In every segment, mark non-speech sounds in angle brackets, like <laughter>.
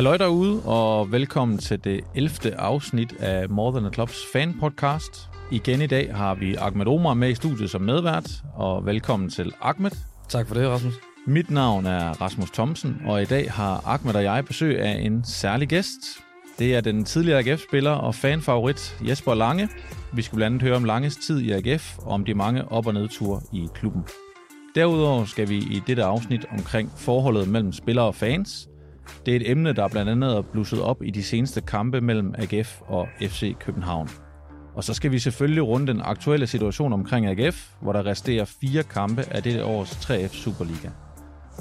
Halløj derude, og velkommen til det 11. afsnit af More Than a Clubs fan podcast. Igen i dag har vi Ahmed Omar med i studiet som medvært, og velkommen til Ahmed. Tak for det, Rasmus. Mit navn er Rasmus Thomsen, og i dag har Ahmed og jeg besøg af en særlig gæst. Det er den tidligere AGF-spiller og fanfavorit Jesper Lange. Vi skal blandt andet høre om Langes tid i AGF og om de mange op- og nedture i klubben. Derudover skal vi i dette afsnit omkring forholdet mellem spillere og fans. Det er et emne, der blandt andet er blusset op i de seneste kampe mellem AGF og FC København. Og så skal vi selvfølgelig runde den aktuelle situation omkring AGF, hvor der resterer fire kampe af dette års 3F Superliga.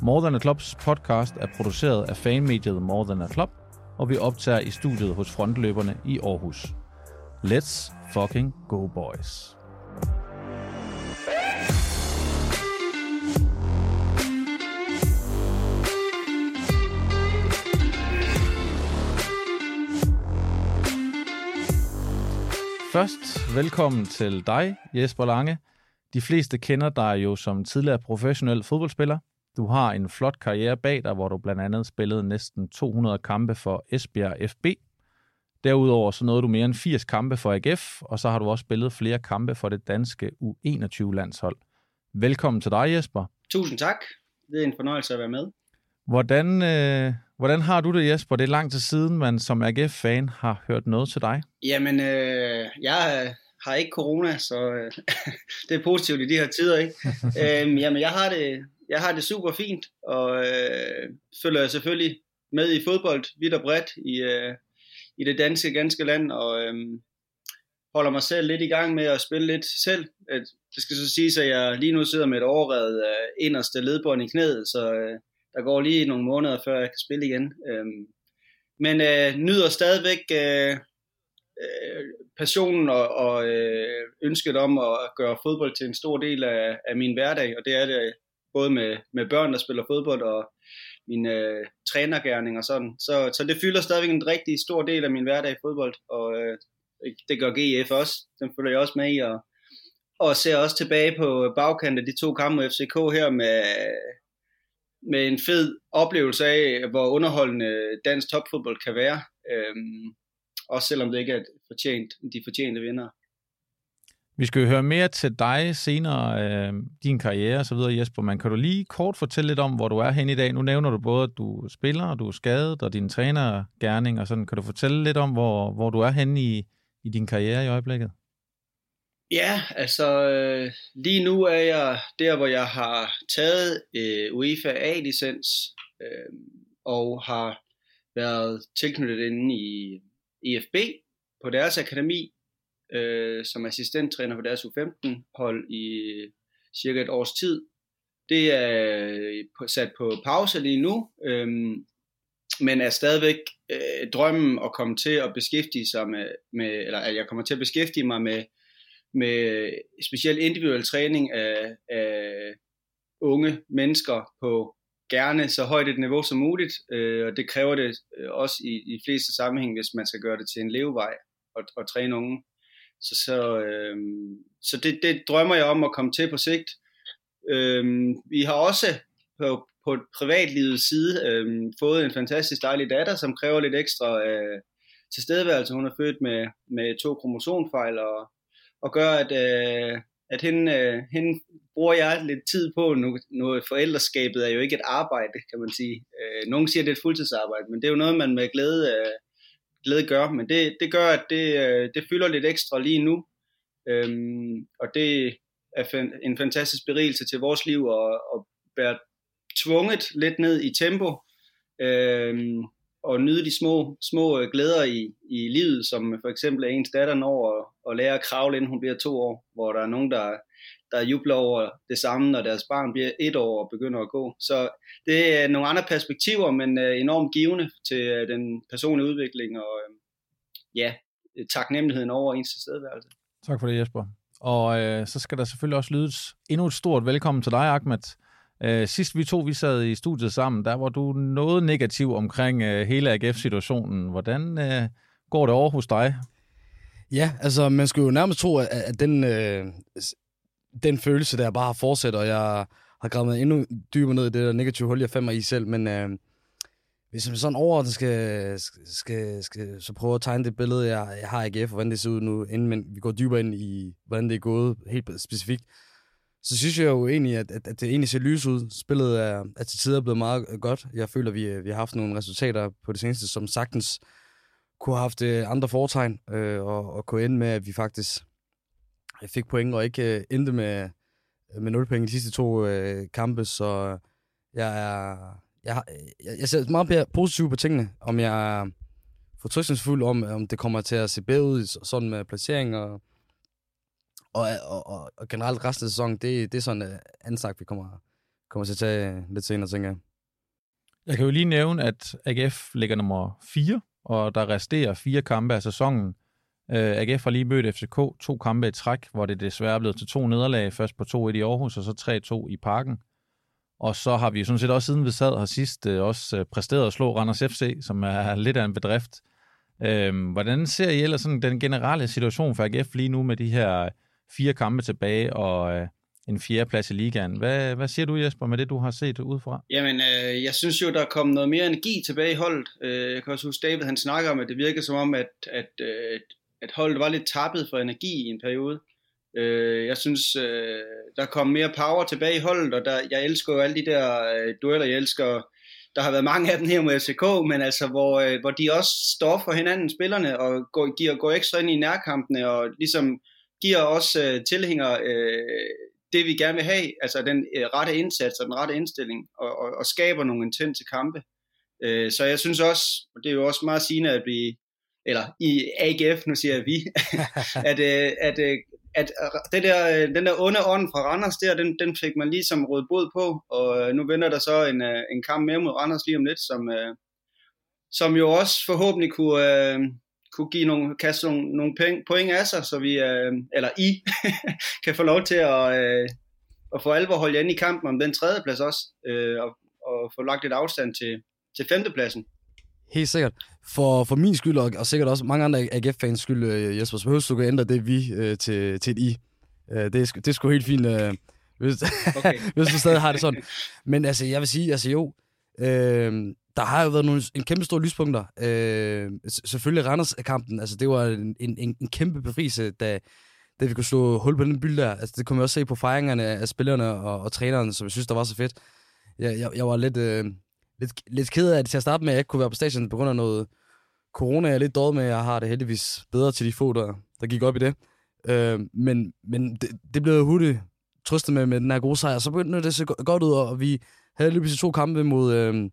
More Than a Clubs podcast er produceret af fanmediet More Than a Club, og vi optager i studiet hos frontløberne i Aarhus. Let's fucking go, boys. Først velkommen til dig, Jesper Lange. De fleste kender dig jo som tidligere professionel fodboldspiller. Du har en flot karriere bag dig, hvor du blandt andet spillede næsten 200 kampe for Esbjerg FB. Derudover så nåede du mere end 80 kampe for AGF, og så har du også spillet flere kampe for det danske U21-landshold. Velkommen til dig, Jesper. Tusind tak. Det er en fornøjelse at være med. Hvordan, øh, hvordan har du det, Jesper? Det er lang tid siden, man som AGF-fan har hørt noget til dig. Jamen, øh, jeg har ikke corona, så øh, <laughs> det er positivt i de her tider, ikke? <laughs> øhm, jamen, jeg har, det, jeg har det super fint, og øh, følger selvfølgelig med i fodbold vidt og bredt i, øh, i det danske ganske land, og øh, holder mig selv lidt i gang med at spille lidt selv. Det skal så sige, at jeg lige nu sidder med et overredet øh, inderste ledbånd i knæet, så øh, der går lige nogle måneder, før jeg kan spille igen. Øhm, men øh, nyder stadigvæk øh, øh, passionen og, og øh, ønsket om at gøre fodbold til en stor del af, af min hverdag, og det er det både med, med børn, der spiller fodbold, og min øh, trænergærning og sådan. Så, så det fylder stadigvæk en rigtig stor del af min hverdag i fodbold, og øh, det gør GF også. Den følger jeg også med i, og, og ser også tilbage på bagkanten af de to kampe med FCK her med med en fed oplevelse af, hvor underholdende dansk topfodbold kan være. Øhm, også selvom det ikke er fortjent, de fortjente vinder. Vi skal jo høre mere til dig senere, øh, din karriere og så videre, Jesper, men kan du lige kort fortælle lidt om, hvor du er hen i dag? Nu nævner du både, at du spiller, og du er skadet, og din træner gerning og sådan. Kan du fortælle lidt om, hvor, hvor du er hen i, i din karriere i øjeblikket? Ja, altså øh, lige nu er jeg der, hvor jeg har taget øh, UEFA A-licens øh, og har været tilknyttet inde i EFB på deres akademi øh, som assistenttræner på deres U15-hold i cirka et års tid. Det er øh, sat på pause lige nu, øh, men er stadigvæk øh, drømmen at komme til at beskæftige sig med, med eller at jeg kommer til at beskæftige mig med med specielt individuel træning af, af unge mennesker på gerne så højt et niveau som muligt, øh, og det kræver det øh, også i de fleste sammenhæng, hvis man skal gøre det til en levevej og, og træne unge. Så, så, øh, så det, det drømmer jeg om at komme til på sigt. Øh, vi har også på, på privatlivets side øh, fået en fantastisk dejlig datter, som kræver lidt ekstra øh, tilstedeværelse. Hun er født med, med to kromosomfejl, og og gør, at, øh, at hende, øh, hende bruger jeg lidt tid på nu. nu. Forældreskabet er jo ikke et arbejde, kan man sige. Øh, nogen siger, at det er et fuldtidsarbejde, men det er jo noget, man med glæde, øh, glæde gør. Men det, det gør, at det, øh, det fylder lidt ekstra lige nu. Øhm, og det er en fantastisk berigelse til vores liv og, og være tvunget lidt ned i tempo. Øhm, og nyde de små, små øh, glæder i, i livet, som for eksempel er ens datter når at, at lære at kravle, inden hun bliver to år, hvor der er nogen, der, der jubler over det samme, når deres barn bliver et år og begynder at gå. Så det er nogle andre perspektiver, men øh, enormt givende til øh, den personlige udvikling og ja, taknemmeligheden over ens tilstedeværelse. Tak for det, Jesper. Og øh, så skal der selvfølgelig også lydes endnu et stort velkommen til dig, Ahmed. Øh, sidst vi to vi sad i studiet sammen, der var du noget negativ omkring øh, hele AGF-situationen. Hvordan øh, går det over hos dig? Ja, altså man skulle jo nærmest tro, at, at den, øh, den følelse der bare har fortsat, og jeg har gravet endnu dybere ned i det der negative hul, jeg fandt i selv. Men, øh, hvis man sådan overordnet skal, skal, skal, skal så prøve at tegne det billede, jeg, jeg har i AGF, og hvordan det ser ud nu, inden men vi går dybere ind i, hvordan det er gået helt specifikt, så synes jeg jo egentlig, at, at, at det egentlig ser lys ud. Spillet er, er til tider blevet meget øh, godt. Jeg føler, at vi, øh, vi har haft nogle resultater på det seneste, som sagtens kunne have haft øh, andre foretegn, øh, og, og kunne ende med, at vi faktisk fik point, og ikke øh, endte med, med 0 point i de sidste to øh, kampe, så jeg er... Jeg, jeg, jeg ser meget mere positivt på tingene, om jeg er fortrystningsfuld om, om det kommer til at se bedre ud sådan med placering og, og, og, og, og generelt resten af sæsonen, det, det er sådan en uh, anden snak, vi kommer, kommer til at tage øh, lidt senere, tænker jeg. Jeg kan jo lige nævne, at AGF ligger nummer 4, og der resterer fire kampe af sæsonen. Øh, uh, AGF har lige mødt FCK to kampe i træk, hvor det desværre er blevet til to nederlag. Først på 2-1 i Aarhus, og så 3-2 i Parken. Og så har vi jo sådan set også siden vi sad her sidst, uh, også præsteret at slå Randers FC, som er lidt af en bedrift. Uh, hvordan ser I ellers sådan den generelle situation for AGF lige nu med de her fire kampe tilbage og øh, en fjerdeplads i ligaen. Hvad, hvad siger du, Jesper, med det, du har set udefra? Jamen, øh, jeg synes jo, der er kommet noget mere energi tilbage i holdet. Øh, jeg kan også huske, David han snakker om, at det virker som om, at, at, øh, at holdet var lidt tappet for energi i en periode. Øh, jeg synes, øh, der kom mere power tilbage i holdet, og der, jeg elsker jo alle de der øh, dueller, jeg elsker der har været mange af dem her med FCK, men altså, hvor, øh, hvor de også står for hinanden, spillerne, og går, giver, går ekstra ind i nærkampene, og ligesom giver også øh, tilhængere øh, det, vi gerne vil have, altså den øh, rette indsats og den rette indstilling, og, og, og skaber nogle intense kampe. Øh, så jeg synes også, og det er jo også meget sigende at blive, eller i AGF, nu siger jeg vi, <laughs> at, øh, at, øh, at det der, øh, den der onde ånd fra Randers der, den, den fik man ligesom råd bod på, og øh, nu venter der så en, øh, en kamp mere mod Randers lige om lidt, som, øh, som jo også forhåbentlig kunne, øh, kunne give nogle, kaste nogle, nogle penge, point af sig, så vi, øh, eller I, <laughs> kan få lov til at, øh, at få alvor holde ind i kampen om den tredje plads også, øh, og, og få lagt et afstand til, til femtepladsen. Helt sikkert. For, for min skyld, og, og sikkert også mange andre AGF-fans skyld, øh, Jesper, så behøver du kan ændre det vi øh, til, til et I. Øh, det, er, det er sgu helt fint, øh, hvis, okay. <laughs> hvis du stadig har det sådan. Men altså, jeg vil sige, altså jo, øh, der har jo været nogle, en kæmpe stor lyspunkter. Øh, selvfølgelig Randers-kampen, altså det var en, en, en kæmpe befrielse, da, da vi kunne slå hul på den by der. Altså det kunne man også se på fejringerne af spillerne og, og træneren, som jeg synes, der var så fedt. Jeg, jeg, jeg var lidt, øh, lidt, lidt ked af det til at starte med, at jeg ikke kunne være på stadion på grund af noget corona. Jeg er lidt dårlig med, jeg har det heldigvis bedre til de få, der, der gik op i det. Øh, men men det, det blev hurtigt trøstet med, med den her gode sejr. Så begyndte det at se godt ud, og vi havde lige pludselig to kampe mod... Øh,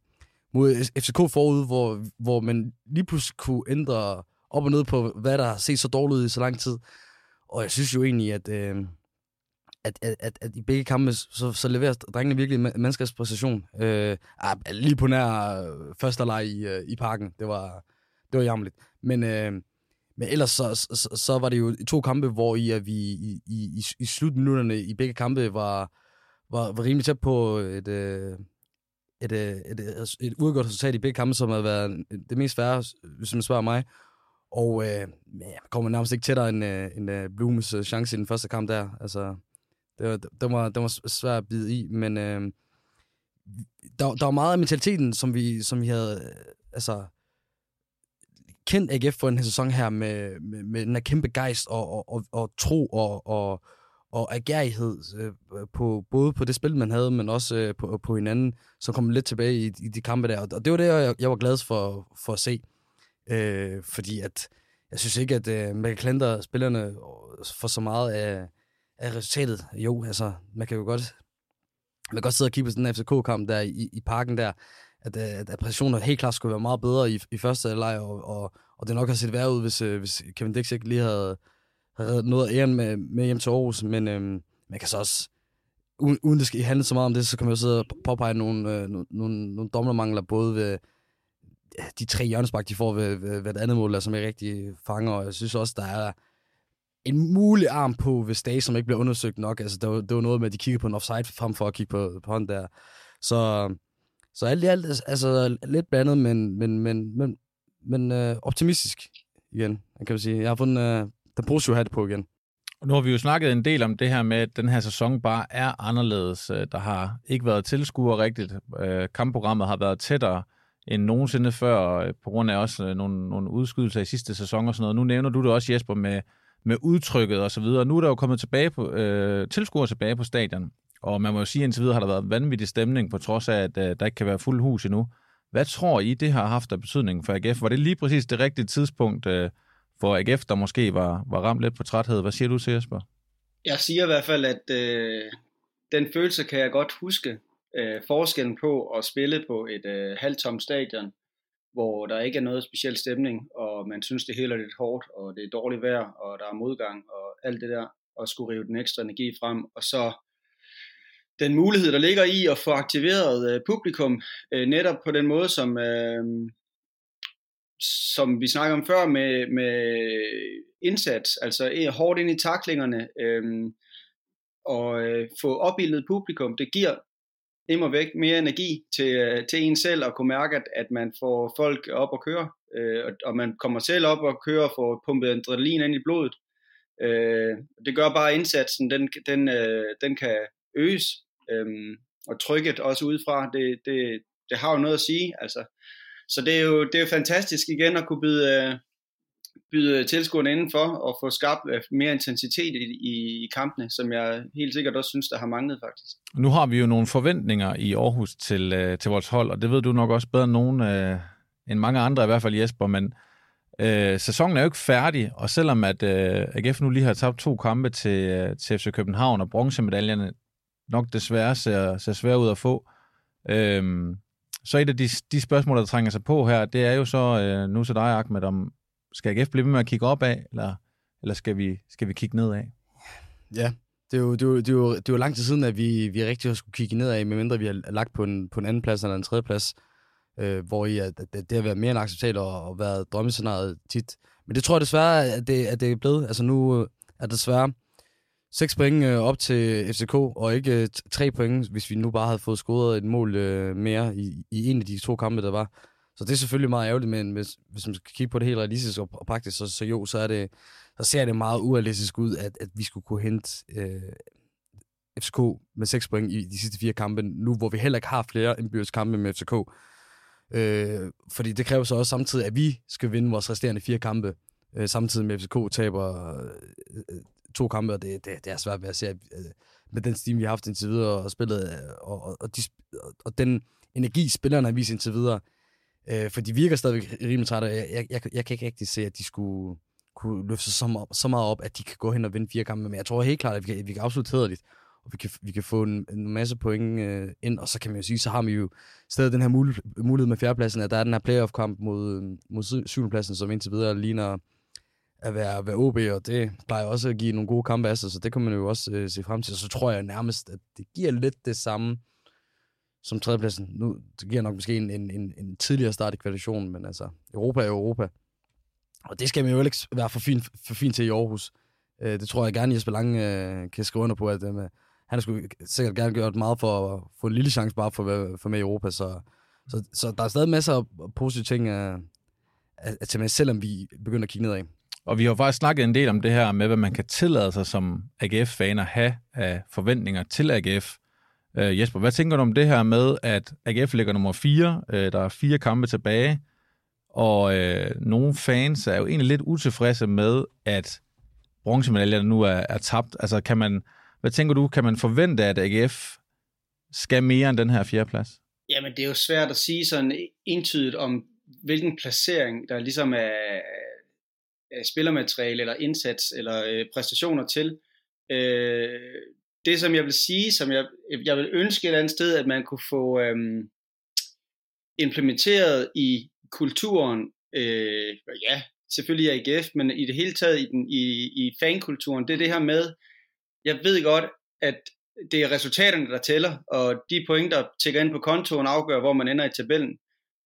mod FCK forud, hvor, hvor man lige pludselig kunne ændre op og ned på, hvad der har set så dårligt ud i så lang tid. Og jeg synes jo egentlig, at, øh, at, at, at, at i begge kampe, så, så leverer drengene virkelig en mandskabspræstation. Øh, ah, lige på nær øh, første leg i, øh, i parken. Det var, det var jammerligt. Men, øh, men ellers så, så, så var det jo to kampe, hvor i, at vi i, i, i slutminutterne i begge kampe var, var, var rimelig tæt på et, øh, et, øh, et, et, et udgået resultat i begge kampe, som havde været det mest færre, hvis man spørger mig. Og øh, ja, kommer nærmest ikke tættere end, øh, end øh, Blumes øh, chance i den første kamp der. Altså, det var, det var, det var svært at bide i, men øh, der, der var meget af mentaliteten, som vi, som vi havde øh, altså, kendt AGF for den her sæson her, med, med, med den her kæmpe gejst og, og, og, og tro og, og, og agerighed øh, på, både på det spil, man havde, men også øh, på, på hinanden, som kom lidt tilbage i, i de kampe der. Og det var det, jeg, jeg var glad for, for at se. Øh, fordi at jeg synes ikke, at øh, man kan klandre spillerne for så meget af, af resultatet. Jo, altså, man kan jo godt, man kan godt sidde og kigge på sådan en FCK-kamp der i, i parken der, at, øh, at, at præcisionen helt klart skulle være meget bedre i, i første leg, og, og, og det nok har set værre ud, hvis, øh, hvis Kevin Dix ikke lige havde, havde noget af æren med, med hjem til Aarhus, men øhm, man kan så også, uden, uden det skal handle så meget om det, så kan man jo sidde og påpege nogle, øh, nogle, nogle, dommermangler, både ved de tre hjørnespark, de får ved, ved, ved et andet mål, der, som er rigtig fanger, og jeg synes også, der er en mulig arm på ved Stage, som ikke bliver undersøgt nok. Altså, det var, det var noget med, at de kiggede på en offside frem for at kigge på, på hånd der. Så, så alt i alt, altså, altså lidt blandet, men, men, men, men, men øh, optimistisk igen, kan man sige. Jeg har fundet, øh, den positive hat på igen. Nu har vi jo snakket en del om det her med, at den her sæson bare er anderledes. Øh, der har ikke været tilskuer rigtigt. Øh, kampprogrammet har været tættere end nogensinde før, øh, på grund af også nogle, nogle udskydelser i sidste sæson og sådan noget. Nu nævner du det også, Jesper, med, med udtrykket og så videre. Nu er der jo kommet tilbage på, øh, tilskuere tilbage på stadion, og man må jo sige, at indtil videre har der været vanvittig stemning, på trods af, at øh, der ikke kan være fuld hus endnu. Hvad tror I, det har haft af betydning for AGF? Var det lige præcis det rigtige tidspunkt øh, for AGF, der måske var, var ramt lidt på træthed? Hvad siger du til Jesper? Jeg siger i hvert fald, at øh, den følelse kan jeg godt huske. Øh, forskellen på at spille på et øh, halvtomt stadion, hvor der ikke er noget speciel stemning, og man synes, det hele er lidt hårdt, og det er dårligt vejr, og der er modgang, og alt det der, og skulle rive den ekstra energi frem, og så den mulighed, der ligger i at få aktiveret øh, publikum, øh, netop på den måde, som, øh, som vi snakker om før med, med indsats, altså øh, hårdt ind i taklingerne, øh, og øh, få opbildet publikum, det giver immer væk mere energi til, øh, til en selv at kunne mærke, at, at man får folk op og køre, øh, og, og man kommer selv op og køre og får pumpet adrenalin ind i blodet. Øh, det gør bare indsatsen, den, den, øh, den kan øges, øh, og trykket også udefra, det, det, det har jo noget at sige, altså. Så det er jo, det er jo fantastisk igen at kunne byde, øh, byde tilskuerne indenfor og få skabt øh, mere intensitet i, i, i kampene, som jeg helt sikkert også synes, der har manglet faktisk. Nu har vi jo nogle forventninger i Aarhus til, øh, til vores hold, og det ved du nok også bedre end nogen, øh, end mange andre, i hvert fald Jesper, men øh, sæsonen er jo ikke færdig, og selvom at øh, AGF nu lige har tabt to kampe til, til FC København, og bronzemedaljerne nok desværre ser, ser svære ud at få, øh, så et af de, de spørgsmål, der trænger sig på her, det er jo så øh, nu til dig, Ahmed, om skal AGF blive ved med at kigge opad, eller, eller skal, vi, skal vi kigge nedad? Ja, det er jo, det er jo, det er jo, det er jo lang tid siden, at vi, vi rigtig har skulle kigge nedad, medmindre vi har lagt på en, på en anden plads eller en tredje plads, øh, hvor i, at, at det har været mere end acceptabelt og, og været drømmescenariet tit. Men det tror jeg desværre, at det, at det er blevet. Altså nu øh, er det desværre 6 point øh, op til FCK, og ikke øh, 3 point, hvis vi nu bare havde fået scoret et mål øh, mere i, i en af de to kampe, der var. Så det er selvfølgelig meget ærgerligt, men hvis, hvis man skal kigge på det helt realistisk og, og praktisk, så, så jo, så, er det, så ser det meget urealistisk ud, at, at vi skulle kunne hente øh, FCK med 6 point i de sidste fire kampe, nu hvor vi heller ikke har flere indbyrdes kampe med FCK. Øh, fordi det kræver så også samtidig, at vi skal vinde vores resterende fire kampe, øh, samtidig med FCK taber øh, øh to kampe, og det, det, det er svært ved at se, øh, med den steam, vi har haft indtil videre, og spillet, øh, og, og, og, de, og den energi, spillerne har vist indtil videre, Øh, for de virker stadigvæk rimelig trætte. Jeg, jeg, jeg, jeg kan ikke rigtig se, at de skulle kunne løfte sig så meget, så meget op, at de kan gå hen og vinde fire kampe. Men jeg tror helt klart, at vi kan, vi kan absolut det, og vi kan, vi kan få en, en masse point øh, ind, og så kan man jo sige, så har vi jo stadig den her mulighed, mulighed med fjerdepladsen, at der er den her playoff-kamp mod, mod syvendepladsen, som indtil videre ligner at være, at være OB, og det plejer også at give nogle gode kampe af sig, så det kan man jo også øh, se frem til. Og så tror jeg nærmest, at det giver lidt det samme, som tredjepladsen. Nu det giver nok måske en, en, en, en tidligere start i kvalifikationen, men altså, Europa er Europa. Og det skal man jo ikke være for fint, for fin til i Aarhus. Øh, det tror jeg gerne, Jesper Lange øh, kan skrive under på, at øh, han skulle sikkert gerne gjort meget for at få en lille chance bare for, at få med i Europa. Så, så, så der er stadig masser af positive ting øh, at, at tage med, selvom vi begynder at kigge nedad. Og vi har faktisk snakket en del om det her med, hvad man kan tillade sig som AGF-fan at have af forventninger til AGF. Øh, Jesper, hvad tænker du om det her med, at AGF ligger nummer 4, øh, der er fire kampe tilbage, og øh, nogle fans er jo egentlig lidt utilfredse med, at bronzemedaljerne nu er, er tabt. Altså, kan man, hvad tænker du, kan man forvente, at AGF skal mere end den her fjerdeplads? Jamen, det er jo svært at sige sådan entydigt om, hvilken placering, der ligesom er spillermateriale, eller indsats, eller øh, præstationer til. Øh, det, som jeg vil sige, som jeg, jeg vil ønske et eller andet sted, at man kunne få øh, implementeret i kulturen, øh, ja, selvfølgelig i AGF, men i det hele taget i, den, i, i fankulturen, det er det her med, jeg ved godt, at det er resultaterne, der tæller, og de point, der tækker ind på kontoen, afgør, hvor man ender i tabellen.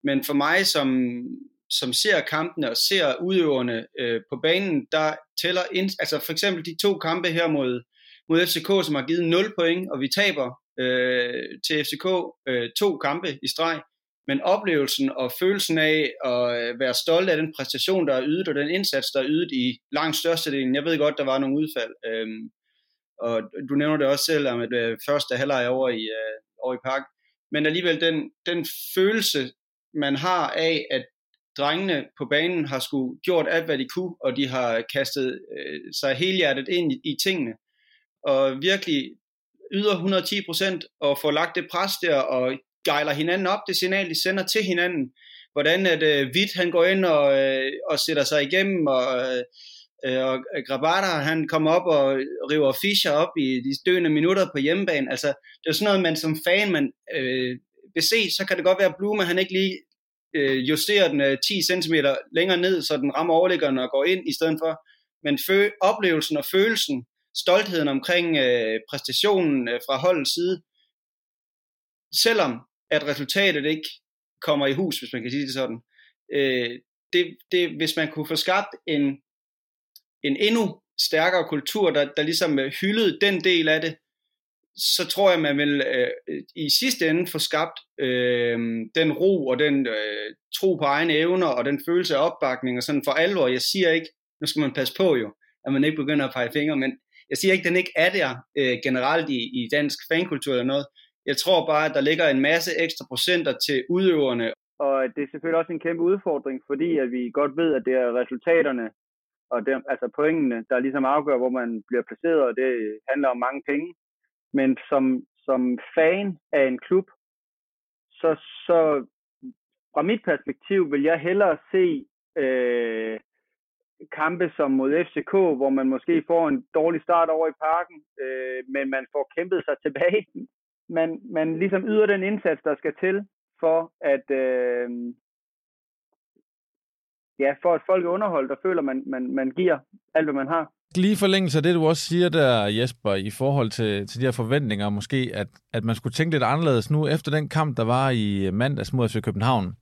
Men for mig, som, som ser kampene og ser udøverne øh, på banen, der tæller, ind, altså for eksempel de to kampe her mod, mod FCK, som har givet 0 point, og vi taber øh, til FCK øh, to kampe i streg. Men oplevelsen og følelsen af at øh, være stolt af den præstation, der er ydet, og den indsats, der er ydet i langt størstedelen. Jeg ved godt, der var nogle udfald. Øh, og du nævner det også selv, om at øh, første halvleg over i, øh, over i park. Men alligevel den, den følelse, man har af, at drengene på banen har sgu gjort alt, hvad de kunne, og de har kastet øh, sig helhjertet ind i, i tingene, og virkelig yder 110 procent og får lagt det pres der og gejler hinanden op, det signal, de sender til hinanden, hvordan at øh, Witt, han går ind og, øh, og sætter sig igennem, og, øh, og øh, Grabata, han kommer op og river Fischer op i de døende minutter på hjemmebane. Altså, det er sådan noget, man som fan, man øh, vil se, så kan det godt være, at Blume, han ikke lige øh, justerer den øh, 10 cm længere ned, så den rammer overliggeren og går ind i stedet for. Men fø- oplevelsen og følelsen, stoltheden omkring øh, præstationen øh, fra holdets side, selvom at resultatet ikke kommer i hus, hvis man kan sige det sådan. Øh, det, det, hvis man kunne få skabt en, en endnu stærkere kultur, der, der ligesom øh, hyldede den del af det, så tror jeg, man vil øh, i sidste ende få skabt øh, den ro og den øh, tro på egne evner og den følelse af opbakning og sådan for alvor. Jeg siger ikke, nu skal man passe på jo, at man ikke begynder at pege fingre, men jeg siger ikke, at den ikke er der øh, generelt i, i dansk fankultur eller noget. Jeg tror bare, at der ligger en masse ekstra procenter til udøverne. Og det er selvfølgelig også en kæmpe udfordring, fordi at vi godt ved, at det er resultaterne og det, altså pointene, der ligesom afgør, hvor man bliver placeret, og det handler om mange penge. Men som, som fan af en klub, så, så fra mit perspektiv vil jeg hellere se øh, kampe som mod FCK, hvor man måske får en dårlig start over i parken, øh, men man får kæmpet sig tilbage. Man, man ligesom yder den indsats, der skal til for at øh, ja, for at folk er underholdt og føler, man, man, man giver alt, hvad man har. Lige forlængelse af det, du også siger der, Jesper, i forhold til, til de her forventninger, måske, at, at man skulle tænke lidt anderledes nu, efter den kamp, der var i mandags mod FC København.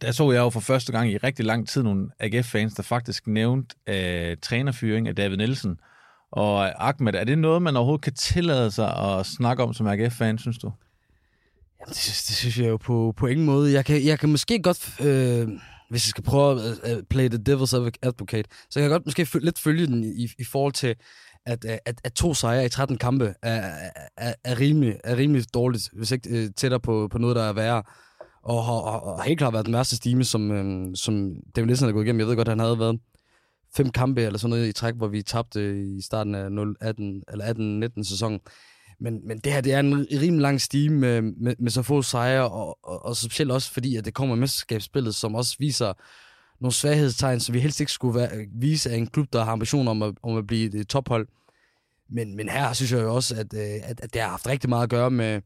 Der så jeg jo for første gang i rigtig lang tid nogle AGF-fans, der faktisk nævnte uh, trænerfyring af David Nielsen. Og Ahmed, er det noget, man overhovedet kan tillade sig at snakke om som AGF-fan, synes du? Jamen, det, det synes jeg jo på, på ingen måde. Jeg kan, jeg kan måske godt, øh, hvis jeg skal prøve at, uh, play the devil's advocate, så kan jeg godt måske lidt følge den i, i forhold til, at, øh, at, at to sejre i 13 kampe er, er, er, rimelig, er rimelig dårligt, hvis ikke øh, tættere på, på noget, der er værre. Og har, og, og helt klart været den værste stime, som, øh, som David Nielsen har gået igennem. Jeg ved godt, at han havde været fem kampe eller sådan noget i træk, hvor vi tabte øh, i starten af 0, 18, eller 18-19 sæsonen. Men, men det her, det er en rimelig lang stime med, med, med så få sejre, og, og, og specielt også fordi, at det kommer mesterskabsspillet, som også viser nogle svaghedstegn, som vi helst ikke skulle være, vise af en klub, der har ambitioner om at, om at blive et tophold. Men, men her synes jeg jo også, at, øh, at, at det har haft rigtig meget at gøre med,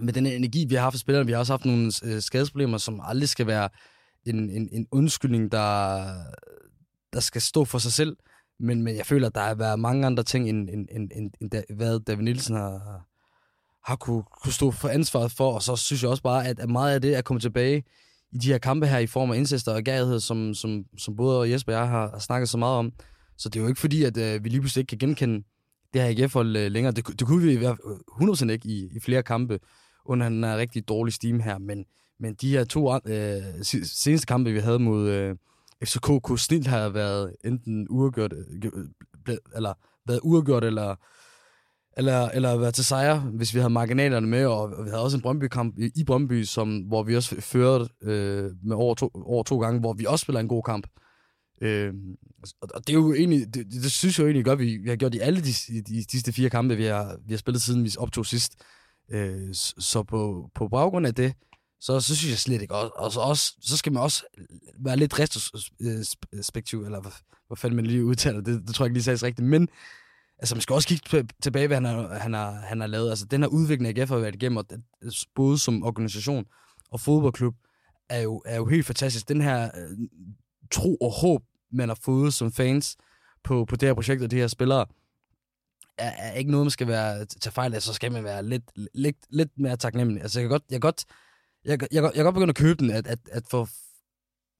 med den energi, vi har haft for spillerne. Vi har også haft nogle øh, skadesproblemer, som aldrig skal være en, en, en undskyldning, der, der skal stå for sig selv. Men, men jeg føler, at der har været mange andre ting, end, end, end, end, end hvad David Nielsen har, har kunne, kunne stå for ansvaret for. Og så synes jeg også bare, at, at meget af det er kommet tilbage i de her kampe her i form af incest og gærighed, som, som, som både Jesper og jeg har, har snakket så meget om. Så det er jo ikke fordi, at øh, vi lige pludselig ikke kan genkende det her AGF-hold øh, længere. Det, det kunne vi i hvert fald øh, 100% ikke i, i flere kampe under den her rigtig dårlige steam her. Men, men de her to øh, seneste kampe, vi havde mod... øh, FCK kunne snilt have været enten uafgjort, øh, øh, eller været uafgjort, eller, eller, eller været til sejr, hvis vi havde marginalerne med, og vi havde også en Brøndby-kamp i, i Brøndby, som, hvor vi også førte øh, med over to, over to gange, hvor vi også spiller en god kamp. Øh, og det er jo egentlig, det, det, det synes jeg jo egentlig godt, vi, vi har gjort i alle de, de, de sidste fire kampe, vi har, vi har spillet siden vi optog sidst. Øh, så på, på baggrund af det, så, så synes jeg slet ikke. Og, og så, også, så skal man også være lidt retrospektiv, eller hvad, hvad fanden man lige udtaler, det, det tror jeg ikke lige sagde rigtigt, men altså, man skal også kigge tilbage, hvad han har, han har, han har lavet. Altså, den her udvikling, AGF har været igennem, og både som organisation og fodboldklub, er jo, er jo helt fantastisk. Den her øh, tro og håb, man har fået som fans på, på det her projekt og de her spillere, er, er ikke noget, man skal være til fejl af, så skal man være lidt, lidt, lidt mere taknemmelig. Altså, jeg kan godt, jeg kan godt jeg, jeg, jeg kan godt begynde at købe den, at, at, at for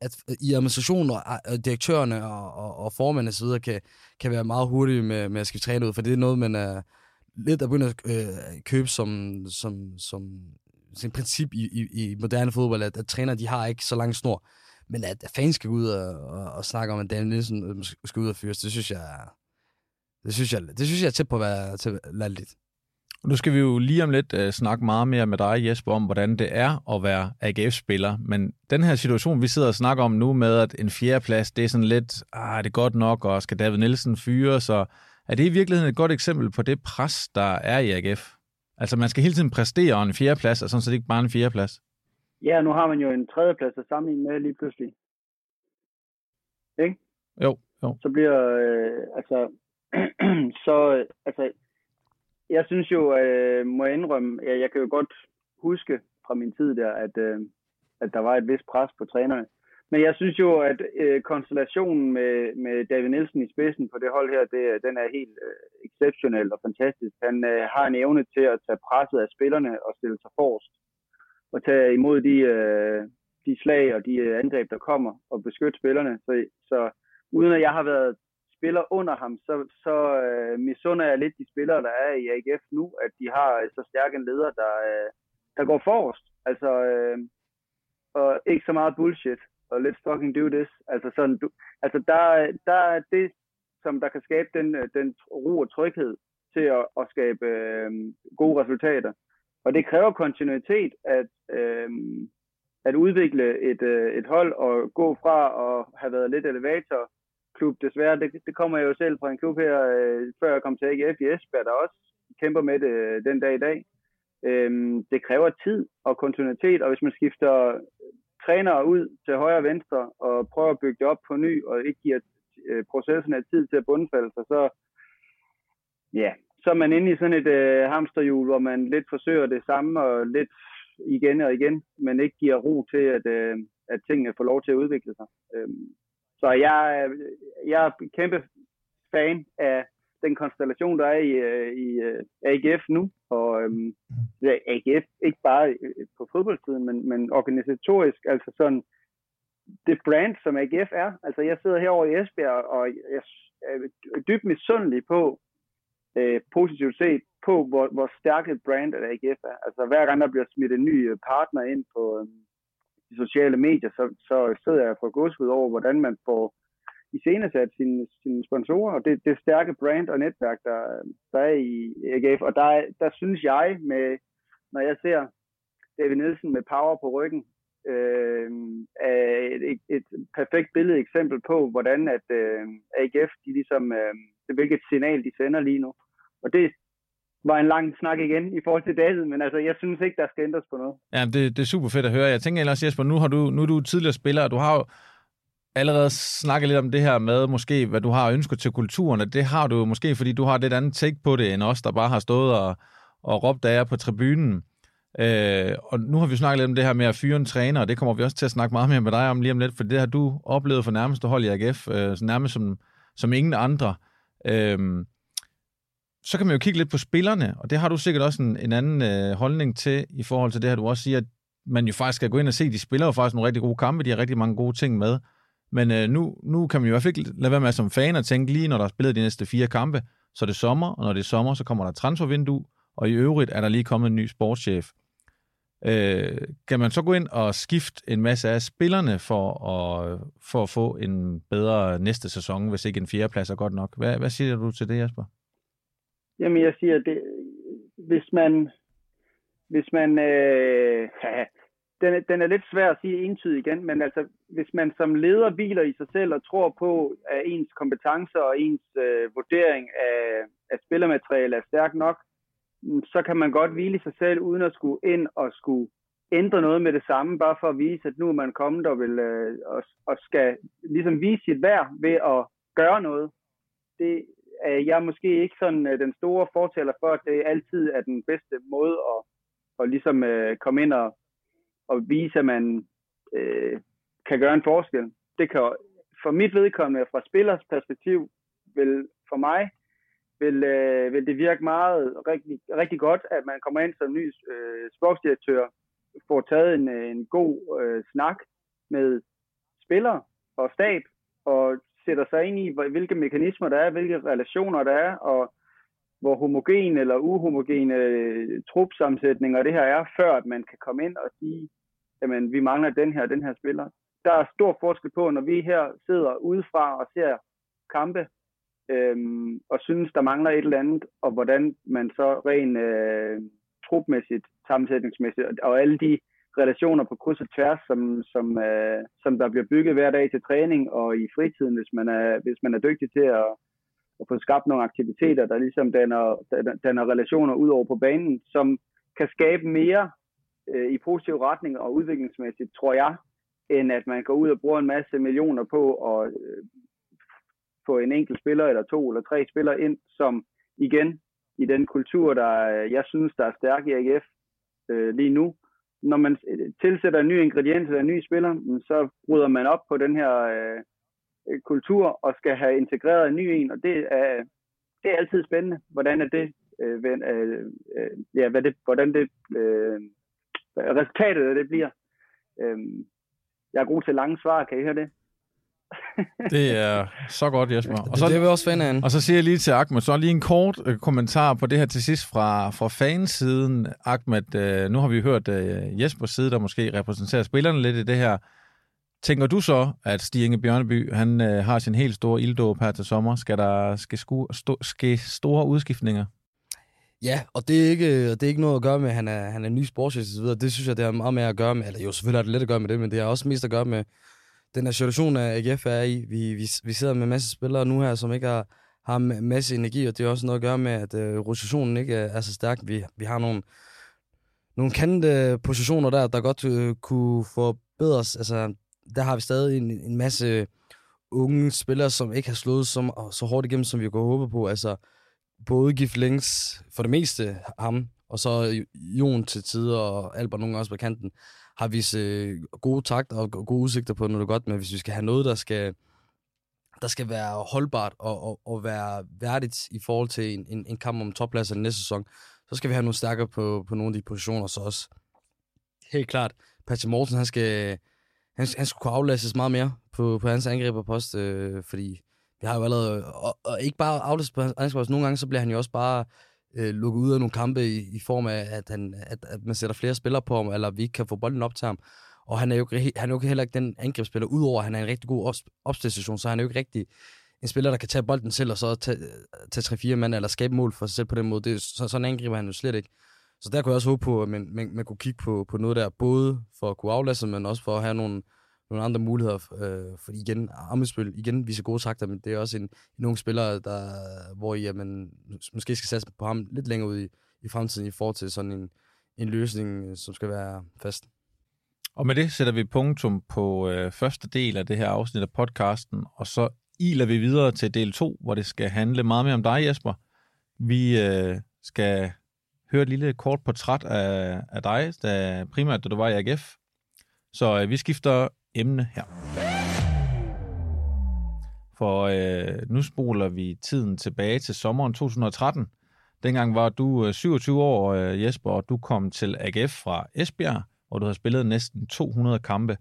at i administrationen og, og direktørerne og, og, og formændene så videre kan, kan være meget hurtige med, med at skifte træne ud, for det er noget, man er lidt at begynde at øh, købe som, som, som, som princip i, i, i moderne fodbold, at, at træner de har ikke så lang snor, men at, at fans skal ud og, og, og snakke om, at Daniel Nielsen øh, skal ud og fyres, det synes jeg, det synes jeg, det synes jeg er tæt på at være til lidt. Nu skal vi jo lige om lidt uh, snakke meget mere med dig, Jesper, om hvordan det er at være AGF-spiller. Men den her situation, vi sidder og snakker om nu med, at en fjerdeplads, det er sådan lidt, ah, det er godt nok, og skal David Nielsen fyre, så er det i virkeligheden et godt eksempel på det pres, der er i AGF? Altså, man skal hele tiden præstere, og en fjerdeplads er sådan set ikke bare en fjerdeplads. Ja, nu har man jo en tredjeplads at sammenligne med lige pludselig. Ikke? Jo, jo. Så bliver, øh, altså, <clears throat> så, altså, jeg synes jo, øh, må jeg indrømme, jeg, jeg kan jo godt huske fra min tid der, at, øh, at der var et vist pres på trænerne. Men jeg synes jo, at øh, konstellationen med, med David Nielsen i spidsen på det hold her, det, den er helt øh, exceptionel og fantastisk. Han øh, har en evne til at tage presset af spillerne og stille sig forrest og tage imod de, øh, de slag og de øh, angreb, der kommer og beskytte spillerne. Så, så uden at jeg har været spiller under ham, så, så øh, misunder jeg lidt de spillere, der er i AGF nu, at de har øh, så stærk en leder, der, øh, der går forrest. Altså, øh, og ikke så meget bullshit, og let's fucking do this. Altså, sådan, du, altså der, der er det, som der kan skabe den, øh, den ro og tryghed til at, at skabe øh, gode resultater. Og det kræver kontinuitet at, øh, at udvikle et, øh, et hold og gå fra at have været lidt elevator klub desværre. Det, det kommer jeg jo selv fra en klub her, øh, før jeg kom til AGF i Esbjerg, der også kæmper med det øh, den dag i dag. Øhm, det kræver tid og kontinuitet, og hvis man skifter trænere ud til højre og venstre og prøver at bygge det op på ny, og ikke giver øh, processen af tid til at bundfalde sig, så, ja, så er man inde i sådan et øh, hamsterhjul, hvor man lidt forsøger det samme og lidt igen og igen, men ikke giver ro til, at, øh, at tingene får lov til at udvikle sig. Øhm, så jeg, jeg er kæmpe fan af den konstellation, der er i, øh, i øh, AGF nu. Og øhm, AGF ikke bare øh, på fodboldsiden, men, men organisatorisk, altså sådan det brand, som AGF er. Altså jeg sidder herovre i Esbjerg, og jeg er dybt misundelig på, øh, positivt set, på hvor, hvor stærkt et brand at AGF er. Altså hver gang der bliver smidt en ny partner ind på, øhm, de sociale medier, så, så sidder jeg for godskud over, hvordan man får iscenesat sine, sine sponsorer, og det, det stærke brand og netværk, der, der er i AGF. Og der, der synes jeg, med, når jeg ser David Nielsen med power på ryggen, øh, er et, et, et perfekt billede eksempel på, hvordan at øh, AGF, de ligesom, øh, hvilket signal de sender lige nu. Og det, var en lang snak igen i forhold til David, men altså, jeg synes ikke, der skal ændres på noget. Ja, det, det er super fedt at høre. Jeg tænker ellers, Jesper, nu, har du, nu er du tidligere spiller, og du har jo allerede snakket lidt om det her med, måske, hvad du har ønsket til kulturen, og det har du måske, fordi du har det andet take på det, end os, der bare har stået og, og råbt af jer på tribunen. Øh, og nu har vi snakket lidt om det her med at fyre en træner, og det kommer vi også til at snakke meget mere med dig om lige om lidt, for det har du oplevet for nærmeste hold i AGF, øh, nærmest som, som ingen andre. Øh, så kan man jo kigge lidt på spillerne, og det har du sikkert også en, en anden øh, holdning til i forhold til det her, du også siger, at man jo faktisk skal gå ind og se, de spiller jo faktisk nogle rigtig gode kampe, de har rigtig mange gode ting med. Men øh, nu, nu kan man jo i hvert fald ikke lade være med som fan at tænke lige, når der er spillet de næste fire kampe, så er det sommer, og når det er sommer, så kommer der transfervindue, og i øvrigt er der lige kommet en ny sportschef. Øh, kan man så gå ind og skifte en masse af spillerne for at, for at få en bedre næste sæson, hvis ikke en fjerdeplads er godt nok? Hvad, hvad siger du til det, Jasper? Jamen, jeg siger, det, hvis man, hvis man, øh, ja, den, den er lidt svær at sige entydigt igen, men altså, hvis man som leder hviler i sig selv og tror på, at ens kompetencer og ens øh, vurdering af, af spillermateriale er stærk nok, så kan man godt hvile i sig selv, uden at skulle ind og skulle ændre noget med det samme, bare for at vise, at nu er man kommet og, vil, øh, og, og skal ligesom vise sit værd ved at gøre noget. Det, Øh, er jeg måske ikke sådan øh, den store fortæller for, at det altid er den bedste måde at, at ligesom øh, komme ind og, og vise, at man øh, kan gøre en forskel. Det kan for mit vedkommende, fra spillers perspektiv, vil for mig, vil, øh, vil det virke meget rigtig, rigtig godt, at man kommer ind som ny øh, sportsdirektør, får taget en, øh, en god øh, snak med spillere og stab, og sætter sig ind i, hvilke mekanismer der er, hvilke relationer der er, og hvor homogen eller uhomogene øh, trupsammensætninger det her er, før at man kan komme ind og sige, jamen vi mangler den her den her spiller. Der er stor forskel på, når vi her sidder udefra og ser kampe, øhm, og synes, der mangler et eller andet, og hvordan man så rent øh, trupmæssigt, sammensætningsmæssigt, og alle de relationer på kryds og tværs, som, som, øh, som der bliver bygget hver dag til træning og i fritiden, hvis man er, hvis man er dygtig til at, at få skabt nogle aktiviteter, der ligesom danner, danner relationer ud over på banen, som kan skabe mere øh, i positiv retning og udviklingsmæssigt, tror jeg, end at man går ud og bruger en masse millioner på at øh, få en enkelt spiller eller to eller tre spillere ind, som igen i den kultur, der øh, jeg synes, der er stærk i AGF øh, lige nu, når man øh, tilsætter en ny ingrediens eller en ny spiller, så bryder man op på den her øh, øh, kultur og skal have integreret en ny en, og det er, det er altid spændende, hvordan er det, øh, øh, øh, ja, hvad det, hvordan det øh, resultatet af det bliver. Øh, jeg er god til lange svar, kan I høre det? Det er så godt, Jesper. Og så, det er vi også fan af. Og så siger jeg lige til Ahmed, så lige en kort øh, kommentar på det her til sidst fra, fra fansiden. Ahmed, øh, nu har vi hørt øh, Jespers side, der måske repræsenterer spillerne lidt i det her. Tænker du så, at Stig Inge Bjørneby, han øh, har sin helt store ilddåb her til sommer? Skal der ske, sku, sto, ske store udskiftninger? Ja, og det er ikke, det er ikke noget at gøre med, at han er, han er ny sportschef og så videre. Det synes jeg, det har meget mere at gøre med, eller jo, selvfølgelig har det lidt at gøre med det, men det har også mest at gøre med den her situation, at AGF er i. Vi, vi, vi sidder med en masse spillere nu her, som ikke har, har en masse energi, og det har også noget at gøre med, at øh, rotationen ikke er, er så stærk. Vi, vi har nogle, nogle kendte positioner der, der godt øh, kunne forbedres. Altså, der har vi stadig en, en masse unge spillere, som ikke har slået så, så hårdt igennem, som vi kunne håbe på. Altså, både Gif Links, for det meste ham, og så Jon til tider, og Albert nogle også på kanten, har vist øh, gode takt og gode udsigter på når det er godt, men hvis vi skal have noget, der skal, der skal være holdbart og, og, og være værdigt i forhold til en, en, en kamp om toppladser næste sæson, så skal vi have noget stærkere på, på nogle af de positioner, så også. Helt klart, Patrick Morten, han skal, han, han skulle kunne aflæses meget mere på, på hans angriberpost, øh, fordi vi har jo allerede, og, og ikke bare aflæses på hans angriberpost, nogle gange så bliver han jo også bare øh, lukket ud af nogle kampe i, i form af, at, han, at, at man sætter flere spillere på ham, eller vi ikke kan få bolden op til ham. Og han er jo, han er jo heller ikke den angrebsspiller, udover at han er en rigtig god opstation, så han er jo ikke rigtig en spiller, der kan tage bolden selv, og så tage, tage 3-4 mand, eller skabe mål for sig selv på den måde. Det, så, sådan angriber han jo slet ikke. Så der kunne jeg også håbe på, at man, man, man kunne kigge på, på noget der, både for at kunne aflaste, men også for at have nogle, nogle andre muligheder. Øh, fordi igen, Amesbøl, igen viser gode takter, men det er også en, en ung spiller, der, hvor I, man måske skal satse på ham lidt længere ud i, i fremtiden i forhold til sådan en, en løsning, øh, som skal være fast. Og med det sætter vi punktum på øh, første del af det her afsnit af podcasten, og så iler vi videre til del 2, hvor det skal handle meget mere om dig, Jesper. Vi øh, skal høre et lille kort portræt af, af dig, da, primært da du var i AGF. Så øh, vi skifter emne her. For øh, nu spoler vi tiden tilbage til sommeren 2013. Dengang var du øh, 27 år, øh, Jesper, og du kom til AGF fra Esbjerg, hvor du har spillet næsten 200 kampe.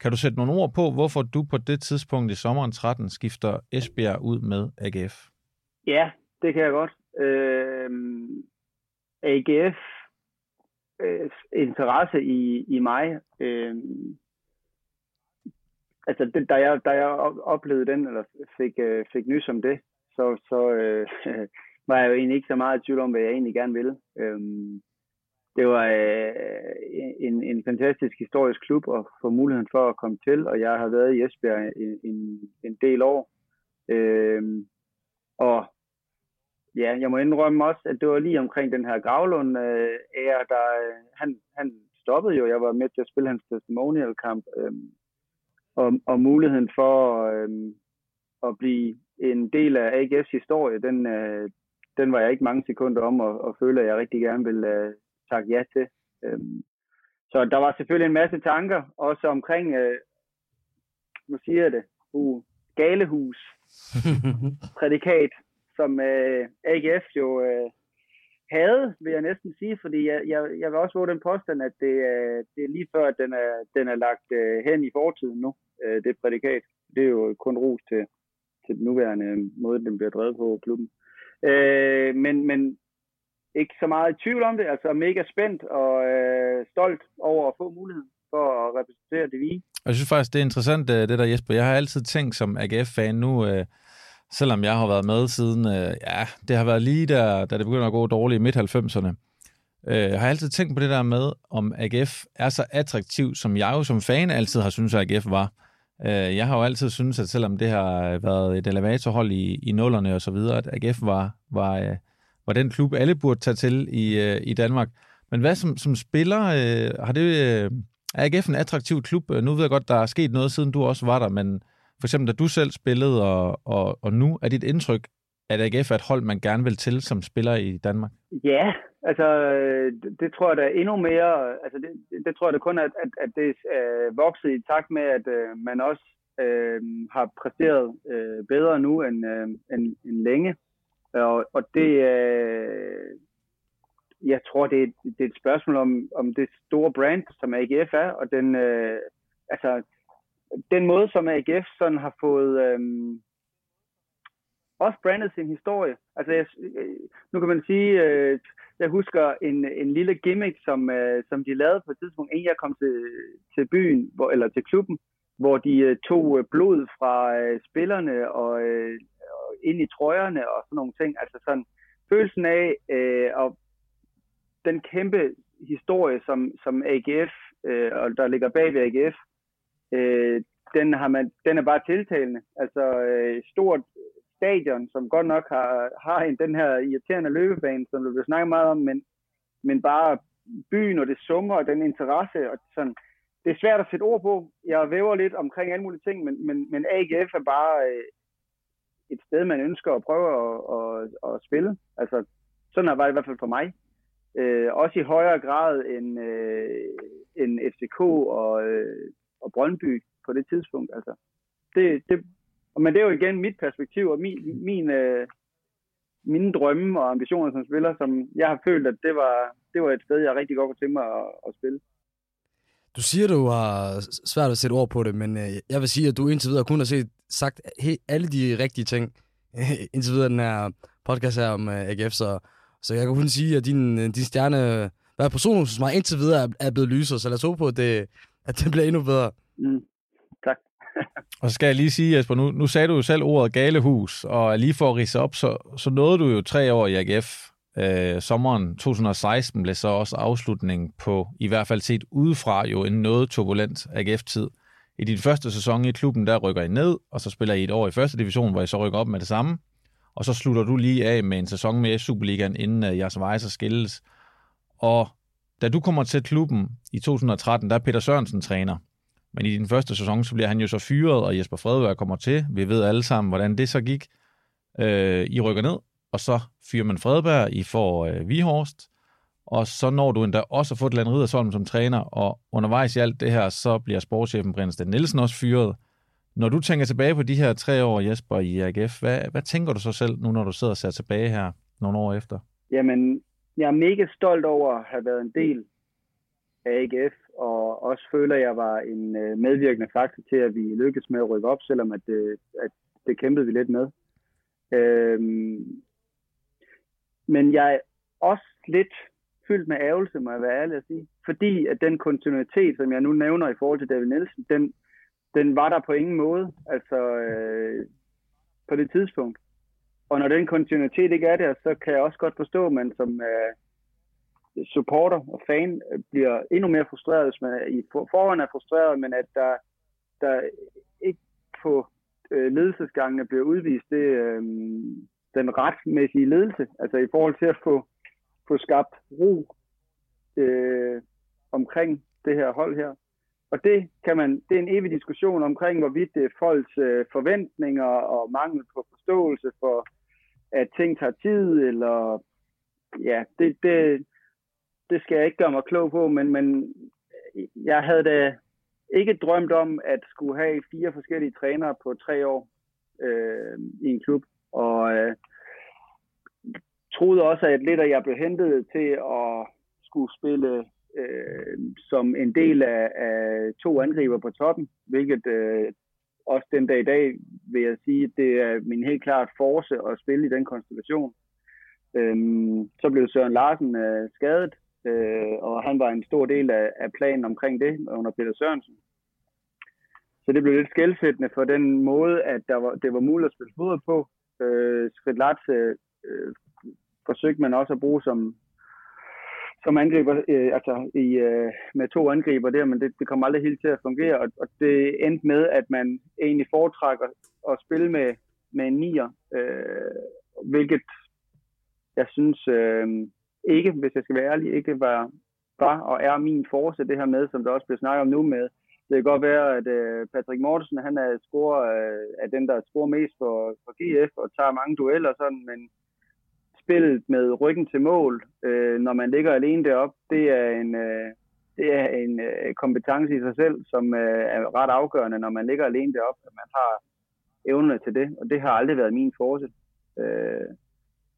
Kan du sætte nogle ord på, hvorfor du på det tidspunkt i sommeren 13 skifter Esbjerg ud med AGF? Ja, det kan jeg godt. Øh, AGF øh, interesse i, i mig øh, altså det, da, jeg, da jeg oplevede den, eller fik, øh, fik nys om det, så, så øh, <laughs> var jeg jo egentlig ikke så meget i tvivl om, hvad jeg egentlig gerne ville. Øhm, det var øh, en, en fantastisk historisk klub at få muligheden for at komme til, og jeg har været i Esbjerg en, en, en del år. Øhm, og ja, jeg må indrømme også, at det var lige omkring den her Gravlund øh, ære, der øh, han, han stoppede jo. Jeg var med til at spille hans testimonial kamp. Øh, og, og muligheden for øh, at blive en del af AGF's historie, den, øh, den var jeg ikke mange sekunder om, og, og føler, at jeg rigtig gerne vil øh, takke ja til. Øh, så der var selvfølgelig en masse tanker, også omkring, øh, nu siger jeg det, uh, galehus, <laughs> prædikat, som øh, AGF jo øh, havde, vil jeg næsten sige, fordi jeg, jeg, jeg vil også våge den påstand, at det, øh, det er lige før, at den er, den er lagt øh, hen i fortiden nu øh, det prædikat. Det er jo kun ros til, til den nuværende måde, den bliver drevet på klubben. Øh, men, men ikke så meget i tvivl om det. Altså mega spændt og øh, stolt over at få muligheden for at repræsentere det vi. Jeg synes faktisk, det er interessant, øh, det der Jesper. Jeg har altid tænkt som AGF-fan nu, øh, selvom jeg har været med siden, øh, ja, det har været lige der, da det begynder at gå dårligt i midt-90'erne, øh, har jeg altid tænkt på det der med, om AGF er så attraktiv, som jeg jo som fan altid har syntes, at AGF var. Øh, jeg har jo altid syntes, at selvom det har været et elevatorhold i, i nullerne og så videre, at AGF var, var, øh, var den klub, alle burde tage til i, øh, i Danmark. Men hvad som, som spiller, øh, har det, er AGF en attraktiv klub? Nu ved jeg godt, der er sket noget, siden du også var der, men for eksempel, da du selv spillede, og, og, og nu er dit indtryk, at AGF er et hold, man gerne vil til som spiller i Danmark? Ja, altså det tror jeg da endnu mere, altså det, det tror jeg da kun, at, at, at det er vokset i takt med, at øh, man også øh, har præsteret øh, bedre nu end, øh, end, end længe. Og, og det, øh, jeg tror, det er, det er et spørgsmål om, om det store brand, som AGF er, og den, øh, altså, den måde, som AGF sådan har fået øh, også brandet sin historie. Altså, jeg, øh, nu kan man sige, øh, jeg husker en, en lille gimmick, som, øh, som de lavede på et tidspunkt, inden jeg kom til, til byen, hvor, eller til klubben, hvor de øh, tog øh, blod fra øh, spillerne og, øh, og ind i trøjerne og sådan nogle ting. Altså sådan følelsen af, øh, og den kæmpe historie, som, som AGF, øh, og der ligger bag ved AGF, øh, den, har man, den er bare tiltalende. Altså øh, stort stadion, som godt nok har, har en, den her irriterende løbebane, som du vil snakke meget om, men, men bare byen og det summer og den interesse, og sådan, det er svært at sætte ord på. Jeg væver lidt omkring alle mulige ting, men, men, men AGF er bare øh, et sted, man ønsker at prøve at, at, at spille. Altså, sådan har det i hvert fald for mig. Øh, også i højere grad end, øh, end FCK og, øh, og Brøndby på det tidspunkt. Altså, det, det, men det er jo igen mit perspektiv og min, min, øh, mine drømme og ambitioner som spiller, som jeg har følt, at det var, det var et sted, jeg rigtig godt kunne tænke mig at, at spille. Du siger, du har svært at sætte ord på det, men øh, jeg vil sige, at du indtil videre kun har set, sagt he, alle de rigtige ting <laughs> indtil videre den her podcast her om uh, AGF, så, så jeg kan kun sige, at din, din stjerne, hvad person hos mig indtil videre er, er blevet lysere, så lad os håbe på, at det, at det bliver endnu bedre. Mm. <laughs> Og så skal jeg lige sige, Jesper, nu, nu sagde du jo selv ordet galehus, og lige for at rise op, så, så nåede du jo tre år i AGF. Øh, sommeren 2016 blev så også afslutning på, i hvert fald set udefra, jo en noget turbulent AGF-tid. I din første sæson i klubben, der rykker I ned, og så spiller I et år i første division, hvor I så rykker op med det samme. Og så slutter du lige af med en sæson med Superligaen, inden uh, jeres veje så skilles. Og da du kommer til klubben i 2013, der er Peter Sørensen træner. Men i den første sæson, så bliver han jo så fyret, og Jesper Fredberg kommer til. Vi ved alle sammen, hvordan det så gik. Øh, I rykker ned, og så fyrer man Fredberg, I får øh, Vihorst, og så når du endda også at få Land Riddersholm som træner, og undervejs i alt det her, så bliver sportschefen Brian Nielsen også fyret. Når du tænker tilbage på de her tre år, Jesper, i AGF, hvad, hvad tænker du så selv nu, når du sidder og ser tilbage her nogle år efter? Jamen, jeg er mega stolt over at have været en del af AGF, og også føler, at jeg var en øh, medvirkende faktor til, at vi lykkedes med at rykke op, selvom at det, at det kæmpede vi lidt med. Øhm, men jeg er også lidt fyldt med ærgelse, må jeg være ærlig at sige. Fordi at den kontinuitet, som jeg nu nævner i forhold til David Nielsen, den, den var der på ingen måde, altså øh, på det tidspunkt. Og når den kontinuitet ikke er der, så kan jeg også godt forstå, at man som øh, supporter og fan bliver endnu mere frustreret, hvis man i forhånd er frustreret, men at der, der ikke på øh, ledelsesgangene bliver udvist det, øh, den retmæssige ledelse, altså i forhold til at få, få skabt ro øh, omkring det her hold her. Og det kan man, det er en evig diskussion omkring, hvorvidt det er folks øh, forventninger og mangel på forståelse for, at ting tager tid, eller ja, det, det, det skal jeg ikke gøre mig klog på, men, men jeg havde da ikke drømt om at skulle have fire forskellige trænere på tre år øh, i en klub. Og øh, troede også, at lidt af jeg blev hentet til at skulle spille øh, som en del af, af to angriber på toppen, hvilket øh, også den dag i dag vil jeg sige, det er min helt klart force at spille i den konstellation. Øhm, så blev Søren Larsen øh, skadet, øh, og han var en stor del af, af planen omkring det under Peter Sørensen. Så det blev lidt skældsættende for den måde, at der var, det var muligt at spille fodbold på. Øh, Skridlatse øh, forsøgte man også at bruge som, som angriber, øh, altså i, øh, med to angriber der, men det, det kom aldrig helt til at fungere, og, og det endte med, at man egentlig foretrækker at spille med, med en nier, øh, hvilket jeg synes øh, ikke, hvis jeg skal være ærlig, ikke var, var og er min force, det her med, som der også bliver snakket om nu med, det kan godt være, at øh, Patrick Mortensen, han er scorer øh, er den, der scorer mest for, for GF og tager mange dueller og sådan, men spillet med ryggen til mål, øh, når man ligger alene derop, det er en, øh, det er en øh, kompetence i sig selv, som øh, er ret afgørende, når man ligger alene derop, at man har evnerne til det, og det har aldrig været min force. Øh,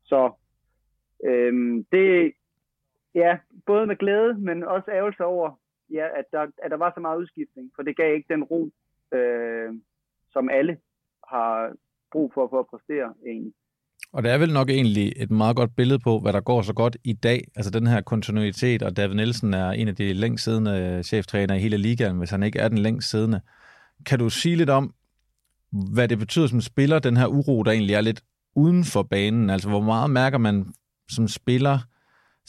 så øh, det, ja, både med glæde, men også ærgelse over, ja, at, der, at der var så meget udskiftning, for det gav ikke den ro, øh, som alle har brug for for at præstere egentlig. Og det er vel nok egentlig et meget godt billede på, hvad der går så godt i dag. Altså den her kontinuitet, og David Nielsen er en af de længst siddende øh, cheftræner i hele ligaen, hvis han ikke er den længst siddende. Kan du sige lidt om, hvad det betyder som spiller, den her uro, der egentlig er lidt uden for banen? Altså hvor meget mærker man som spiller,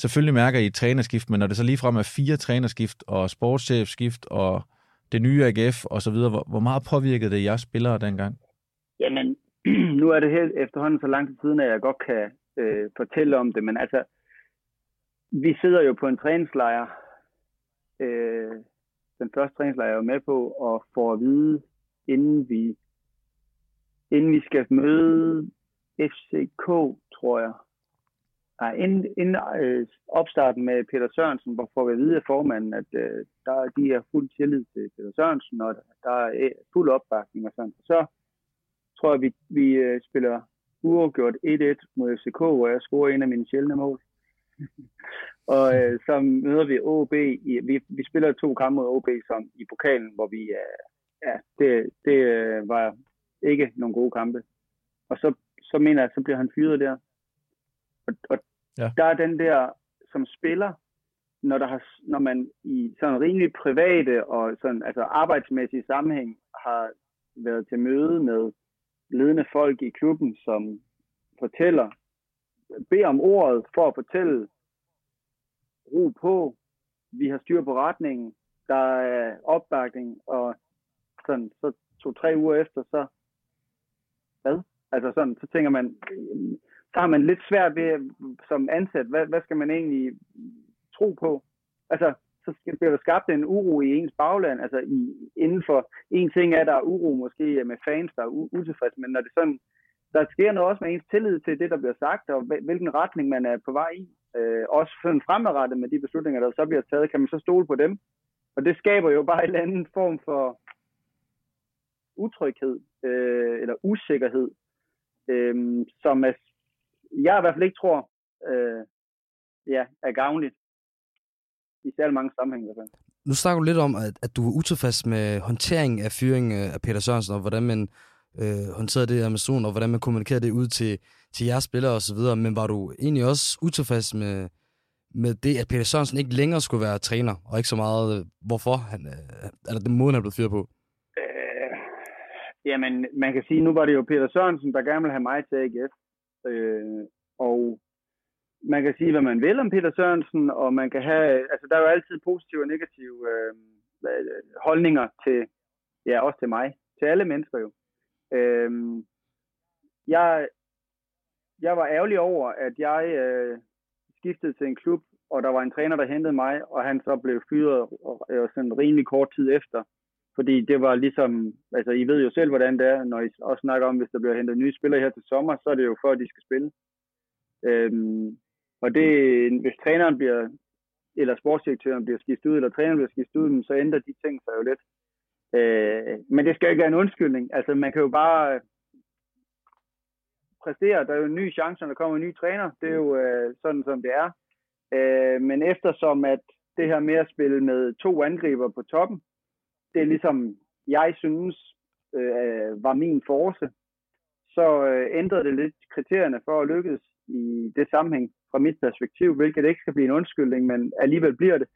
selvfølgelig mærker I et trænerskift, men når det så ligefrem er fire trænerskift og sportschefskift og det nye AGF og så videre, hvor, hvor meget påvirkede det jeres spillere dengang? Jamen, <clears throat> nu er det helt efterhånden så lang tid siden, at jeg godt kan øh, fortælle om det, men altså, vi sidder jo på en træningslejr, øh, den første træningslejr, jeg var med på, og får at vide, inden vi, inden vi skal møde FCK, tror jeg, Nej, inden, inden øh, opstarten med Peter Sørensen, hvor får vi at vide af formanden, at øh, der, de er fuld tillid til Peter Sørensen, og der er øh, fuld opbakning og sådan. Så tror jeg, vi, vi øh, spiller uafgjort 1-1 mod FCK, hvor jeg scorer en af mine sjældne mål. <laughs> og øh, så møder vi OB. I, vi, vi spiller to kampe mod OB som i pokalen, hvor vi, øh, ja, det, det øh, var ikke nogle gode kampe. Og så, så mener jeg, så bliver han fyret der. Og, og ja. der er den der, som spiller, når, der har, når man i sådan rimelig private og sådan, altså arbejdsmæssige sammenhæng har været til møde med ledende folk i klubben, som fortæller, beder om ordet for at fortælle, ro på, vi har styr på retningen, der er opbakning, og sådan, så to-tre uger efter, så hvad? Altså sådan, så tænker man, der har man lidt svært ved som ansat, hvad, hvad skal man egentlig tro på? Altså, så bliver der skabt en uro i ens bagland, altså i, inden for, en ting er, der er uro måske med fans, der er utilfredse, men når det sådan, der sker noget også med ens tillid til det, der bliver sagt, og hvilken retning man er på vej i. Øh, også sådan fremadrettet med de beslutninger, der så bliver taget, kan man så stole på dem. Og det skaber jo bare en eller anden form for utryghed, øh, eller usikkerhed, øh, som er, jeg i hvert fald ikke tror, øh, ja, er gavnligt i særlig mange sammenhænge. I hvert fald. Nu snakker du lidt om, at, at du er utilfreds med håndtering af fyring af Peter Sørensen, og hvordan man øh, håndterede det med Son, og hvordan man kommunikerede det ud til, til jeres spillere osv., men var du egentlig også utilfreds med, med det, at Peter Sørensen ikke længere skulle være træner, og ikke så meget, øh, hvorfor han, øh, eller den måde, han blevet fyret på? Øh, jamen, man kan sige, nu var det jo Peter Sørensen, der gerne ville have mig til AGF, øh, og man kan sige, hvad man vil om Peter Sørensen, og man kan have, altså der er jo altid positive og negative øh, øh, holdninger til, ja, også til mig, til alle mennesker jo. Øh, jeg, jeg var ærgerlig over, at jeg øh, skiftede til en klub, og der var en træner, der hentede mig, og han så blev fyret og, og sådan rimelig kort tid efter. Fordi det var ligesom, altså I ved jo selv, hvordan det er, når I også snakker om, hvis der bliver hentet nye spillere her til sommer, så er det jo for, at de skal spille. Øhm, og det, hvis træneren bliver, eller sportsdirektøren bliver skiftet ud, eller træneren bliver skiftet ud, så ændrer de ting sig jo lidt. Øh, men det skal jo ikke være en undskyldning. Altså, man kan jo bare øh, præstere. Der er jo en ny chance, når der kommer en ny træner. Det er jo øh, sådan, som det er. Øh, men eftersom at det her med at spille med to angriber på toppen, det er ligesom, jeg synes, øh, var min force, så øh, ændrede det lidt kriterierne for at lykkes i det sammenhæng fra mit perspektiv, hvilket ikke skal blive en undskyldning, men alligevel bliver det.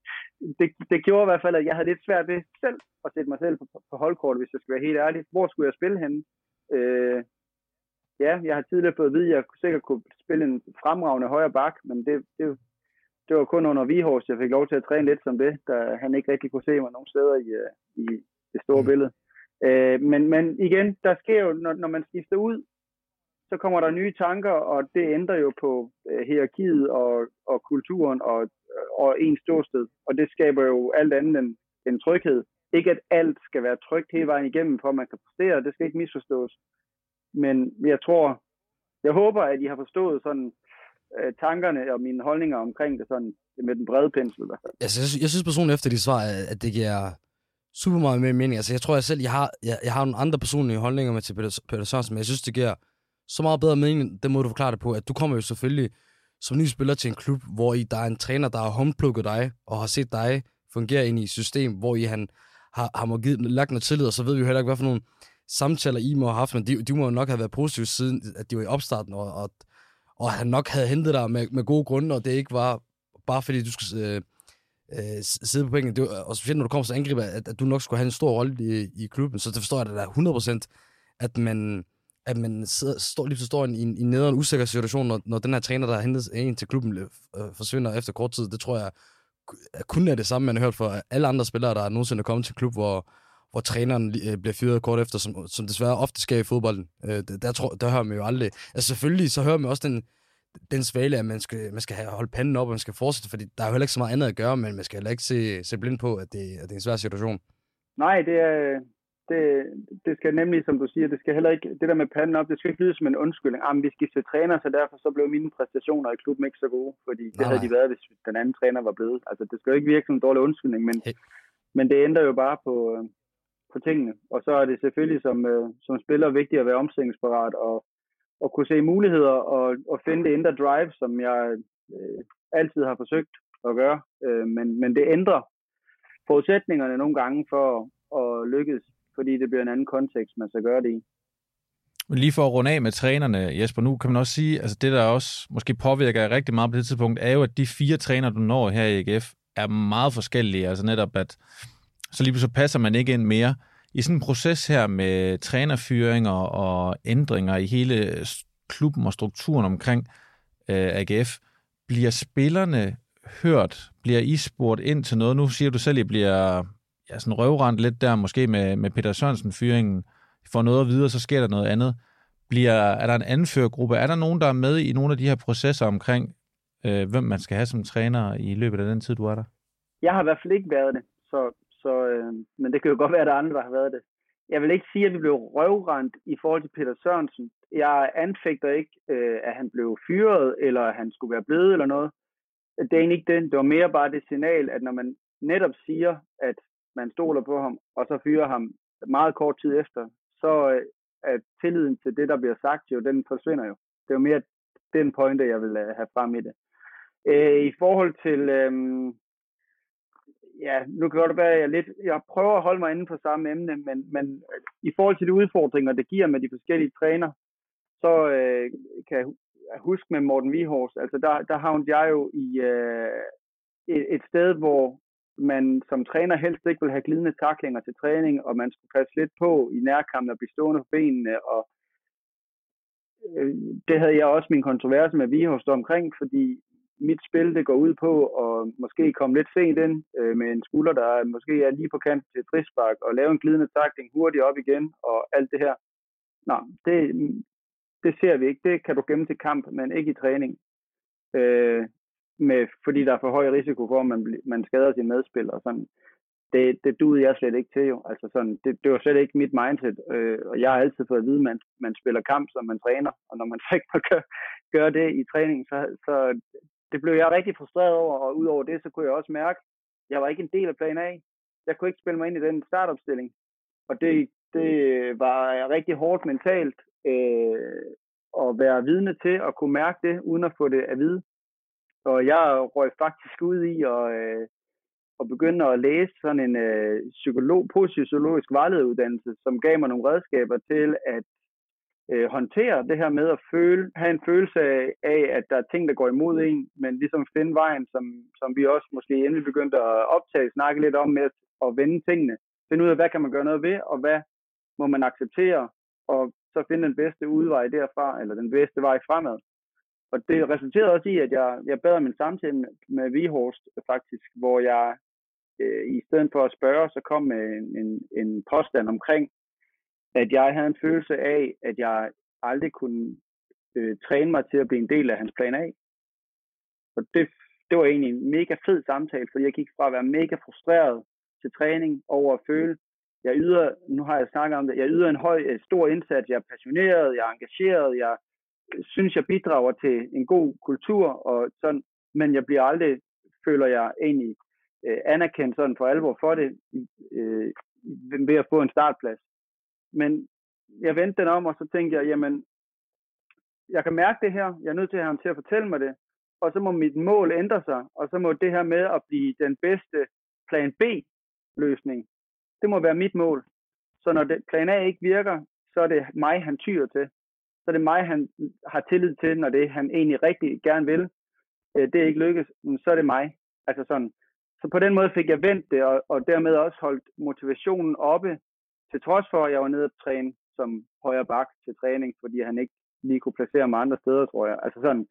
<laughs> det. Det gjorde i hvert fald, at jeg havde lidt svært ved selv at sætte mig selv på, på holdkort, hvis jeg skal være helt ærlig. Hvor skulle jeg spille henne? Øh, ja, jeg har tidligere fået at vide, at jeg sikkert kunne spille en fremragende højre bak, men det, det, det var kun under Vihors, jeg fik lov til at træne lidt som det, da han ikke rigtig kunne se mig nogen steder i, øh, i det store mm. billede. Øh, men, men igen, der sker jo, når, når man skifter ud, så kommer der nye tanker, og det ændrer jo på øh, hierarkiet og, og kulturen og, og ens ståsted. Og det skaber jo alt andet end en tryghed. Ikke at alt skal være trygt hele vejen igennem, for at man kan præstere, det skal ikke misforstås. Men jeg tror, jeg håber, at I har forstået sådan øh, tankerne og mine holdninger omkring det sådan med den brede pensel. I hvert fald. Altså, jeg, jeg synes personligt efter de svar, at det giver super meget mere mening. Altså, jeg tror jeg selv, jeg har, jeg, jeg har nogle andre personlige holdninger med til Peter, Peter Sørensen, men jeg synes, det giver så meget bedre mening, den måde du forklarer det på, at du kommer jo selvfølgelig som ny spiller til en klub, hvor I der er en træner, der har håndplukket dig, og har set dig fungere ind i et system, hvor I han har, har må givet, lagt noget tillid, og så ved vi jo heller ikke, hvad for nogle samtaler I må have haft, men de, de må jo nok have været positive siden, at de var i opstarten, og, og, og han nok havde hentet dig med, med gode grunde, og det ikke var bare fordi, du skulle øh, øh, sidde på pengene. Det, og specielt når du kommer som angriber, at, at du nok skulle have en stor rolle i, i klubben, så det forstår jeg da 100%, at man, at man sidder, står, lige så står i en, i en nederen usikker situation, når, når den her træner, der har hentet en til klubben, øh, forsvinder efter kort tid. Det tror jeg kun er det samme, man har hørt fra alle andre spillere, der er nogensinde kommet til klub, hvor, hvor træneren øh, bliver fyret kort efter, som, som desværre ofte sker i fodbolden. Øh, der, tror, der hører man jo aldrig. Altså selvfølgelig, så hører man også den, den svale, at man skal, man skal have, holde panden op, og man skal fortsætte, fordi der er jo heller ikke så meget andet at gøre, men man skal heller ikke se, se blind på, at det, at det er en svær situation. Nej, det er, det, det skal nemlig, som du siger, det skal heller ikke, det der med panden op, det skal ikke lyde som en undskyldning. Ah, vi skiftede træner, så derfor så blev mine præstationer i klubben ikke så gode, fordi det nej, havde de været, hvis den anden træner var blevet. Altså, det skal jo ikke virke som en dårlig undskyldning, men, hey. men det ændrer jo bare på, på tingene. Og så er det selvfølgelig som, øh, som spiller vigtigt at være omstillingsparat og, og kunne se muligheder og, og finde det indre drive, som jeg øh, altid har forsøgt at gøre. Øh, men, men det ændrer forudsætningerne nogle gange for at lykkes fordi det bliver en anden kontekst, man skal gøre det i. Lige for at runde af med trænerne, Jesper, nu kan man også sige, altså det der også måske påvirker rigtig meget på det tidspunkt, er jo, at de fire træner, du når her i AGF, er meget forskellige. Altså netop, at så lige så passer man ikke ind mere. I sådan en proces her med trænerfyringer og ændringer i hele klubben og strukturen omkring øh, AGF, bliver spillerne hørt? Bliver I spurgt ind til noget? Nu siger du selv, at I bliver ja, sådan røvrendt lidt der, måske med, med Peter Sørensen-fyringen, får noget at vide, så sker der noget andet. Bliver, er der en anførergruppe? Er der nogen, der er med i nogle af de her processer omkring, øh, hvem man skal have som træner i løbet af den tid, du er der? Jeg har i hvert fald ikke været det, så, så, øh, men det kan jo godt være, at der er andre, der har været det. Jeg vil ikke sige, at vi blev røvrendt i forhold til Peter Sørensen. Jeg anfægter ikke, øh, at han blev fyret, eller at han skulle være blevet, eller noget. Det er egentlig ikke det. Det var mere bare det signal, at når man netop siger, at man stoler på ham, og så fyrer ham meget kort tid efter, så øh, at tilliden til det, der bliver sagt, jo, den forsvinder jo. Det er jo mere den pointe, jeg vil øh, have frem i det. Øh, I forhold til, øh, ja, nu kan det være, at jeg lidt, jeg prøver at holde mig inde på samme emne, men, men øh, i forhold til de udfordringer, det giver med de forskellige træner, så øh, kan jeg huske med Morten Vihors, altså der, der havnede jeg jo i øh, et, et sted, hvor man som træner helst ikke vil have glidende taklinger til træning, og man skulle passe lidt på i nærkampen og blive stående på benene, og øh, det havde jeg også min kontroverse med Vihorst omkring, fordi mit spil det går ud på at måske komme lidt sent ind øh, med en skulder, der måske er lige på kant til frispark, og lave en glidende takling hurtigt op igen, og alt det her. Nå, det, det ser vi ikke. Det kan du gemme til kamp, men ikke i træning. Øh, med, fordi der er for høj risiko for, at man, man skader sin medspiller. Og sådan. Det, det duede jeg slet ikke til jo. Altså sådan, det, det var slet ikke mit mindset. Øh, og jeg har altid fået at vide, at man, man spiller kamp, som man træner. Og når man så ikke <laughs> må gøre, gøre det i træning, så, så det blev jeg rigtig frustreret over. Og udover det, så kunne jeg også mærke, at jeg var ikke en del af plan A. Jeg kunne ikke spille mig ind i den startopstilling. Og det, det var rigtig hårdt mentalt øh, at være vidne til og kunne mærke det, uden at få det at vide. Og jeg røg faktisk ud i at, øh, at begynde at læse sådan en øh, psykolog, positiv psykologisk vejlederuddannelse, som gav mig nogle redskaber til at øh, håndtere det her med at føle, have en følelse af, af, at der er ting, der går imod en, men ligesom finde vejen, som, som vi også måske endelig begyndte at optage, snakke lidt om med at vende tingene. Finde ud af, hvad kan man gøre noget ved, og hvad må man acceptere. Og så finde den bedste udvej derfra, eller den bedste vej fremad. Og det resulterede også i, at jeg, jeg bad om en samtale med, med Vihorst faktisk, hvor jeg øh, i stedet for at spørge, så kom med en, en, en påstand omkring, at jeg havde en følelse af, at jeg aldrig kunne øh, træne mig til at blive en del af hans plan A. Og det, det var egentlig en mega fed samtale, fordi jeg gik fra at være mega frustreret til træning over at føle, jeg yder, nu har jeg snakket om det, jeg yder en høj, øh, stor indsats, jeg er passioneret, jeg er engageret, jeg øh, synes, jeg bidrager til en god kultur, og sådan, men jeg bliver aldrig, føler jeg egentlig, øh, anerkendt sådan for alvor for det, øh, ved at få en startplads. Men jeg vendte den om, og så tænkte jeg, jamen, jeg kan mærke det her, jeg er nødt til at have ham til at fortælle mig det, og så må mit mål ændre sig, og så må det her med at blive den bedste plan B-løsning, det må være mit mål. Så når det, plan A ikke virker, så er det mig, han tyrer til. Så er det mig, han har tillid til, når det han egentlig rigtig gerne vil. Øh, det ikke lykkes, så er det mig. Altså sådan. Så på den måde fik jeg vendt det, og, og dermed også holdt motivationen oppe, til trods for, at jeg var nede og træne som højre bak til træning, fordi han ikke lige kunne placere mig andre steder, tror jeg. Altså sådan.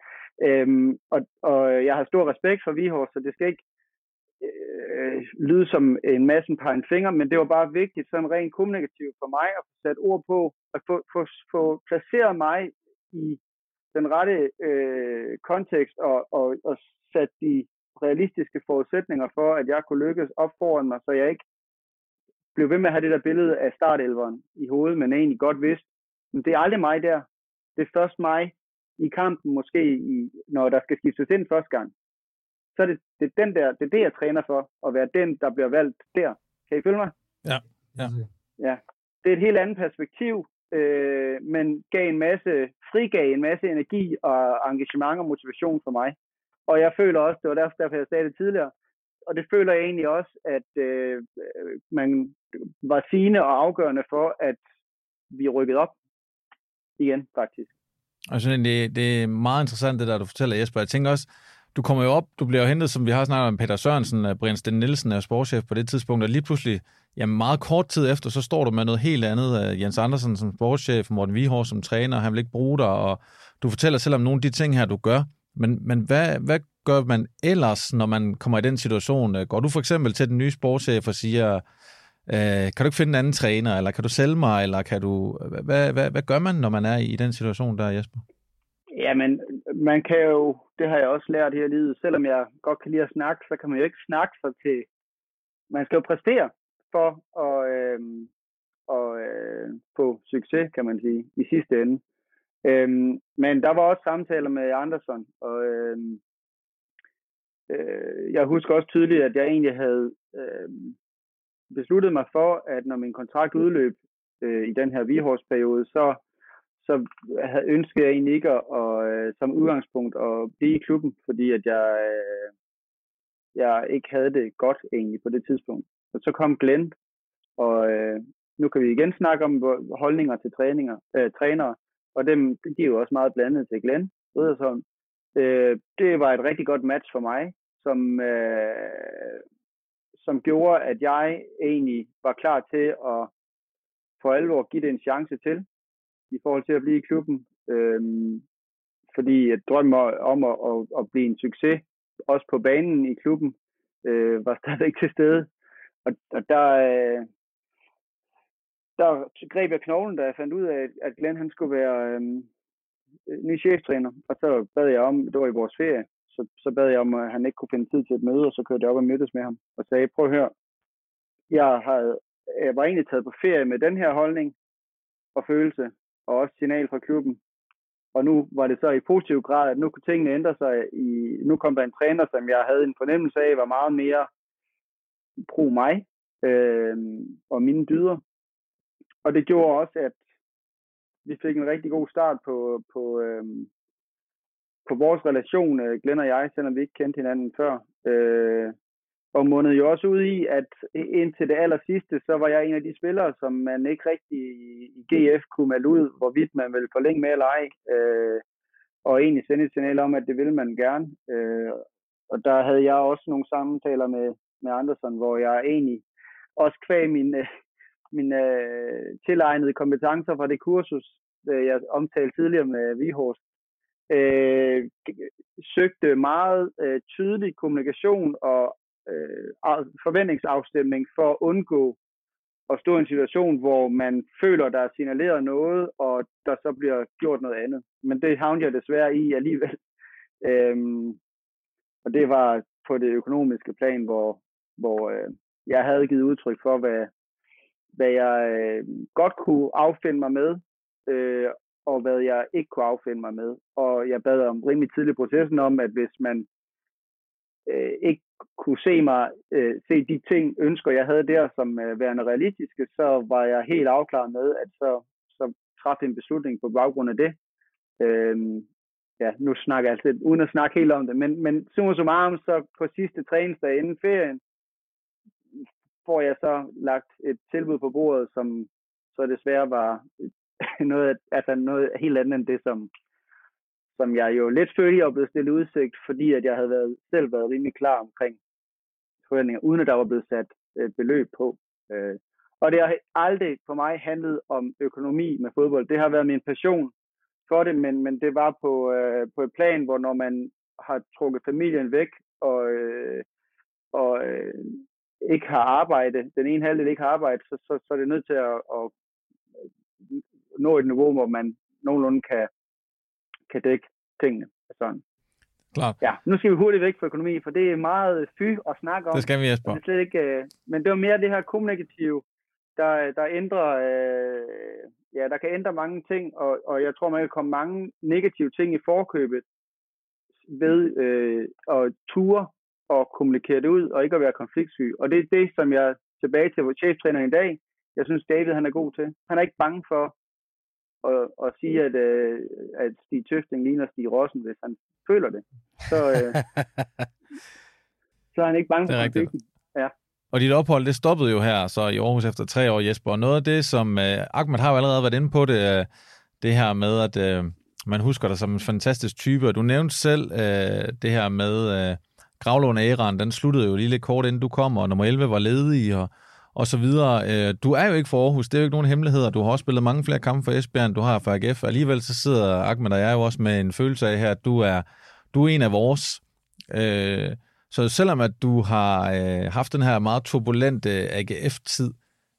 Øhm, og, og jeg har stor respekt for Vihor, så det skal ikke øh, lyde som en masse par en finger, men det var bare vigtigt, sådan rent kommunikativt for mig, at få sat ord på, at få, få, få placeret mig i den rette øh, kontekst og, og, og sat de realistiske forudsætninger for, at jeg kunne lykkes op foran mig, så jeg ikke blev ved med at have det der billede af startelveren i hovedet, men egentlig godt vidste, men det er aldrig mig der. Det er først mig i kampen, måske i, når der skal skiftes ind første gang så er det, det, er den der, det er det, jeg træner for, at være den, der bliver valgt der. Kan I følge mig? Ja. ja. ja. Det er et helt andet perspektiv, øh, men gav en masse, frigav en masse energi og engagement og motivation for mig. Og jeg føler også, det var derfor, derfor jeg sagde det tidligere, og det føler jeg egentlig også, at øh, man var sigende og afgørende for, at vi rykkede op igen, faktisk. Altså, det, det er meget interessant, det der, du fortæller, Jesper. Jeg tænker også, du kommer jo op, du bliver jo hentet, som vi har snakket om, Peter Sørensen, øh, Brian Sten Nielsen er sportschef på det tidspunkt, og lige pludselig, jamen meget kort tid efter, så står du med noget helt andet. Øh, Jens Andersen som sportschef, Morten Vihor som træner, han vil ikke bruge dig, og du fortæller selv om nogle af de ting her, du gør. Men, men hvad, hvad gør man ellers, når man kommer i den situation? Øh, går du for eksempel til den nye sportschef og siger, øh, kan du ikke finde en anden træner, eller kan du sælge mig, eller kan du... Hvad, hvad, hvad gør man, når man er i den situation der, Jesper? Jamen, man kan jo, det har jeg også lært her i livet, selvom jeg godt kan lide at snakke, så kan man jo ikke snakke sig til, man skal jo præstere for at, øh, og, øh, få succes, kan man sige, i sidste ende. Øh, men der var også samtaler med Andersson, og øh, øh, jeg husker også tydeligt, at jeg egentlig havde øh, besluttet mig for, at når min kontrakt udløb øh, i den her vihårsperiode, så så ønskede jeg egentlig ikke at, og, øh, som udgangspunkt at blive i klubben, fordi at jeg, øh, jeg ikke havde det godt egentlig på det tidspunkt. Og så kom Glenn, og øh, nu kan vi igen snakke om holdninger til træninger, øh, trænere, og dem, de er jo også meget blandet til Glenn Riddersholm. Øh, det var et rigtig godt match for mig, som, øh, som gjorde, at jeg egentlig var klar til at for alvor give det en chance til i forhold til at blive i klubben. Øh, fordi jeg drømmer om at, at, at blive en succes, også på banen i klubben, øh, var <laughs> stadigvæk til stede. Og, og der, øh, der greb jeg knoglen, da jeg fandt ud af, at Glenn han skulle være øh, ny cheftræner. Og så bad jeg om, det var i vores ferie, så, så bad jeg om, at han ikke kunne finde tid til et møde, og så kørte jeg op og mødtes med ham og sagde, prøv at høre, jeg, havde, jeg var egentlig taget på ferie med den her holdning og følelse, og også signal fra klubben. Og nu var det så i positiv grad, at nu kunne tingene ændre sig. I, nu kom der en træner, som jeg havde en fornemmelse af, var meget mere pro mig øh, og mine dyder. Og det gjorde også, at vi fik en rigtig god start på, på, øh, på vores relation, øh, Glenn og jeg, selvom vi ikke kendte hinanden før. Øh, og mundede jo også ud i, at indtil det aller sidste, så var jeg en af de spillere, som man ikke rigtig i GF kunne melde ud, hvorvidt man ville forlænge med eller ej. Øh, og egentlig sende et signal om, at det ville man gerne. Øh, og der havde jeg også nogle samtaler med, med Andersen, hvor jeg egentlig også kvæg min, øh, min øh, tilegnede kompetencer fra det kursus, øh, jeg omtalte tidligere med Vihorst, øh, søgte meget øh, tydelig kommunikation og øh, forventningsafstemning for at undgå at stå i en situation, hvor man føler, der er signaleret noget, og der så bliver gjort noget andet. Men det havnede jeg desværre i alligevel. <laughs> Øhm, og det var på det økonomiske plan, hvor, hvor øh, jeg havde givet udtryk for, hvad, hvad jeg øh, godt kunne affinde mig med, øh, og hvad jeg ikke kunne affinde mig med. Og jeg bad om rimelig tidlig processen om, at hvis man øh, ikke kunne se mig øh, se de ting, ønsker jeg havde der som øh, værende realistiske, så var jeg helt afklaret med, at så, så træffe en beslutning på baggrund af det. Øh, ja, nu snakker jeg altså uden at snakke helt om det, men, men summa summarum, så på sidste træningsdag inden ferien, får jeg så lagt et tilbud på bordet, som så desværre var <laughs> noget, altså noget helt andet end det, som, som jeg jo lidt følte, jeg blevet stillet udsigt, fordi at jeg havde været, selv været rimelig klar omkring forventninger, uden at der var blevet sat et beløb på. Øh, og det har aldrig for mig handlet om økonomi med fodbold. Det har været min passion for det, men, men det var på, øh, på et plan, hvor når man har trukket familien væk, og, øh, og øh, ikke har arbejde, den ene halvdel ikke har arbejde, så, så, så er det nødt til at, at nå et niveau, hvor man nogenlunde kan, kan dække tingene. Sådan. Klart. Ja, nu skal vi hurtigt væk fra økonomi, for det er meget fy at snakke om. Det skal vi, Jesper. Det er slet ikke, øh, men det var mere det her kommunikative, der, der ændrer, øh, ja, der kan ændre mange ting, og, og jeg tror, man kan komme mange negative ting i forkøbet ved øh, at ture og kommunikere det ud, og ikke at være konfliktsky. Og det er det, som jeg tilbage til vores cheftræner i dag, jeg synes, David han er god til. Han er ikke bange for at, at sige, at, øh, at Stig Tøfting ligner Stig Rossen, hvis han føler det. Så, øh, <laughs> så er han ikke bange for konflikten. Ja. Og dit ophold, det stoppede jo her så i Aarhus efter tre år, Jesper. Og noget af det, som uh, Ahmed har jo allerede været inde på, det, uh, det her med, at uh, man husker dig som en fantastisk type. Og du nævnte selv uh, det her med uh, Gravlån æraen den sluttede jo lige lidt kort inden du kom, og nummer 11 var ledig, og, og så videre. Øh, du er jo ikke for Aarhus, det er jo ikke nogen hemmeligheder. Du har også spillet mange flere kampe for Esbjerg, du har for AGF. Alligevel så sidder Ahmed og jeg jo også med en følelse af her, at du er, du er en af vores. Øh, så selvom at du har øh, haft den her meget turbulente AGF-tid,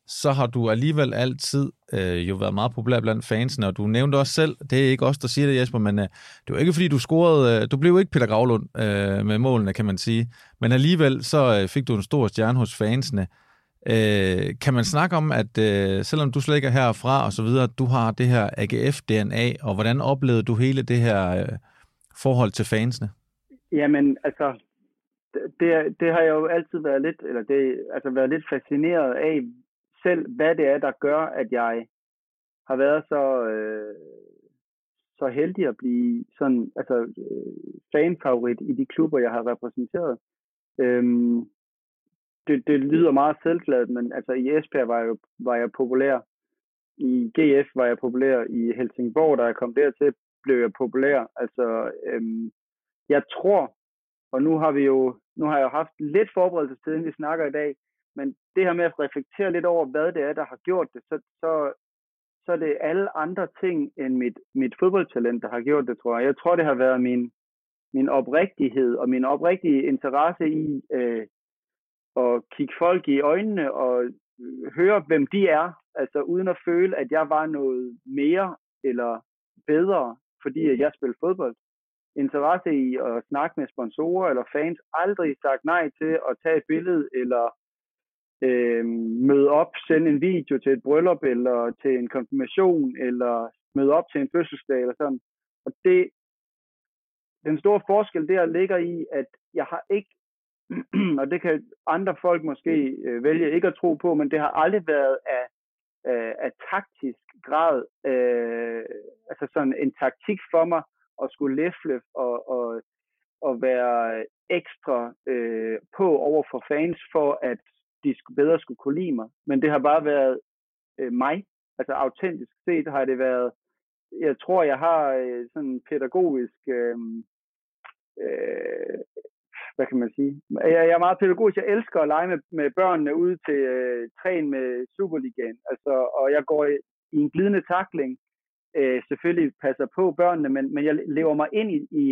så har du alligevel altid øh, jo været meget populær blandt fansene, og du nævnte også selv, det er ikke os, der siger det, Jesper, men øh, det var ikke fordi, du scorede, øh, du blev ikke Peter Gravlund øh, med målene, kan man sige, men alligevel så øh, fik du en stor stjerne hos fansene. Øh, kan man snakke om, at øh, selvom du slet ikke er herfra og så videre, du har det her AGF-DNA, og hvordan oplevede du hele det her øh, forhold til fansene? Jamen, altså, det, det har jeg jo altid været lidt, eller det, altså været lidt fascineret af selv, hvad det er, der gør, at jeg har været så, øh, så heldig at blive sådan, altså, øh, fanfavorit i de klubber, jeg har repræsenteret. Øhm, det, det lyder meget selvgladt, men altså i Esbjerg var jeg, var jeg populær. I GF var jeg populær. I Helsingborg, da jeg kom dertil, blev jeg populær. Altså, øhm, jeg tror, og nu har vi jo, nu har jeg jo haft lidt forberedelse til, vi snakker i dag, men det her med at reflektere lidt over, hvad det er, der har gjort det, så, så, så er det alle andre ting end mit, mit fodboldtalent, der har gjort det, tror jeg. Jeg tror, det har været min, min oprigtighed og min oprigtige interesse i øh, at kigge folk i øjnene og høre, hvem de er, altså uden at føle, at jeg var noget mere eller bedre, fordi jeg spillede fodbold interesse i at snakke med sponsorer eller fans, aldrig sagt nej til at tage et billede eller øh, møde op, sende en video til et bryllup eller til en konfirmation eller møde op til en fødselsdag eller sådan. Og det, den store forskel der ligger i, at jeg har ikke, <clears throat> og det kan andre folk måske øh, vælge ikke at tro på, men det har aldrig været af, øh, af taktisk grad, øh, altså sådan en taktik for mig, at skulle læfle og, og, og være ekstra øh, på over for fans, for at de bedre skulle kunne lide mig. Men det har bare været øh, mig. Altså autentisk set har det været, jeg tror, jeg har øh, sådan pædagogisk, øh, øh, hvad kan man sige? Jeg, jeg er meget pædagogisk. Jeg elsker at lege med, med børnene ude til øh, træn med Superligaen. Altså, og jeg går i, i en glidende takling øh, selvfølgelig passer på børnene, men, men jeg lever mig ind i, i,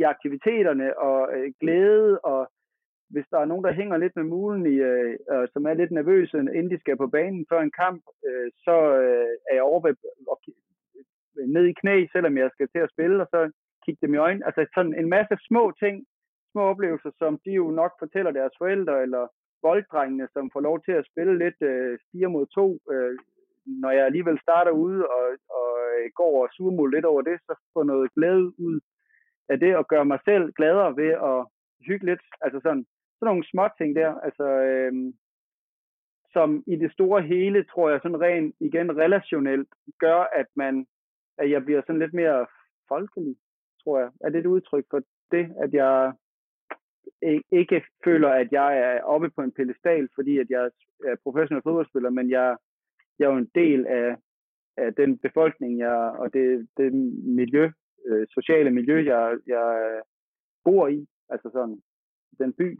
i aktiviteterne og øh, glæde, og hvis der er nogen, der hænger lidt med mulen, i, øh, øh, som er lidt nervøse, inden de skal på banen før en kamp, øh, så øh, er jeg over ved, og, ned i knæ, selvom jeg skal til at spille, og så kigge dem i øjnene. Altså sådan en masse små ting, små oplevelser, som de jo nok fortæller deres forældre, eller bolddrengene, som får lov til at spille lidt øh, 4 mod 2, øh, når jeg alligevel starter ude og, og øh, går og surmul lidt over det, så får noget glæde ud af det, og gøre mig selv gladere ved at hygge lidt. Altså sådan, sådan nogle små ting der, altså, øh, som i det store hele, tror jeg, sådan rent igen relationelt, gør, at man, at jeg bliver sådan lidt mere folkelig, tror jeg. Er det et udtryk for det, at jeg ikke føler, at jeg er oppe på en pedestal, fordi at jeg er professionel fodboldspiller, men jeg, jeg er jo en del af, af den befolkning jeg, og det, det miljø, øh, sociale miljø, jeg, jeg bor i, altså sådan den by.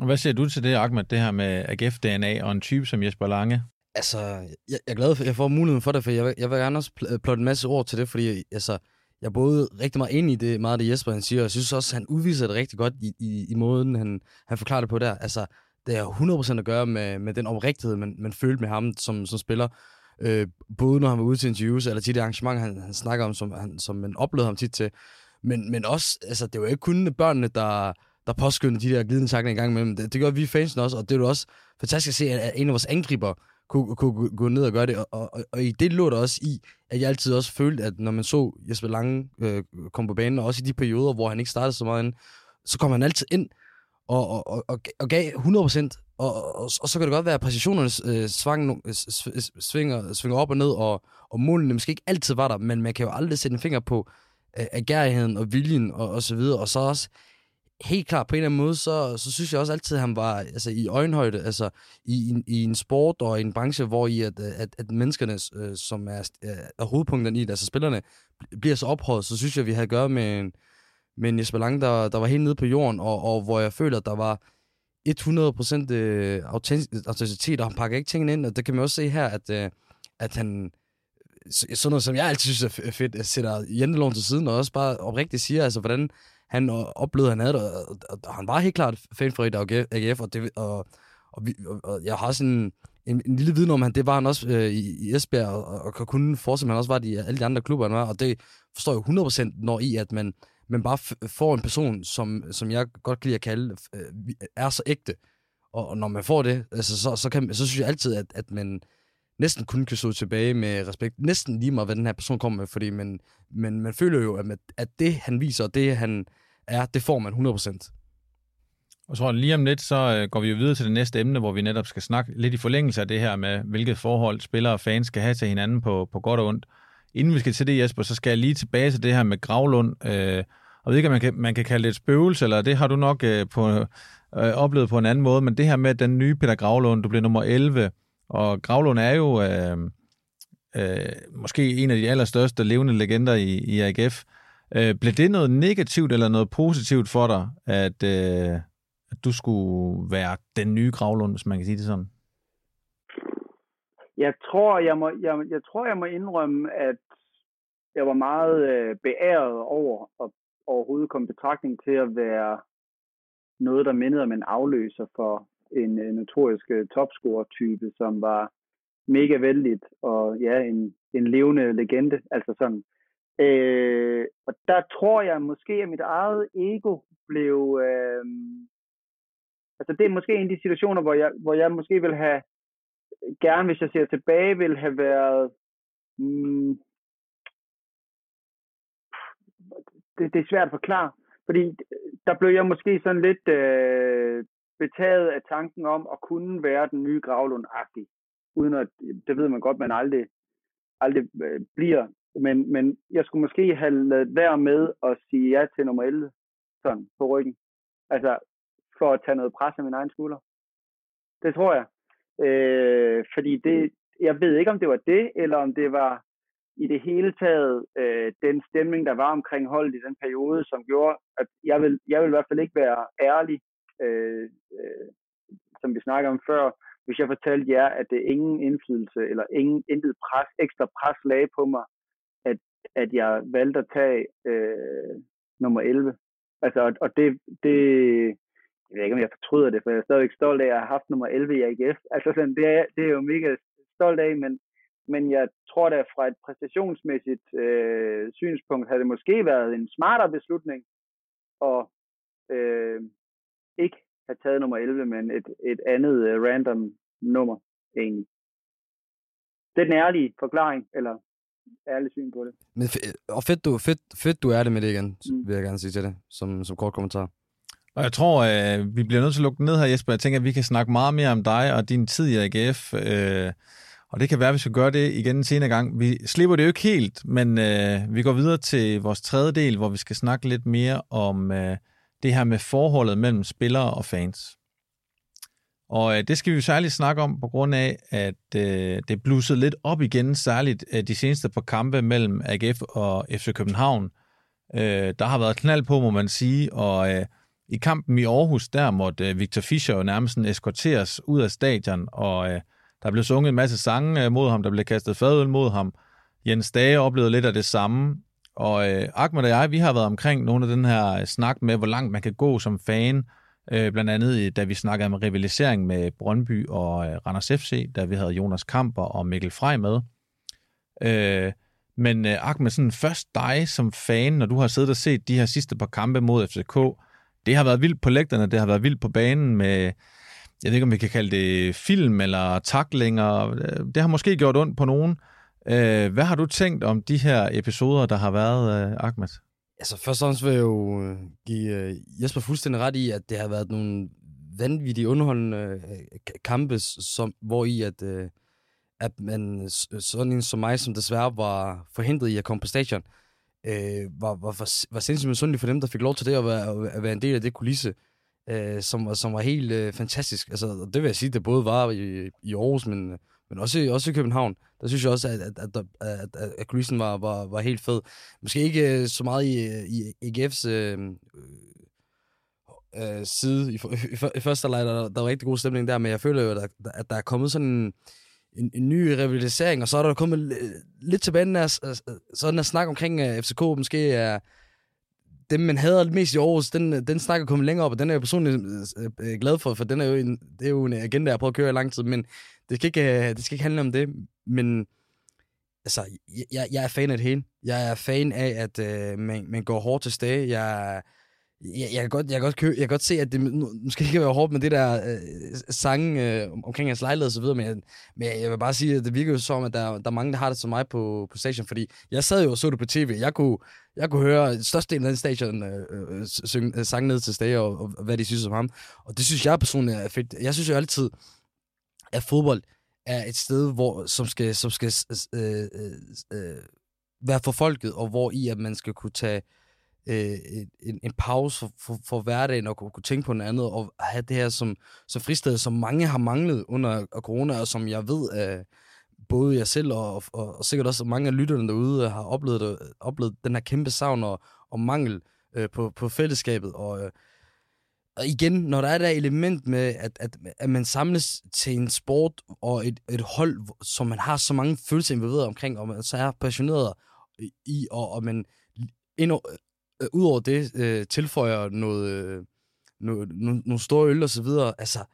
Og hvad siger du til det, Ahmed, det her med AGF-DNA og en type som Jesper Lange? Altså, jeg, jeg er glad for, at jeg får muligheden for det, for jeg, vil, jeg vil gerne også plotte en masse ord til det, fordi altså, jeg både rigtig meget ind i det, meget det Jesper han siger, og jeg synes også, han udviser det rigtig godt i, i, i måden, han, han forklarer det på der. Altså, det har 100% at gøre med, med den oprigtighed, man, man følte med ham som, som spiller. Øh, både når han var ude til interviews, eller til det arrangement, han, han snakker om, som, han, som man oplevede ham tit til. Men, men også, altså, det var ikke kun børnene, der, der påskyndede de der glidende takler en gang imellem. Det, det gør vi fansen også, og det er jo også fantastisk at se, at en af vores angriber kunne, kunne gå ned og gøre det. Og, og, og i det lå der også i, at jeg altid også følte, at når man så Jesper Lange øh, komme på banen, og også i de perioder, hvor han ikke startede så meget ind, så kom han altid ind og, og, og, og, og gav 100%. Og, og, og så kan det godt være, at præcisionerne øh, svang, øh, svinger, svinger op og ned, og, og målene måske ikke altid var der, men man kan jo aldrig sætte en finger på øh, agerigheden og viljen og, og så videre. Og så også helt klart på en eller anden måde, så, så synes jeg også altid, at han var altså, i øjenhøjde, altså i, i, i en sport og i en branche, hvor i at, at, at menneskerne, øh, som er, er hovedpunkterne i det, altså spillerne, bliver så ophøjet, så synes jeg, at vi havde at gøre med en, med en Jesper Lange, der, der var helt nede på jorden, og, og hvor jeg føler, at der var 100% øh, autenticitet, og han pakker ikke tingene ind, og det kan man også se her, at, øh, at han, øh, sådan noget, som jeg altid synes er fedt, sætter Jentelån til siden, og også bare oprigtigt siger, altså, hvordan han oplevede, han havde det, og, og, og han var helt klart fanfavorit af AGF, og, det, og, og, vi, og, og jeg har sådan en, en, lille viden om, at det var han også øh, i, i Esbjerg, og, og, kunne fortsætte, at han også var i alle de andre klubber, han var, og det forstår jeg 100% når i, at man, man bare får en person, som, som jeg godt kan lide at kalde, øh, er så ægte, og, og når man får det, altså, så, så, kan, så synes jeg altid, at, at man næsten kun kan stå tilbage med respekt, næsten lige meget, hvad den her person kommer med, fordi man, man, man føler jo, at, at det, han viser, og det, han, er, det får man 100%. Og så lige om lidt, så øh, går vi jo videre til det næste emne, hvor vi netop skal snakke lidt i forlængelse af det her med, hvilket forhold spillere og fans skal have til hinanden på, på godt og ondt. Inden vi skal til det, Jesper, så skal jeg lige tilbage til det her med Gravlund. Øh, og ved ikke, om man kan, man kan kalde det et spøgelse, eller det har du nok øh, på, øh, oplevet på en anden måde, men det her med den nye Peter Gravlund, du blev nummer 11, og Gravlund er jo øh, øh, måske en af de allerstørste levende legender i, i AGF. Øh, blev det noget negativt eller noget positivt for dig, at, øh, at du skulle være den nye Gravlund, hvis man kan sige det sådan? Jeg tror, jeg må, jeg, jeg tror, jeg må indrømme, at jeg var meget øh, beæret over at overhovedet komme betragtning til at være noget, der mindede om en afløser for en øh, notorisk øh, topscorer-type, som var mega vældigt og ja, en, en levende legende. Altså sådan, Øh, og der tror jeg måske, at mit eget ego blev... Øh, altså det er måske en af de situationer, hvor jeg, hvor jeg måske vil have, gerne hvis jeg ser tilbage, vil have været... Mm, det, det er svært at forklare, fordi der blev jeg måske sådan lidt øh, betaget af tanken om at kunne være den nye Gravlund-agtig, uden at, det ved man godt, man aldrig, aldrig øh, bliver men, men jeg skulle måske have lavet være med at sige ja til nummer 11 sådan på ryggen. Altså for at tage noget pres af min egen skulder. Det tror jeg. Øh, fordi det, jeg ved ikke, om det var det, eller om det var i det hele taget øh, den stemning, der var omkring holdet i den periode, som gjorde, at jeg vil, jeg vil i hvert fald ikke være ærlig, øh, øh, som vi snakker om før, hvis jeg fortalte jer, at det ingen indflydelse eller ingen intet pres, ekstra pres lagde på mig at, at jeg valgte at tage øh, nummer 11. Altså, og, og det, det, jeg ved ikke, om jeg fortryder det, for jeg er stadigvæk stolt af, at jeg har haft nummer 11 i AGF. Altså, sådan, det, er, det er jo mega stolt af, men, men jeg tror da fra et præstationsmæssigt øh, synspunkt, havde det måske været en smartere beslutning at øh, ikke have taget nummer 11, men et, et andet uh, random nummer egentlig. Det er den ærlige forklaring, eller ærlig syn på det. Men og fedt du, fedt, fedt, du er det med det igen, mm. vil jeg gerne sige til det, som, som kort kommentar. Og jeg tror, øh, vi bliver nødt til at lukke ned her, Jesper. Jeg tænker, at vi kan snakke meget mere om dig og din tid i AGF. Øh, og det kan være, at vi skal gøre det igen en senere gang. Vi slipper det jo ikke helt, men øh, vi går videre til vores tredje del, hvor vi skal snakke lidt mere om øh, det her med forholdet mellem spillere og fans. Og øh, det skal vi jo særligt snakke om på grund af, at øh, det blussede lidt op igen, særligt øh, de seneste par kampe mellem AGF og FC København. Øh, der har været knald på, må man sige, og øh, i kampen i Aarhus, der måtte øh, Victor Fischer jo nærmest eskorteres ud af stadion, og øh, der blev sunget en masse sange øh, mod ham, der blev kastet fadøl mod ham. Jens Dage oplevede lidt af det samme, og øh, Ahmed og jeg, vi har været omkring nogle af den her øh, snak med, hvor langt man kan gå som fan, øh, blandt andet øh, da vi snakkede om rivalisering med Brøndby og øh, Randers FC, da vi havde Jonas Kamper og Mikkel Frej med. Øh, men øh, Ahmed, sådan først dig som fan, når du har siddet og set de her sidste par kampe mod FCK, det har været vildt på lægterne, det har været vildt på banen med, jeg ved ikke om vi kan kalde det film eller taklinger, øh, det har måske gjort ondt på nogen. Øh, hvad har du tænkt om de her episoder, der har været, øh, Ahmed? Altså først og fremmest vil jeg jo øh, give øh, Jesper fuldstændig ret i, at det har været nogle vanvittige underholdende øh, kampe, som, hvor i at, øh, at man, sådan en som mig, som desværre var forhindret i at komme på stadion, øh, var, var, var, var sindssygt misundelig for dem, der fik lov til det at være, at være en del af det kulisse, øh, som, som var helt øh, fantastisk. Altså, det vil jeg sige, det både var i, i Aarhus, men, men også, også i København. Der synes jeg også, at, at, at, at, at, at kulissen var, var, var helt fed. Måske ikke øh, så meget i, i EGF's øh, øh, øh, side. I, i, i første leg, der, der var rigtig god stemning der, men jeg føler jo, at, at der er kommet sådan en en, en ny rivalisering, og så er der kommet lidt tilbage den her, sådan en snak omkring øh, uh, FCK, måske er uh, dem, man hader mest i Aarhus, den, den snak er kommet længere op, og den er jeg personligt øh, glad for, for den er jo en, det er jo en agenda, jeg har prøvet at køre i lang tid, men det skal ikke, øh, det skal ikke handle om det, men altså, jeg, jeg er fan af det hele. Jeg er fan af, at øh, man, man går hårdt til stage. Jeg jeg, jeg, kan godt, jeg, kan godt kø, jeg kan godt se, at det måske ikke være hårdt med det der øh, sang øh, omkring hans lejlighed og så videre, men, jeg, men jeg vil bare sige, at det virker jo som, at der, der er mange, der har det som mig på, på station, fordi jeg sad jo og så det på tv. Jeg kunne, jeg kunne høre størstedelen af den station øh, øh synge, øh, sang ned til Stage, og, og, hvad de synes om ham. Og det synes jeg personligt er fedt. Jeg synes jo altid, at fodbold er et sted, hvor, som skal, som skal øh, øh, øh, være for folket, og hvor i at man skal kunne tage øh, en, en pause for, for, for hverdagen og kunne, kunne tænke på noget andet og have det her som, som fristed, som mange har manglet under corona, og som jeg ved, at både jeg selv og, og, og sikkert også mange af lytterne derude øh, har oplevet, øh, oplevet den her kæmpe savn og, og mangel øh, på, på fællesskabet. Og, øh, og igen, når der er det element med, at, at, at man samles til en sport og et, et hold, som man har så mange følelser involveret omkring, og man så er passioneret i, og, og man endnu, øh, øh, udover det øh, tilføjer noget, øh, noget, no, nogle store øl og så videre, altså,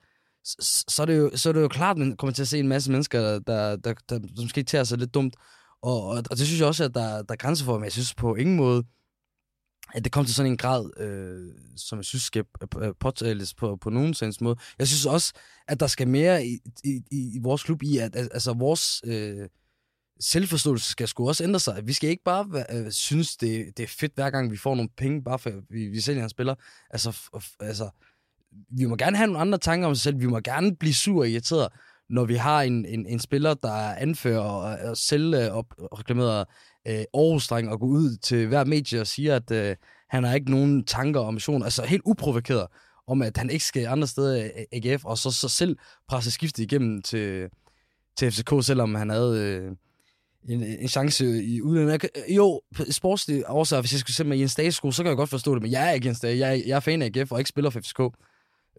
så, så, er det jo, så er det jo klart, at man kommer til at se en masse mennesker, der, der, der, der, der måske tager sig lidt dumt. Og, og, og det synes jeg også, at der, der er grænser for, men jeg synes på ingen måde, at det kommer til sådan en grad, øh, som jeg synes skal øh, påtales på, på nogen sens måde. Jeg synes også, at der skal mere i, i, i vores klub i, at, at altså vores... Øh, selvforståelse skal sgu også ændre sig. Vi skal ikke bare øh, synes, det, det er fedt, hver gang vi får nogle penge, bare for vi, vi sælger en spiller. Altså, altså, vi må gerne have nogle andre tanker om os selv. Vi må gerne blive sur og irriteret, når vi har en, en, en spiller, der anfører og, og selv øh, op, reklamerer øh, aarhus og går ud til hver medie og siger, at øh, han har ikke nogen tanker og ambitioner, Altså helt uprovokeret om, at han ikke skal andre steder i AGF, og så, så selv presse skiftet igennem til, til FCK, selvom han havde... Øh, en, en chance i udlandet. Jo, sportslige årsager, hvis jeg skulle sætte mig i en stagesko, så kan jeg godt forstå det, men jeg er ikke en stage. Jeg, jeg er fan af AGF og ikke spiller for FCK.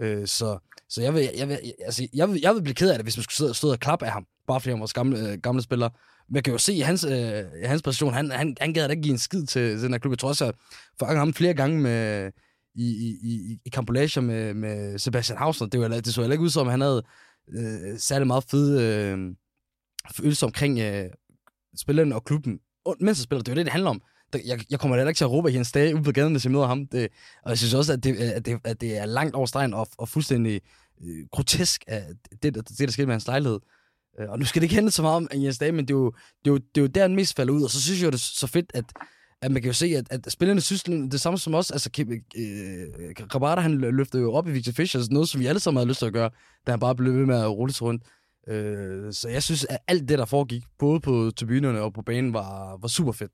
Øh, så så jeg, vil, jeg, vil, altså, jeg, vil, jeg vil blive ked af det, hvis man skulle sidde, stå og klappe af ham bare fordi han var gamle, øh, gamle spiller man kan jo se i hans, øh, hans position, han, han, han gad da ikke give en skid til, til den her klub. Jeg tror også, at jeg ham flere gange med, i, i, i, i kampolager med, med Sebastian Hausner. Det, var, det så heller ikke ud som, han havde øh, særlig meget fed øh, følelse omkring øh, spillerne og klubben, Og, mens han spiller. Det er jo det, det handler om. Jeg, jeg kommer heller ikke til at råbe Jens Dage ude på gaden, hvis jeg møder ham. Det, og jeg synes også, at det, at det, at det er langt over stregen og, og fuldstændig øh, grotesk, at det, det, det, der skete med hans lejlighed. Øh, og nu skal det ikke handle så meget om Jens Dage, men det er, jo, det, er jo, det er jo der, han mest falder ud. Og så synes jeg jo, det er så fedt, at, at man kan jo se, at, at spillerne synes det samme som os. Altså, øh, Rabata, han løftede jo op i Victor Fischer, noget, som vi alle sammen havde lyst til at gøre, da han bare blev ved med at rulle sig rundt. Øh, så jeg synes, at alt det, der foregik, både på tribunerne og på banen, var, var super fedt.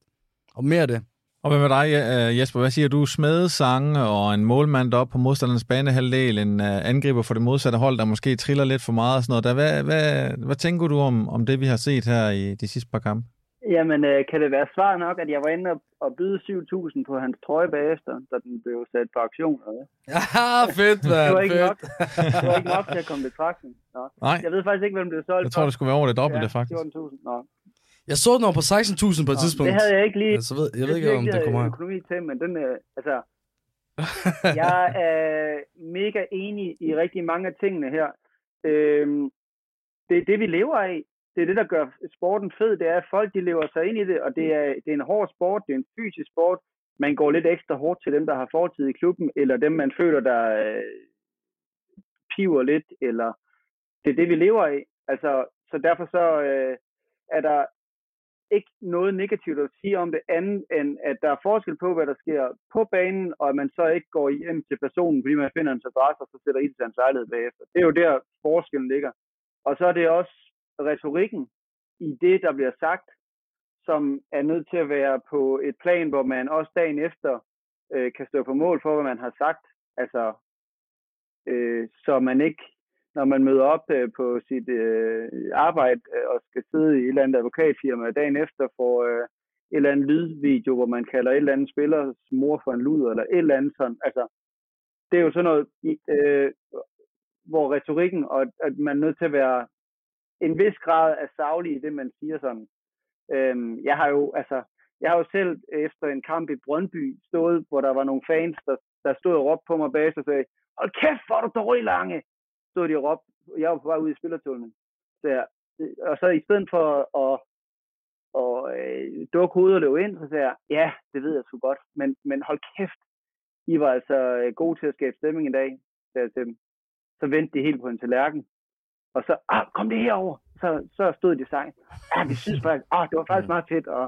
Og mere af det. Og hvad med dig, øh, Jesper? Hvad siger du? Smedesange og en målmand op på modstanderens banehalvdel, en uh, angriber for det modsatte hold, der måske triller lidt for meget og sådan noget. Der, hvad, hvad, hvad tænker du om, om det, vi har set her i de sidste par kampe? Jamen, øh, kan det være svar nok, at jeg var inde og byde 7.000 på hans trøje bagefter, da den blev sat på aktion? Eller? Ja, <laughs> fedt, man. det, var ikke fedt. nok, det var ikke nok til at komme betragtning. Nå. Nej. Jeg ved faktisk ikke, hvem det solgt Jeg tror, det skulle være over det dobbelte, ja, faktisk. 14.000. Nå. Jeg så den over på 16.000 på et Nå, tidspunkt. Det havde jeg ikke lige. Så ved, jeg ved ikke, om det kommer her. økonomi til, men den, øh, altså, <laughs> jeg er mega enig i rigtig mange af tingene her. Øhm, det er det, vi lever af. Det er det, der gør sporten fed. Det er, at folk de lever sig ind i det, og det er, det er en hård sport, det er en fysisk sport. Man går lidt ekstra hårdt til dem, der har fortid i klubben, eller dem, man føler, der øh, piver lidt, eller det er det, vi lever af. Altså, så derfor så øh, er der ikke noget negativt at sige om det andet, end at der er forskel på, hvad der sker på banen, og at man så ikke går hjem til personen, fordi man finder en adresse, og så sætter ind til hans lejlighed bagefter. Det er jo der, forskellen ligger. Og så er det også retorikken i det, der bliver sagt, som er nødt til at være på et plan, hvor man også dagen efter øh, kan stå på mål for, hvad man har sagt. Altså, øh, så man ikke når man møder op øh, på sit øh, arbejde øh, og skal sidde i et eller andet advokatfirma dagen efter for øh, et eller andet lydvideo, hvor man kalder et eller andet spillers mor for en luder, eller et eller andet sådan. Altså, det er jo sådan noget, øh, hvor retorikken, og at man er nødt til at være en vis grad af savlig i det, man siger sådan. Øh, jeg har jo, altså, jeg har jo selv efter en kamp i Brøndby stået, hvor der var nogle fans, der, der stod og råbte på mig bag og sagde, hold kæft, hvor er du dårlig, Lange! Stod de og råbte, jeg var på vej ud i spillertunnelen. Så jeg, og så i stedet for at, og, øh, dukke hovedet og løbe ind, så sagde jeg, ja, det ved jeg sgu godt, men, men hold kæft, I var altså øh, gode til at skabe stemning i dag, sagde jeg til dem. Så vendte de helt på en tallerken, og så, ah, kom det herover. Så, så stod de sang. Ja, vi synes faktisk, ah, det var faktisk meget fedt, og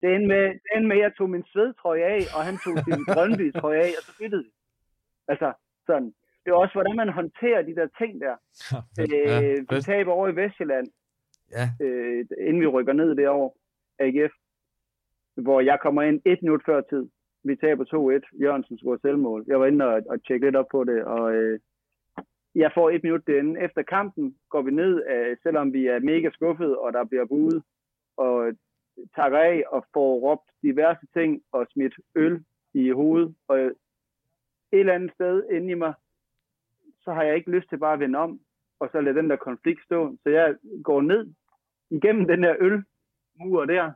det endte med, det endte med at jeg tog min svedtrøje af, og han tog sin <laughs> grønby trøje af, og så byttede vi. Altså, sådan det er også, hvordan man håndterer de der ting der. Ja, <laughs> øh, vi taber over i Vestjylland, ja. øh, inden vi rykker ned derovre, AGF, hvor jeg kommer ind et minut før tid. Vi taber 2-1. Jørgensen scorer selvmål. Jeg var inde og, og tjekke lidt op på det, og øh, jeg får et minut derinde. Efter kampen går vi ned, øh, selvom vi er mega skuffet, og der bliver budet, og takker af og får råbt diverse ting og smidt øl i hovedet. Og et eller andet sted inde i mig, så har jeg ikke lyst til bare at vende om, og så lade den der konflikt stå. Så jeg går ned igennem den der ølmur der,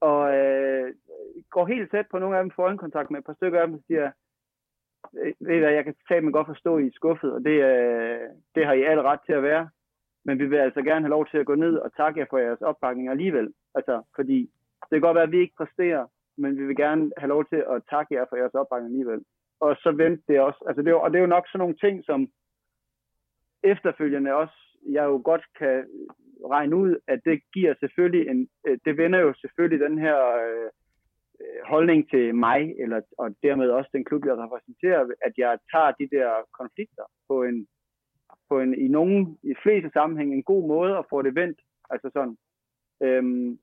og øh, går helt tæt på nogle af dem, får kontakt med et par stykker af dem, og siger, ved I hvad, jeg kan tage godt forstå, at I er skuffet, og det, øh, det har I alt ret til at være, men vi vil altså gerne have lov til at gå ned og takke jer for jeres opbakning alligevel. Altså, fordi det kan godt være, at vi ikke præsterer, men vi vil gerne have lov til at takke jer for jeres opbakning alligevel og så vendte det også. Altså det, var, og det er jo nok sådan nogle ting, som efterfølgende også, jeg jo godt kan regne ud, at det giver selvfølgelig en, øh, det vender jo selvfølgelig den her øh, øh, holdning til mig, eller, og dermed også den klub, jeg repræsenterer, at jeg tager de der konflikter på en, på en i nogen, i fleste sammenhæng, en god måde at få det vendt. Altså sådan. Øhm,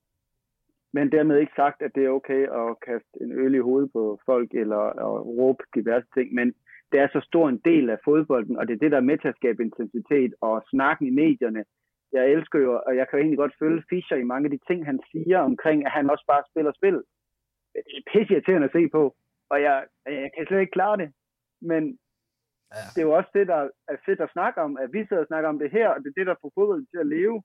men dermed ikke sagt, at det er okay at kaste en øl i hovedet på folk eller at råbe diverse ting. Men det er så stor en del af fodbolden, og det er det, der er med til at skabe intensitet og snakken i medierne. Jeg elsker jo, og jeg kan jo egentlig godt følge Fischer i mange af de ting, han siger omkring, at han også bare spiller spil. Det er pisse irriterende at se på, og jeg, jeg kan slet ikke klare det. Men ja. det er jo også det, der er fedt at snakke om, at vi sidder og snakker om det her, og det er det, der får fodbolden til at leve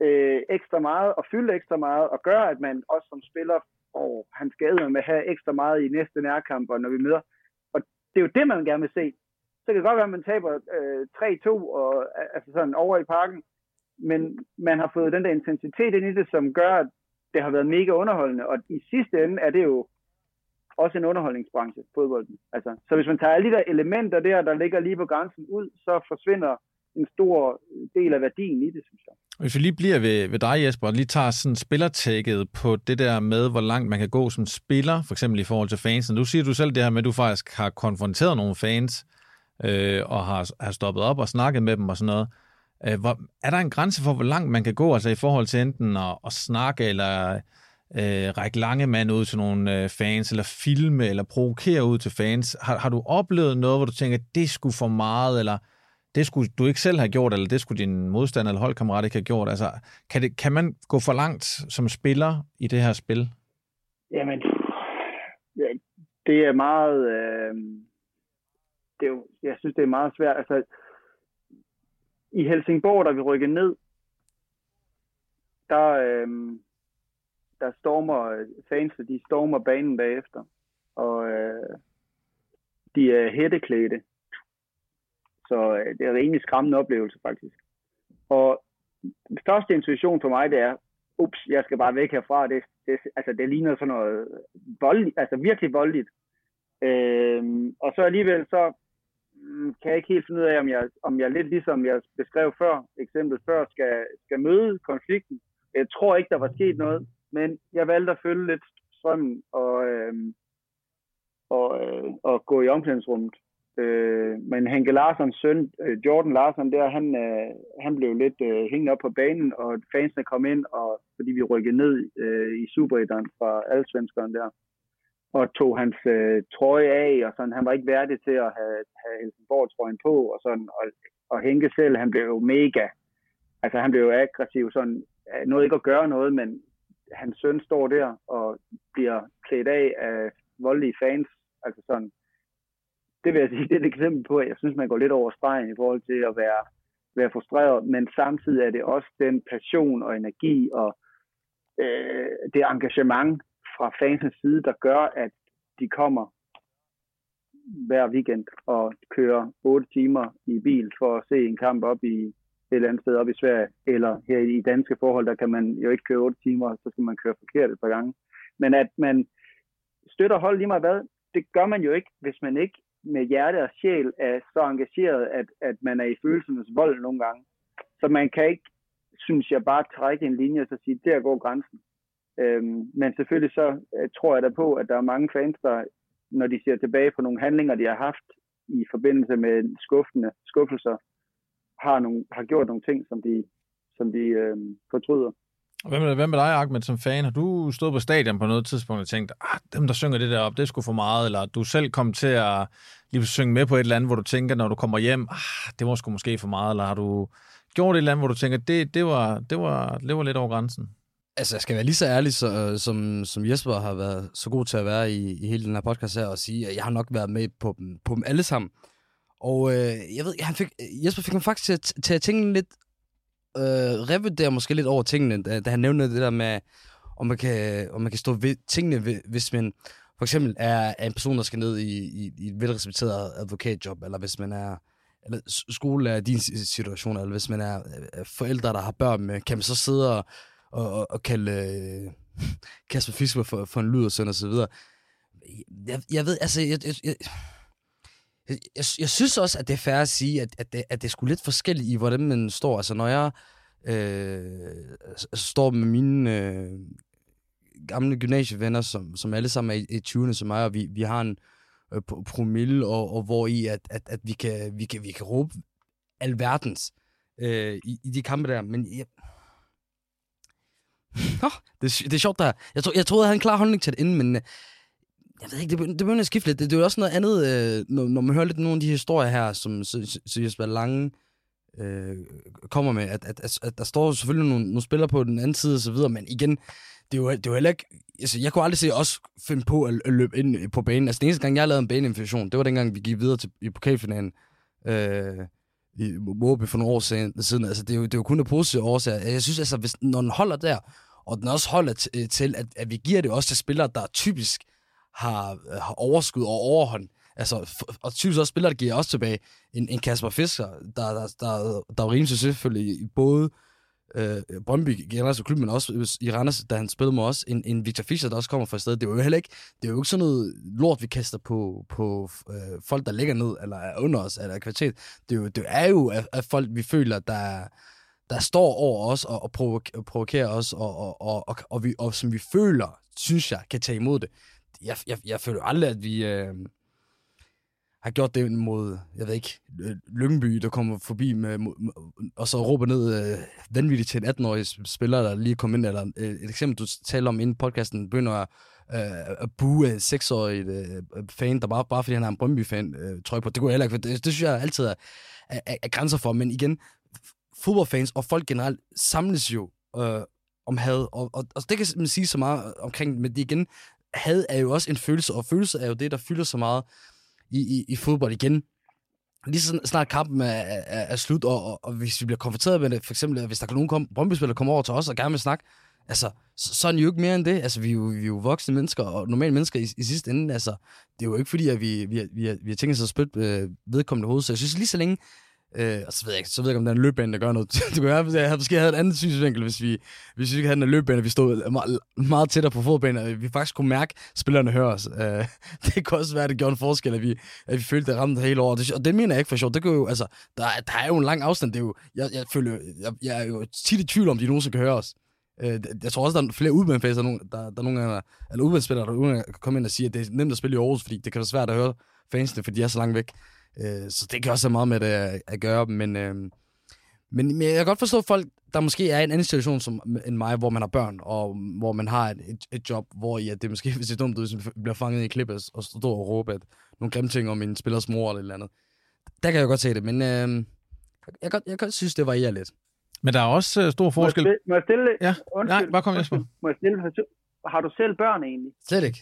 øh, ekstra meget og fylde ekstra meget og gøre, at man også som spiller, åh, han skal med have ekstra meget i næste nærkamp, og når vi møder. Og det er jo det, man gerne vil se. Så kan det godt være, at man taber øh, 3-2 og, altså sådan over i parken, men man har fået den der intensitet ind i det, som gør, at det har været mega underholdende. Og i sidste ende er det jo også en underholdningsbranche, fodbolden. Altså, så hvis man tager alle de der elementer der, der ligger lige på grænsen ud, så forsvinder en stor del af værdien i det, synes jeg. Hvis vi lige bliver ved, ved dig, Jesper, og lige tager sådan spillertækket på det der med, hvor langt man kan gå som spiller, for eksempel i forhold til fans. Nu siger du selv det her med, at du faktisk har konfronteret nogle fans, øh, og har, har stoppet op og snakket med dem og sådan noget. Øh, hvor, er der en grænse for, hvor langt man kan gå, altså i forhold til enten at, at snakke eller øh, række lange mand ud til nogle øh, fans, eller filme, eller provokere ud til fans? Har, har du oplevet noget, hvor du tænker, det skulle for meget, eller det skulle du ikke selv have gjort, eller det skulle din modstander eller holdkammerat ikke have gjort? Altså, kan, det, kan man gå for langt som spiller i det her spil? Jamen, det er meget... Øh, det er jo, jeg synes, det er meget svært. Altså, i Helsingborg, da vi rykkede ned, der, øh, der stormer fansene, de stormer banen bagefter. Og øh, de er hætteklædte. Så øh, det er en rimelig skræmmende oplevelse, faktisk. Og første største intuition for mig, det er, ups, jeg skal bare væk herfra. Det, det, altså, det ligner sådan noget voldeligt, altså virkelig voldeligt. Øhm, og så alligevel, så mm, kan jeg ikke helt finde ud af, om jeg, om jeg lidt ligesom jeg beskrev før, eksempel før, skal, skal møde konflikten. Jeg tror ikke, der var sket noget, men jeg valgte at følge lidt strømmen og, øhm, og, øh, og gå i omklædningsrummet. Øh, men Henke Larssons søn, øh, Jordan Larsson, der, han, øh, han blev lidt øh, hængende op på banen, og fansene kom ind, og, fordi vi rykkede ned øh, i Superetteren fra allsvenskeren der, og tog hans øh, trøje af, og sådan, han var ikke værdig til at have, have Helsingborg-trøjen på, og sådan, og, og Henke selv, han blev jo mega, altså han blev jo aggressiv, sådan, øh, noget ikke at gøre noget, men hans søn står der og bliver klædt af af voldelige fans, altså sådan, det vil jeg sige, <laughs> det er et eksempel på, at jeg synes, man går lidt over stregen i forhold til at være, være frustreret, men samtidig er det også den passion og energi og øh, det engagement fra fansens side, der gør, at de kommer hver weekend og kører 8 timer i bil for at se en kamp op i et eller andet sted op i Sverige, eller her i danske forhold, der kan man jo ikke køre 8 timer, så skal man køre forkert et par gange. Men at man støtter hold lige meget hvad, det gør man jo ikke, hvis man ikke med hjerte og sjæl er så engageret, at, at man er i følelsernes vold nogle gange. Så man kan ikke, synes jeg, bare trække en linje og så sige, der går grænsen. Øhm, men selvfølgelig så øh, tror jeg da på, at der er mange fans, der, når de ser tilbage på nogle handlinger, de har haft i forbindelse med skuffende skuffelser, har, nogle, har gjort nogle ting, som de, som de øhm, fortryder. Hvad med, hvad med dig, Ahmed, som fan? Har du stået på stadion på noget tidspunkt og tænkt, ah, dem, der synger det der op, det er sgu for meget, eller du selv kom til at lige synge med på et eller andet, hvor du tænker, når du kommer hjem, ah, det var sgu måske for meget, eller har du gjort et eller andet, hvor du tænker, det, det, var, det, var, det var lidt over grænsen? Altså, jeg skal være lige så ærlig, så, øh, som, som Jesper har været så god til at være i, i hele den her podcast her, og sige, at jeg har nok været med på dem, på dem alle sammen. Og øh, jeg ved, han fik, Jesper fik mig faktisk til at, til at tænke lidt øh, revurdere måske lidt over tingene, da, da han nævnte det der med, om man kan, om man kan stå ved tingene, hvis man for eksempel er, er en person, der skal ned i, i, i et velrespekteret advokatjob, eller hvis man er eller skole er din situation, eller hvis man er forældre, der har børn med, kan man så sidde og, og, og kalde øh, <laughs> Kasper Fisker for, for en lydersøn og så videre. Jeg, jeg ved, altså, jeg, jeg, jeg, jeg, jeg synes også, at det er fair at sige, at, at, det, at det er sgu lidt forskelligt i, hvordan man står. Altså, når jeg øh, står med mine øh, gamle gymnasievenner, som, som alle sammen er i, i 20'erne som mig, og vi, vi har en øh, promille, og, og hvor i, at, at, at vi, kan, vi, kan, vi kan råbe alverdens øh, i, i de kampe der. Men jeg, <laughs> Nå, det, det er sjovt der. Jeg, tro, jeg troede, jeg havde en klar holdning til det inden, men øh, jeg ved ikke, det, det begynder at skifte lidt. Det, det er jo også noget andet, øh, når, når man hører lidt nogle af de historier her, som Jesper Lange øh, kommer med, at, at, at, at der står selvfølgelig nogle, nogle spillere på den anden side og så videre, men igen, det er jo, det er jo heller ikke... Altså, jeg kunne aldrig se os finde på at, at løbe ind på banen. Altså, den eneste gang, jeg lavede en baneinfektion, det var dengang, vi gik videre til, i pokalfinalen. Øh, i Måbe for nogle år siden. Altså, det er jo, det er jo kun en positiv årsag. Jeg synes, altså, hvis, når den holder der, og den også holder til, at, at vi giver det også til spillere, der typisk har, øh, har overskud og overhånd. Altså, og typisk også spillere, der giver også tilbage. En, en Kasper Fisker, der, der, der, der er rimelig selvfølgelig i både øh, Brøndby generelt klub, men også i Randers, da han spillede med os, en, en Victor Fischer, der også kommer fra stedet. Det er jo heller ikke, det er jo ikke sådan noget lort, vi kaster på, på øh, folk, der ligger ned, eller er under os, eller kvalitet. Det er jo, det er jo at, at folk, vi føler, der, der står over os og, og provokerer os, og, og, og, og, og, vi, og som vi føler, synes jeg, kan tage imod det. Jeg, jeg, jeg føler aldrig, at vi... Øh, har gjort det mod, jeg ved ikke, Lyngby, der kommer forbi med, og så råber ned øh, vanvittigt til en 18-årig spiller, der lige kom ind, eller øh, et eksempel, du taler om inden podcasten, begynder at, øh, at bue en 6-årig øh, øh, fan, der bare, bare fordi han er en Brøndby-fan, øh, tror på. Det kunne jeg heller ikke, for det, det synes jeg altid er, er, er, grænser for, men igen, fodboldfans og folk generelt samles jo øh, om had, og, og, og det kan man sige så meget omkring, men det igen, had er jo også en følelse, og følelse er jo det, der fylder så meget i, i, i fodbold igen. Lige så snart kampen er, er, er slut, og, og, og hvis vi bliver konfronteret med det, for eksempel, hvis der kan nogen kom, brøndby kommer komme over til os og gerne vil snakke, altså, så, så er jo ikke mere end det. Altså, vi er jo, vi er jo voksne mennesker, og normale mennesker i, i sidste ende. Altså, det er jo ikke fordi, at vi, vi, vi, vi har tænkt os at spytte øh, vedkommende hoved. Så jeg synes lige så længe, Øh, og så ved, jeg, ikke, så ved jeg ikke, om der er en løbbane, der gør noget. <laughs> det kunne være, jeg havde, måske havde et andet synsvinkel, hvis vi, hvis vi ikke havde den løbbane, vi stod meget, meget tættere på fodbanen, og vi faktisk kunne mærke, at spillerne hører os. Øh, <laughs> det kunne også være, at det gjorde en forskel, at vi, at vi følte, det ramte hele året. Og det mener jeg ikke for sjovt. Det jo, altså, der, der er jo en lang afstand. Det er jo, jeg, jeg, føler, jeg, jeg er jo tit i tvivl om, de nogensinde kan høre os. Øh, jeg tror også, der er flere udbanefaser, der, der, der er nogle gange, eller udbanespillere, der kan komme ind og sige, at det er nemt at spille i Aarhus, fordi det kan være svært at høre fansene, fordi de er så langt væk. Øh, så det kan også have meget med det at, at gøre, men, øh, men, men jeg kan godt forstå folk, der måske er i en anden situation som, end mig, hvor man har børn, og hvor man har et, et, et job, hvor ja, det måske, <laughs> hvis det er dumt, hvis man bliver fanget i en klip og stå og råbe at nogle grimme ting om en spillers mor eller et eller andet. Der kan jeg godt se det, men øh, jeg, kan, jeg kan synes, det varierer lidt. Men der er også uh, stor forskel. Må jeg stille, må jeg stille ja. Undskyld, Nej, bare kom Jesper. Må jeg stille, har du selv børn egentlig? Slet ikke.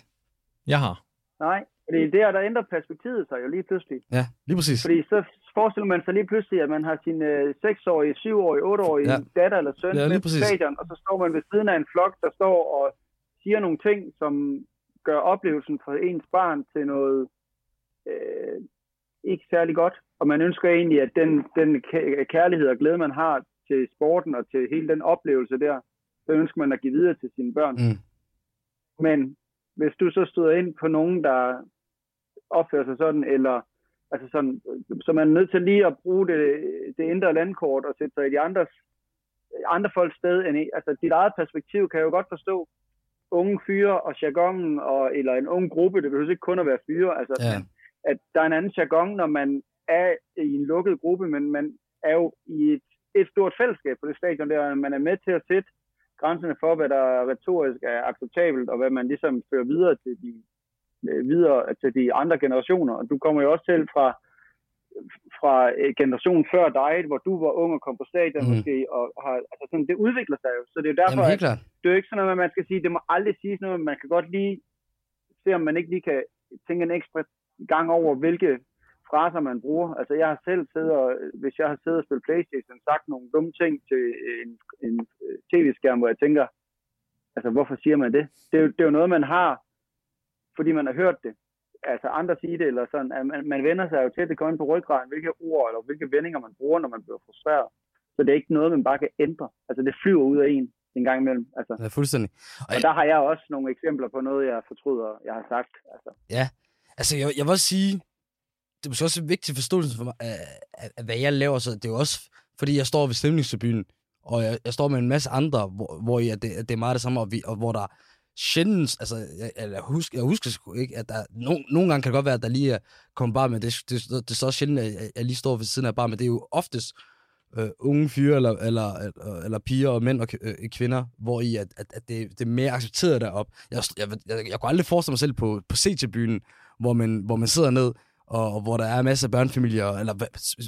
Jeg har. Nej, fordi der, der ændrer perspektivet sig jo lige pludselig. Ja, lige præcis. Fordi så forestiller man sig lige pludselig, at man har sin øh, 6-årige, 7-årige, 8-årige ja. datter eller søn ja, med på stadion, og så står man ved siden af en flok, der står og siger nogle ting, som gør oplevelsen for ens barn til noget øh, ikke særlig godt. Og man ønsker egentlig, at den, den kærlighed og glæde, man har til sporten og til hele den oplevelse der, så ønsker man at give videre til sine børn. Mm. Men hvis du så støder ind på nogen, der opfører sig sådan, eller altså sådan, så man er nødt til lige at bruge det, det indre landkort og sætte sig i de andres, andre folks sted. End, altså dit eget perspektiv kan jeg jo godt forstå, unge fyre og jargonen, og, eller en ung gruppe, det behøver ikke kun at være fyre, altså, ja. at der er en anden jargon, når man er i en lukket gruppe, men man er jo i et, et stort fællesskab på det stadion der, man er med til at sætte grænserne for, hvad der retorisk er acceptabelt, og hvad man ligesom fører videre til de Øh, videre til de andre generationer. Og du kommer jo også selv fra, fra generationen før dig, hvor du var ung og kom på stadion mm. måske, og har, altså sådan, det udvikler sig jo. Så det er jo derfor, Jamen, at det er jo ikke sådan noget, man skal sige, det må aldrig siges noget, men man kan godt lige se, om man ikke lige kan tænke en ekstra gang over, hvilke fraser man bruger. Altså jeg har selv siddet og, hvis jeg har siddet og spillet Playstation, sagt nogle dumme ting til en, en tv-skærm, hvor jeg tænker, altså hvorfor siger man det? Det er, jo, det er jo noget, man har fordi man har hørt det. Altså andre sige det, eller sådan, at man, man vender sig jo til, at det kommer ind på ryggraden, hvilke ord eller hvilke vendinger man bruger, når man bliver frustreret. Så det er ikke noget, man bare kan ændre. Altså det flyver ud af en en gang imellem. Altså. Ja, fuldstændig. Og, og der har jeg også nogle eksempler på noget, jeg fortryder, jeg har sagt. Altså. Ja, altså jeg, jeg vil også sige, det er måske også vigtigt forståelse for mig, at, at, hvad jeg laver, så det er jo også, fordi jeg står ved stemningstributen, og jeg, jeg står med en masse andre, hvor, hvor jeg, det, det er meget det samme, og, vi, og hvor der sjældent, altså, jeg, jeg, husker, jeg husker sgu ikke, at der, no, nogle gange kan det godt være, at der lige er kommet bare med, det, det, det, det er så sjældent, at jeg, jeg lige står ved siden af bare, men det er jo oftest øh, unge fyre, eller, eller, eller, eller piger og mænd og øh, kvinder, hvor i at, at, at det, det er mere accepteret derop. Jeg, jeg, jeg, jeg kunne aldrig forestille mig selv på, på C-byen, hvor man, hvor man sidder ned, og, og hvor der er masser af børnefamilier, eller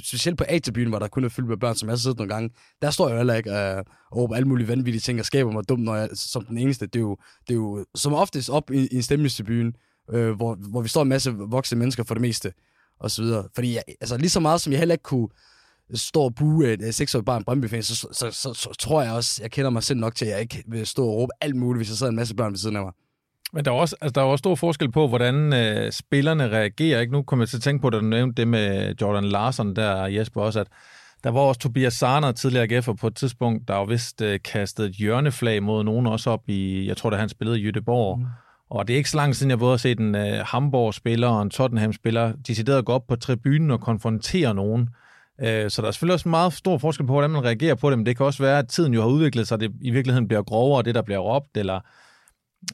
specielt på A-tribunen, hvor der kun er fyldt med børn, som jeg har siddet nogle gange, der står jeg heller ikke øh, og råber alle mulige vanvittige ting, og skaber mig dumt, når jeg som den eneste. Det er jo, det er jo som oftest op i, i en stemningstribune, øh, hvor, hvor vi står en masse voksne mennesker for det meste, og så videre. Fordi jeg, altså, lige så meget som jeg heller ikke kunne står bue et seksårigt barn Brøndby-fan, så, så, så, så, så, tror jeg også, jeg kender mig selv nok til, at jeg ikke vil stå og råbe alt muligt, hvis jeg sidder en masse børn ved siden af mig. Men der er også, altså, der er også stor forskel på, hvordan øh, spillerne reagerer. Ikke? Nu kommer jeg til at tænke på, da du nævnte det med Jordan Larsen, der Jesper også, at der var også Tobias Sarner, tidligere AGF'er, på et tidspunkt, der var vist øh, kastet et hjørneflag mod nogen også op i, jeg tror, da han spillede i Jødeborg. Mm. Og det er ikke så langt siden, jeg både har set en øh, Hamburg-spiller og en Tottenham-spiller decideret gå op på tribunen og konfrontere nogen. Øh, så der er selvfølgelig også meget stor forskel på, hvordan man reagerer på det, men det kan også være, at tiden jo har udviklet sig, det i virkeligheden bliver grovere, det der bliver råbt, eller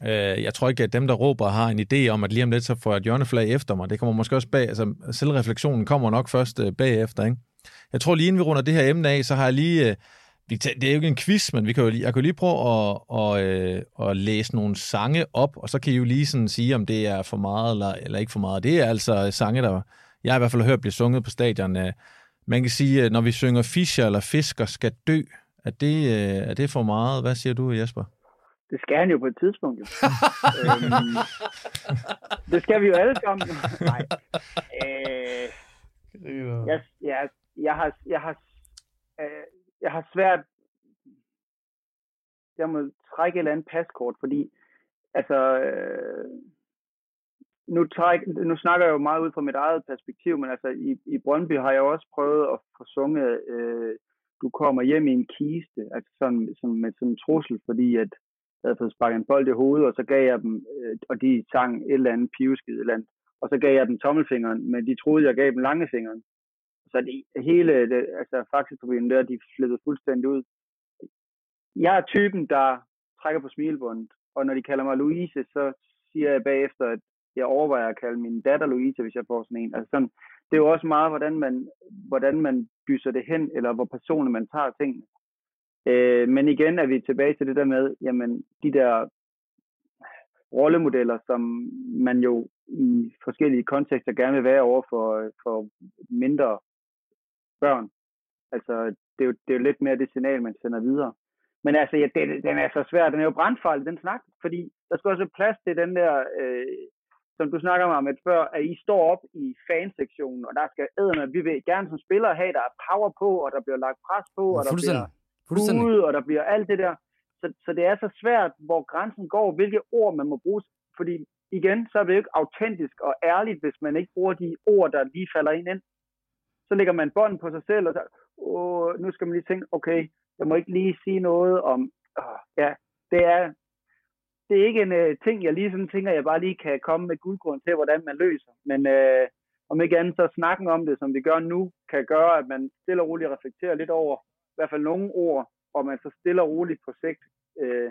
øh, jeg tror ikke, at dem, der råber, har en idé om, at lige om lidt, så får jeg et hjørneflag efter mig. Det kommer måske også bag, altså selvreflektionen kommer nok først øh, bagefter, ikke? Jeg tror lige inden vi runder det her emne af, så har jeg lige... Øh, det er jo ikke en quiz, men vi kan jo lige, jeg kan jo lige prøve at, at, at, at læse nogle sange op, og så kan I jo lige sådan sige, om det er for meget eller, eller ikke for meget. Det er altså sange, der jeg i hvert fald har hørt blive sunget på stadion. Øh. Man kan sige, øh, når vi synger Fischer eller Fisker skal dø, er det, øh, er det for meget? Hvad siger du, Jesper? Det skal han jo på et tidspunkt. Jo. <laughs> øhm, det skal vi jo alle sammen. Nej. Øh, jeg, jeg, jeg har, jeg har, øh, jeg har svært, jeg må trække et eller andet paskort, fordi, altså, øh, nu, træk, nu snakker jeg jo meget ud fra mit eget perspektiv, men altså, i, i Brøndby har jeg også prøvet at få sunget, øh, du kommer hjem i en kiste, altså sådan, sådan med sådan en trussel, fordi at jeg havde fået sparket en bold i hovedet, og så gav jeg dem, øh, og de sang et eller andet piveskid eller andet, og så gav jeg dem tommelfingeren, men de troede, jeg gav dem langefingeren. Så det, hele, det, altså faktisk problemet der, de flyttede fuldstændig ud. Jeg er typen, der trækker på smilebåndet, og når de kalder mig Louise, så siger jeg bagefter, at jeg overvejer at kalde min datter Louise, hvis jeg får sådan en. Altså sådan, det er jo også meget, hvordan man, hvordan man byser det hen, eller hvor personligt man tager tingene. Øh, men igen er vi tilbage til det der med, jamen, de der rollemodeller, som man jo i forskellige kontekster gerne vil være over for, for mindre børn. Altså, det er, jo, det er jo lidt mere det signal, man sender videre. Men altså, ja, det, den er så svær. Den er jo brandfarlig, den snak. Fordi der skal også plads til den der, øh, som du snakker om et før, at I står op i fansektionen, og der skal æderne, vi vil gerne som spillere have, der er power på, og der bliver lagt pres på, og der bliver ud, og der bliver alt det der. Så, så det er så svært, hvor grænsen går, hvilke ord man må bruge. Fordi igen, så er det jo ikke autentisk og ærligt, hvis man ikke bruger de ord, der lige falder ind ind så lægger man bånd på sig selv, og så, åh, nu skal man lige tænke, okay, jeg må ikke lige sige noget om, åh, ja, det er, det er ikke en uh, ting, jeg lige sådan tænker, jeg bare lige kan komme med guldgrund til, hvordan man løser. Men uh, om ikke andet, så snakken om det, som vi gør nu, kan gøre, at man stille og roligt reflekterer lidt over, i hvert fald nogle ord, og man så stille og roligt på sigt uh,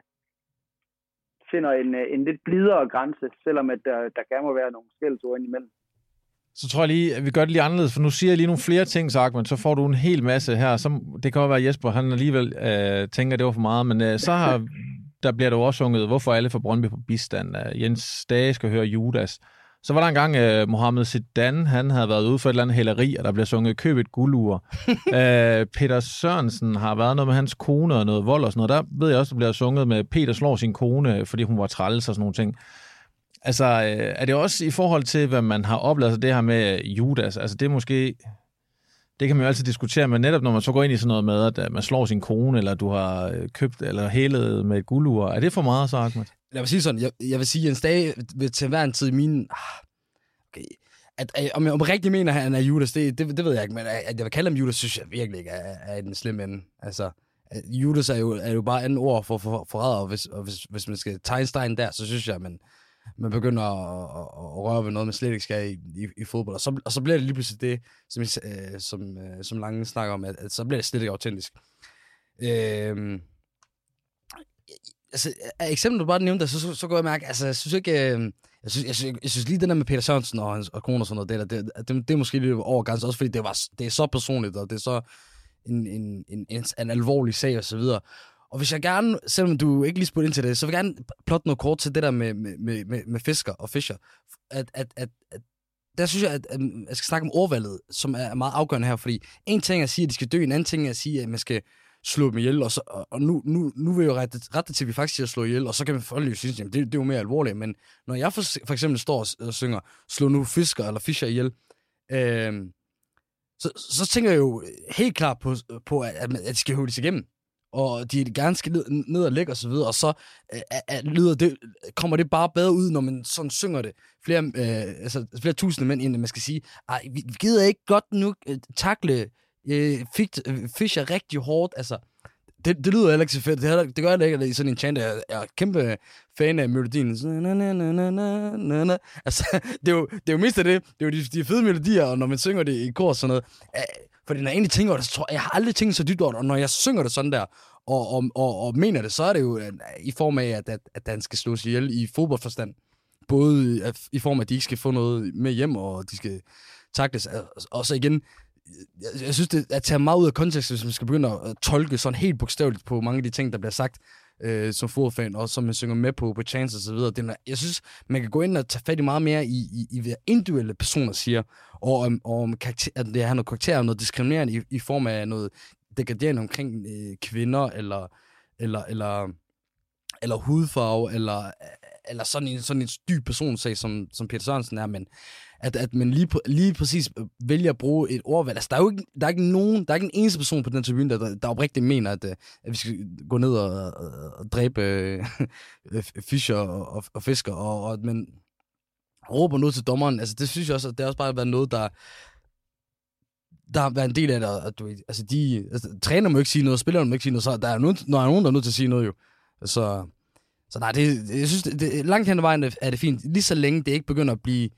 finder en, en lidt blidere grænse, selvom at der, der gerne må være nogle skældsord ind imellem. Så tror jeg lige, at vi gør det lige anderledes, for nu siger jeg lige nogle flere ting, men så får du en hel masse her. Så, det kan jo være, at Jesper han alligevel øh, tænker, at det var for meget, men øh, så har, <laughs> der bliver der jo også sunget, hvorfor alle får Brøndby på bistand. Øh, Jens Dage skal høre Judas. Så var der engang uh, Mohammed Zidane, han havde været ude for et eller andet hæleri, og der blev sunget køb et guldur. uh, <laughs> Peter Sørensen har været noget med hans kone og noget vold og sådan noget. Der ved jeg også, der bliver sunget med Peter slår sin kone, fordi hun var træls og sådan nogle ting. Altså, øh, er det også i forhold til, hvad man har oplevet, altså det her med Judas, altså det er måske, det kan man jo altid diskutere, men netop når man så går ind i sådan noget med, at man slår sin kone, eller du har købt eller hælet med et guldur, er det for meget så, Ahmed? Lad mig sige sådan, jeg, jeg vil sige, at en dag vil til hver en tid i min... Ah, okay, at, at, om jeg rigtig mener, at han er Judas, det, det, det ved jeg ikke, men at jeg vil kalde ham Judas, synes jeg virkelig ikke er, er den slemme ende. Altså, Judas er jo, er jo bare andet ord for forræder, for, og, hvis, og hvis, hvis man skal tegne der, så synes jeg, at man, man begynder at, at, at røre ved noget, man slet ikke skal i, i, i fodbold. Og så, og så bliver det lige pludselig det, som, øh, som, øh, som Lange snakker om, at, at så bliver det slet ikke autentisk. Øh, altså, eksempel du bare nævnte, så, så, så går jeg mærke, altså, jeg synes ikke, øh, jeg synes, jeg, synes, jeg synes lige det der med Peter Sørensen og hans og kone og sådan noget, det, der, det, det, det er måske lidt over grænsen, også fordi det, var, det er så personligt, og det er så en, en, en, en, en alvorlig sag og så videre. Og hvis jeg gerne, selvom du ikke lige spurgte ind til det, så vil jeg gerne plotte noget kort til det der med, med, med, med fisker og fischer. At, at, at, at der synes jeg, at, at jeg skal snakke om ordvalget, som er meget afgørende her, fordi en ting er at sige, at de skal dø, en anden ting er at sige, at man skal slå dem ihjel, og, så, og nu, nu, nu vil jeg jo rette, rette til, at vi faktisk siger slå ihjel, og så kan folk jo synes, at det, det er jo mere alvorligt, men når jeg for, for eksempel står og, og synger, slå nu fisker eller fischer ihjel, øh, så, så tænker jeg jo helt klart på, på at, at de skal høvdes igennem og de gerne skal ned, ned og lægge og så videre, og så øh, at, lyder det, kommer det bare bedre ud, når man sådan synger det. Flere, øh, altså, flere tusinde mænd, inden man skal sige, ej, vi gider ikke godt nu øh, takle øh, fik, øh, Fischer rigtig hårdt, altså, det, det lyder heller ikke så fedt. Det, heller, det gør heller ikke at i sådan en chant. Jeg, jeg er kæmpe fan af melodien. Altså, det er jo, det er jo mest af det. Det er jo de, de fede melodier, og når man synger det i kor og sådan noget. Fordi når jeg egentlig tænker det, så tror jeg, jeg har aldrig tænkt så dybt over det, og når jeg synger det sådan der, og, og, og, og mener det, så er det jo øh, i form af, at, at, at den skal slås ihjel i fodboldforstand. Både i form af, at de ikke skal få noget med hjem, og de skal takles. Og så igen, jeg, jeg synes, det er at tage meget ud af kontekst, hvis man skal begynde at tolke sådan helt bogstaveligt på mange af de ting, der bliver sagt øh, som fodfan, og som man synger med på, på chance og videre. Det, jeg synes, man kan gå ind og tage fat i meget mere i, i, i hvad individuelle personer siger, og om, og om karakter, at det har noget karakter og noget diskriminerende i, i form af noget degraderende omkring øh, kvinder, eller, eller, eller, eller hudfarve, eller, eller sådan en, sådan en dyb personsag, som, som Peter Sørensen er, men at, at man lige, lige præcis øh, vælger at bruge et ordvalg. Altså, der er jo ikke, der er ikke nogen, der er ikke en eneste person på den tribune, der, der, der oprigtigt mener, at, øh, at vi skal gå ned og, og, og dræbe øh, <laughs> fischer og, og, og fisker, og, og at man råber noget til dommeren. Altså, det synes jeg også, at det har også bare været noget, der der har været en del af det, at du, altså de, altså, træner må ikke sige noget, spillerne må ikke sige noget, så der er, nogen, der er nogen, der er nødt til at sige noget jo. Så, så nej, det, jeg synes, det, det, langt hen ad vejen er det fint, lige så længe det ikke begynder at blive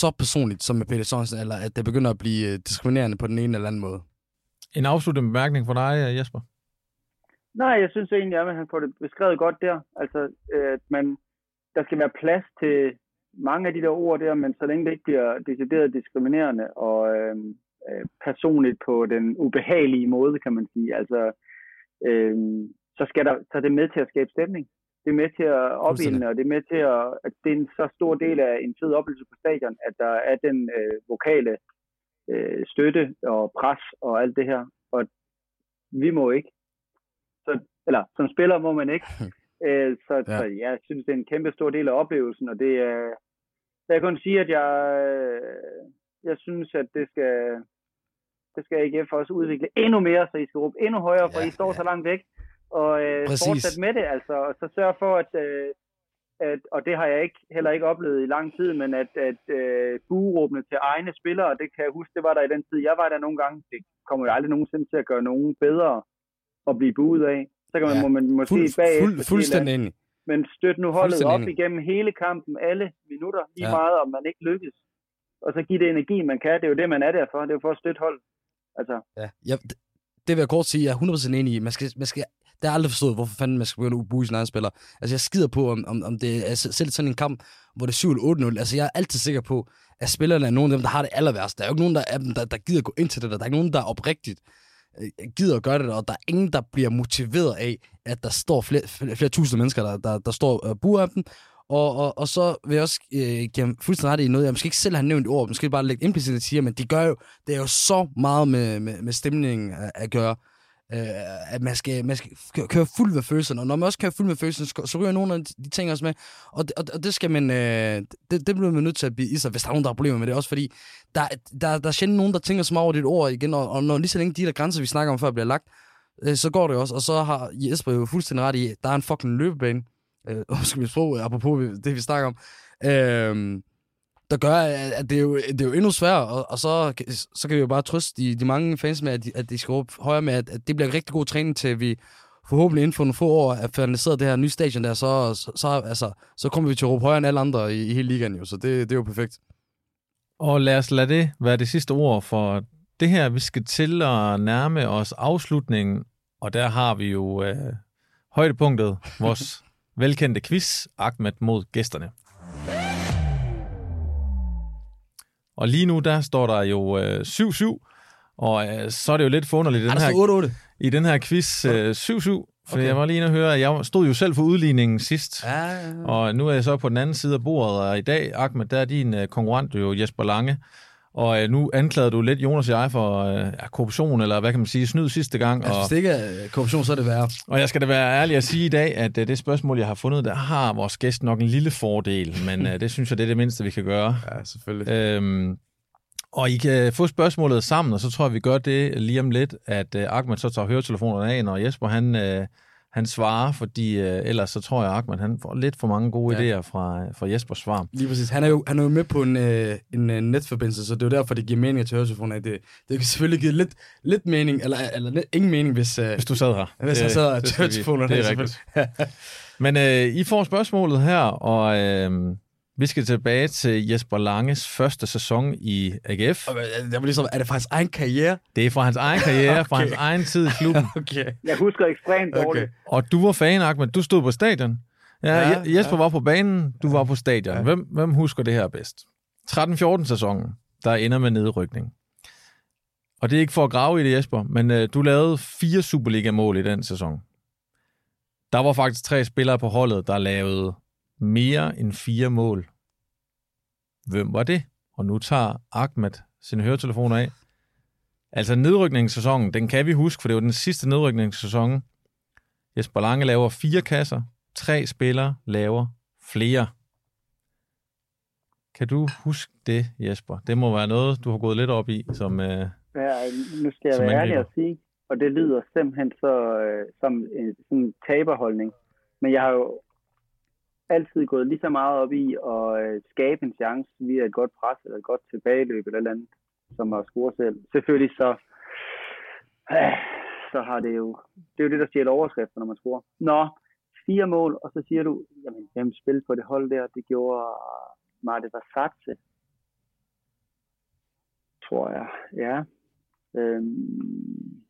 så personligt som med Peter Sørensen, eller at det begynder at blive øh, diskriminerende på den ene eller anden måde. En afsluttende bemærkning fra dig, øh, Jesper? Nej, jeg synes egentlig, at han får det beskrevet godt der. Altså, at man, der skal være plads til mange af de der ord der, men så længe det ikke bliver decideret diskriminerende og øh, øh, personligt på den ubehagelige måde, kan man sige. Altså, øh, så skal der så er det med til at skabe stemning det er med til at opildne, og det er med til at, at det er en så stor del af en fed oplevelse på stadion, at der er den øh, vokale øh, støtte og pres og alt det her. Og vi må ikke. Så, eller som spiller må man ikke. <laughs> øh, så, ja. så jeg synes, det er en kæmpe stor del af oplevelsen, og det er... Øh, jeg kan sige, at jeg, øh, jeg synes, at det skal, det skal AGF også udvikle endnu mere, så I skal råbe endnu højere, for ja, I står ja. så langt væk og øh, fortsætte med det, altså, og så sørge for, at, øh, at, og det har jeg ikke heller ikke oplevet i lang tid, men at, at øh, bueråbne til egne spillere, det kan jeg huske, det var der i den tid, jeg var der nogle gange, det kommer jo aldrig nogensinde til at gøre nogen bedre at blive buet af. Så kan man, ja. må man måske fuld, bagefter fuld, fuldstændig enig. Men støt nu holdet op igennem hele kampen, alle minutter, lige ja. meget, om man ikke lykkes. Og så give det energi, man kan. Det er jo det, man er der for. Det er jo for at støtte hold. Altså. Ja, det, det vil jeg kort sige, jeg er 100% enig i. Man skal, man skal det har jeg aldrig forstået, hvorfor fanden man skal begynde at bruge sin egen spiller. Altså, jeg skider på, om, om, om det er altså, selv sådan en kamp, hvor det er 7-8-0. Altså, jeg er altid sikker på, at spillerne er nogle af dem, der har det aller værste. Der er jo ikke nogen der af dem, der, der gider gå ind til det der. Der er ikke nogen, der er oprigtigt øh, gider at gøre det, og der er ingen, der bliver motiveret af, at der står flere, flere, flere tusind mennesker, der, der, der står og buer af dem, og, og, og så vil jeg også øh, give fuldstændig ret i noget, jeg måske ikke selv har nævnt ord, måske bare lægge implicit at sige, men de gør jo, det er jo så meget med, med, med stemningen at, at gøre øh, at man skal, man skal køre fuld med følelserne, og når man også kører fuld med følelserne, så ryger nogle af de ting også med, og, og, og det skal man, øh, det, det bliver man nødt til at blive i sig, hvis der er nogen, der har problemer med det, også fordi der, der, der er sjældent nogen, der tænker så meget over dit ord igen, og, og når lige så længe de der grænser, vi snakker om før, bliver lagt, øh, så går det også, og så har Jesper jo fuldstændig ret i, der er en fucking løbebane, øh, <laughs> skal vi sprog, apropos det, vi snakker om, øh, der gør, at det er jo, det er jo endnu sværere, og, og så, så kan vi jo bare trøste de, de mange fans med, at de, at de skal råbe højere med, at, at det bliver rigtig god træning til, vi forhåbentlig inden for nogle få år er finaliseret det her nye stadion der, så, så, så, altså, så kommer vi til at råbe højere end alle andre i, i hele ligaen jo, så det, det er jo perfekt. Og lad os lade det være det sidste ord for det her. Vi skal til at nærme os afslutningen, og der har vi jo øh, højdepunktet, vores <laughs> velkendte quiz, Ahmed mod gæsterne. Og lige nu, der står der jo øh, 7-7, og øh, så er det jo lidt forunderligt. Den her, 8-8? I den her quiz øh, 7-7, for okay. jeg var lige inde og høre, at jeg stod jo selv for udligningen sidst, ja, ja, ja. og nu er jeg så på den anden side af bordet, og i dag, Ahmed, der er din øh, konkurrent jo Jesper Lange, og øh, nu anklagede du lidt Jonas og jeg for øh, korruption, eller hvad kan man sige, snyd sidste gang. Altså, og, hvis det ikke er korruption, så er det værre. Og jeg skal da være ærlig at sige i dag, at øh, det spørgsmål, jeg har fundet, der har vores gæst nok en lille fordel, men øh, det synes jeg, det er det mindste, vi kan gøre. Ja, selvfølgelig. Øhm, Og I kan få spørgsmålet sammen, og så tror jeg, vi gør det lige om lidt, at uh, Ahmed så tager høretelefonerne af, når Jesper han, uh, han svarer, fordi uh, ellers så tror jeg, at Ahmed han får lidt for mange gode ja. idéer fra, fra Jespers svar. Lige præcis. Han er jo, han er jo med på en, uh, en uh, netforbindelse, så det er jo derfor, det giver mening at tage høretelefoner Det, det kan selvfølgelig give lidt, lidt mening, eller, eller lidt, ingen mening, hvis, uh, hvis du sad her. Hvis det, jeg sad og høretelefonerne Det er rigtigt. <laughs> Men uh, I får spørgsmålet her, og... Uh, vi skal tilbage til Jesper Langes første sæson i AGF. Jeg ligesom, er det fra hans egen karriere? Det er fra hans egen karriere, <laughs> okay. fra hans egen tid i klubben. <laughs> okay. Jeg husker ekstremt dårligt. Okay. Og du var fan, Ahmed. Du stod på stadion. Ja, ja Jesper ja. var på banen, du var på stadion. Ja. Hvem, hvem husker det her bedst? 13-14 sæsonen, der ender med nedrykning. Og det er ikke for at grave i det, Jesper, men uh, du lavede fire Superliga-mål i den sæson. Der var faktisk tre spillere på holdet, der lavede mere end fire mål. Hvem var det? Og nu tager Ahmed sine høretelefoner af. Altså nedrykningssæsonen, den kan vi huske, for det var den sidste nedrykningssæson. Jesper Lange laver fire kasser, tre spillere laver flere. Kan du huske det, Jesper? Det må være noget, du har gået lidt op i som øh, Ja, nu skal jeg være ærlig at sige, og det lyder simpelthen så, øh, som en sådan taberholdning. Men jeg har jo altid gået lige så meget op i at øh, skabe en chance via et godt pres eller et godt tilbageløb eller andet, som at score selv. Selvfølgelig så, øh, så har det jo, det er jo det, der stjæler overskrifter, når man scorer. Nå, fire mål, og så siger du, jamen, hvem spil på det hold der, det gjorde øh, Marte Vassatse, tror jeg, ja. Øhm,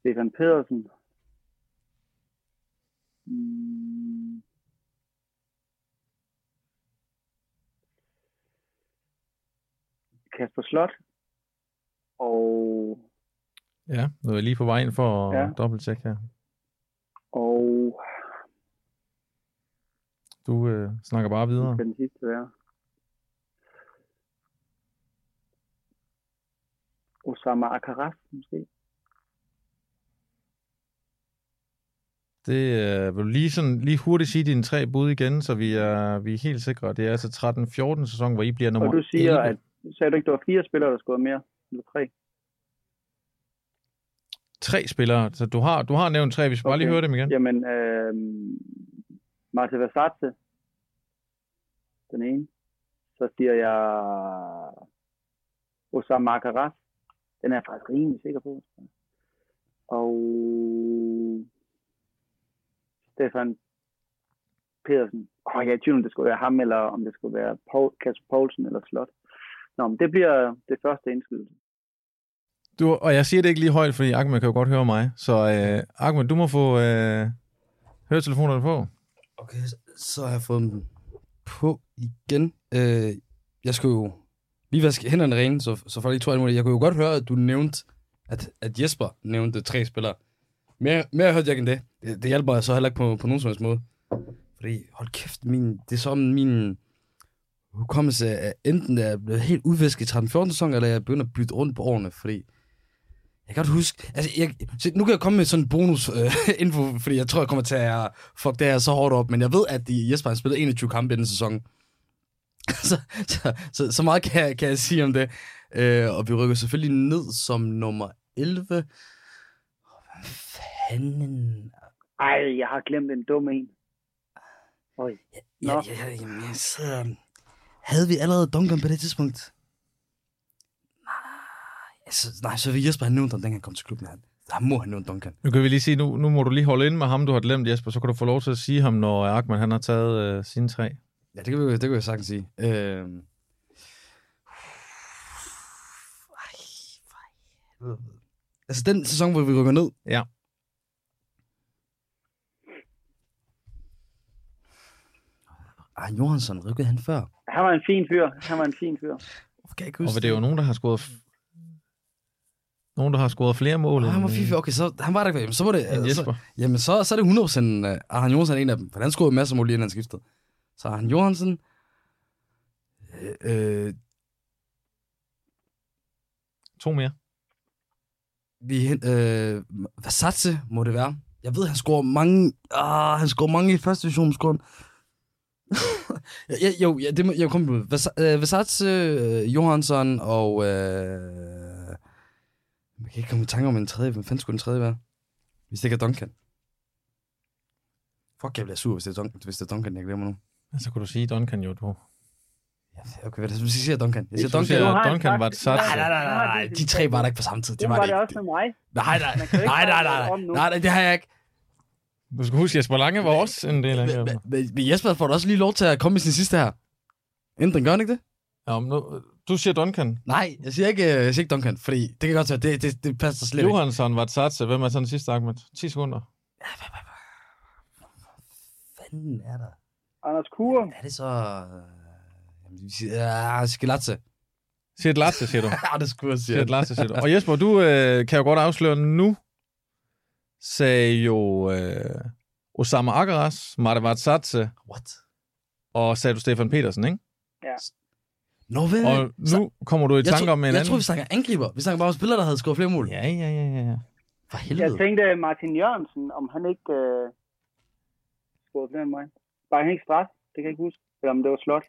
Stefan Pedersen, Mm. Kasper Slot. Og... Ja, nu er jeg lige på vej ind for at ja. dobbelttjekke her. Og... Du øh, snakker bare videre. Det den sidste være. Osama Akaras, måske. Det øh, vil du lige, sådan, lige hurtigt sige dine tre bud igen, så vi er, vi er helt sikre. Det er altså 13-14 sæson, hvor I bliver nummer Og du siger, 11. at sagde du ikke, der var fire spillere, der skulle mere? Eller tre? Tre spillere. Så du har, du har nævnt tre. Vi skal okay. bare lige høre dem igen. Jamen, øh, Martin Versace, den ene. Så siger jeg Osama Makaras. Den er jeg faktisk rimelig sikker på. Og Stefan Pedersen. Åh, oh, jeg er i tvivl, om det skulle være ham, eller om det skulle være Paul, Kasper Poulsen eller Slot. Nå, men det bliver det første indskydelse. Du, og jeg siger det ikke lige højt, fordi Ahmed kan jo godt høre mig. Så øh, Ahmed, du må få øh, høretelefonerne på. Okay, så har jeg fået dem på igen. Øh, jeg skulle jo lige vaske hænderne rene, så, så folk ikke tror, at jeg kunne jo godt høre, at du nævnte, at, at Jesper nævnte tre spillere. Mere, mere hørte jeg end det. det. Det hjælper jeg så heller ikke på, på nogen som helst måde. Fordi, hold kæft, min, det er som min hukommelse er enten er blevet helt udvisket i 13-14 sæson, eller jeg begynder at bytte rundt på årene, fordi jeg kan godt huske, altså jeg, se, nu kan jeg komme med sådan en bonus øh, <laughs> info, fordi jeg tror, jeg kommer til at fuck det her så hårdt op, men jeg ved, at de, Jesper har spillet 21 kampe i den sæson. <laughs> så, så, så, så, meget kan jeg, kan jeg sige om det. Øh, og vi rykker selvfølgelig ned som nummer 11 fanden? Ej, jeg har glemt en dum en. Oj. Ja, ja, ja, jamen, jeg sidder... Havde vi allerede Duncan på det tidspunkt? Nej, altså, nej så vil Jesper have nævnt ham, dengang han kom til klubben. Han, der må han nævnt Duncan. Nu kan vi lige sige, nu, nu må du lige holde ind med ham, du har glemt, Jesper, så kan du få lov til at sige ham, når Arkman han har taget øh, sine tre. Ja, det kan, vi, det kan jeg sagtens sige. Øh... Altså den sæson, hvor vi rykker ned. Ja. Ah, Johansson, rykkede han før? Han var en fin fyr. Han var en fin fyr. Okay, jeg og det er jo nogen, der har scoret nogen, der har scoret flere mål. Ah, han var fint Okay, så han var der ikke. Så var det... Så, jamen, så, så er det 100% uh, øh, Arhan Johansson en af dem. For han scorede masser af mål lige inden han skiftede. Så Arhan Johansson... Øh, øh, to mere. Vi, øh, Versace må det være. Jeg ved, han scorer mange... Ah, han scorer mange i første division. Scorer ja, jo, ja, det må, jeg kommer på. Versace, uh, Johansson og... Uh, jeg kan ikke komme i tanke om en tredje. Hvem fanden skulle den tredje være? Hvis det ikke er Duncan. Fuck, jeg bliver sur, hvis det er, Duncan, hvis det er Duncan, jeg glemmer nu. Så kunne du sige Duncan jo, du. Ja, okay, hvad er det, hvis jeg siger Duncan? Jeg siger Duncan. Duncan. Siger, Duncan var det sats. Nej, nej, nej, nej, nej, de tre var der ikke på samme tid. Det var, var det også med mig. Nej, nej, nej, nej, nej, nej, nej, det har jeg ikke. Du skal huske, Jesper Lange var også en del af det. Men, men Jesper får da også lige lov til at komme med sin sidste her. Ændring, gør han ikke det? Ja, men nu, du siger Duncan. Nej, jeg siger ikke, jeg siger ikke Duncan, fordi det kan godt være, det, det, det passer slet ikke. Johansson var Tsatse. Hvem er sådan den sidste Ahmed? 10 sekunder. Ja, hvad, hvad, hvad, fanden er der? Anders Kure. Er det så... Jamen, vi siger, ja, Skelatse. Siger et latte, siger du. <laughs> ja, det skulle jeg sige. Siger et latte, siger du. Og Jesper, du øh, kan jo godt afsløre nu, sagde jo øh, Osama Akaras, Marta Tsatse. What? Og sagde du Stefan Petersen, ikke? Ja. Nå, vel? Og nu så, kommer du i tanke om en jeg anden... Jeg tror, vi snakker angriber. Vi snakker bare om spillere, der havde skåret flere mål. Ja, ja, ja, ja. For helvede. Jeg tænkte Martin Jørgensen, om han ikke øh, scorede flere end mig. Var han ikke straf? Det kan jeg ikke huske. Eller om det var slot.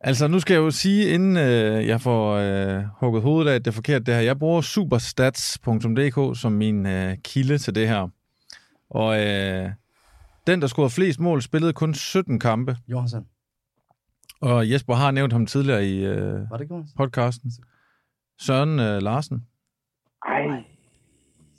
Altså, nu skal jeg jo sige, inden øh, jeg får øh, hugget hovedet af, at det er forkert det her. Jeg bruger superstats.dk som min øh, kilde til det her. Og øh, den, der scorede flest mål, spillede kun 17 kampe. Johansson. Og Jesper har nævnt ham tidligere i øh, Var det podcasten. Søren øh, Larsen. Ej.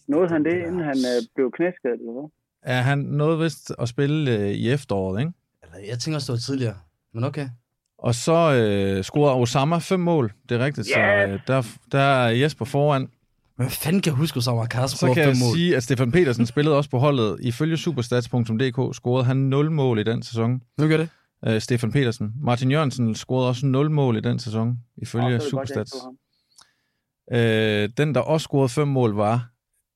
Nåede han det, inden han øh, blev knæskadet, eller hvad? Ja, han nåede vist at spille øh, i efteråret, ikke? Eller, jeg tænker også, det var tidligere. Men okay. Og så øh, scorede Osama fem mål, det er rigtigt. Yes. Så øh, der, der er Jesper foran. Hvad fanden kan jeg huske, Osama Akars Så kan jeg mål? sige, at Stefan Petersen <laughs> spillede også på holdet. Ifølge superstats.dk scorede han 0 mål i den sæson. Nu gør det. Uh, Stefan Petersen. Martin Jørgensen scorede også 0 mål i den sæson, ifølge oh, Superstats. uh, den, der også scorede 5 mål, var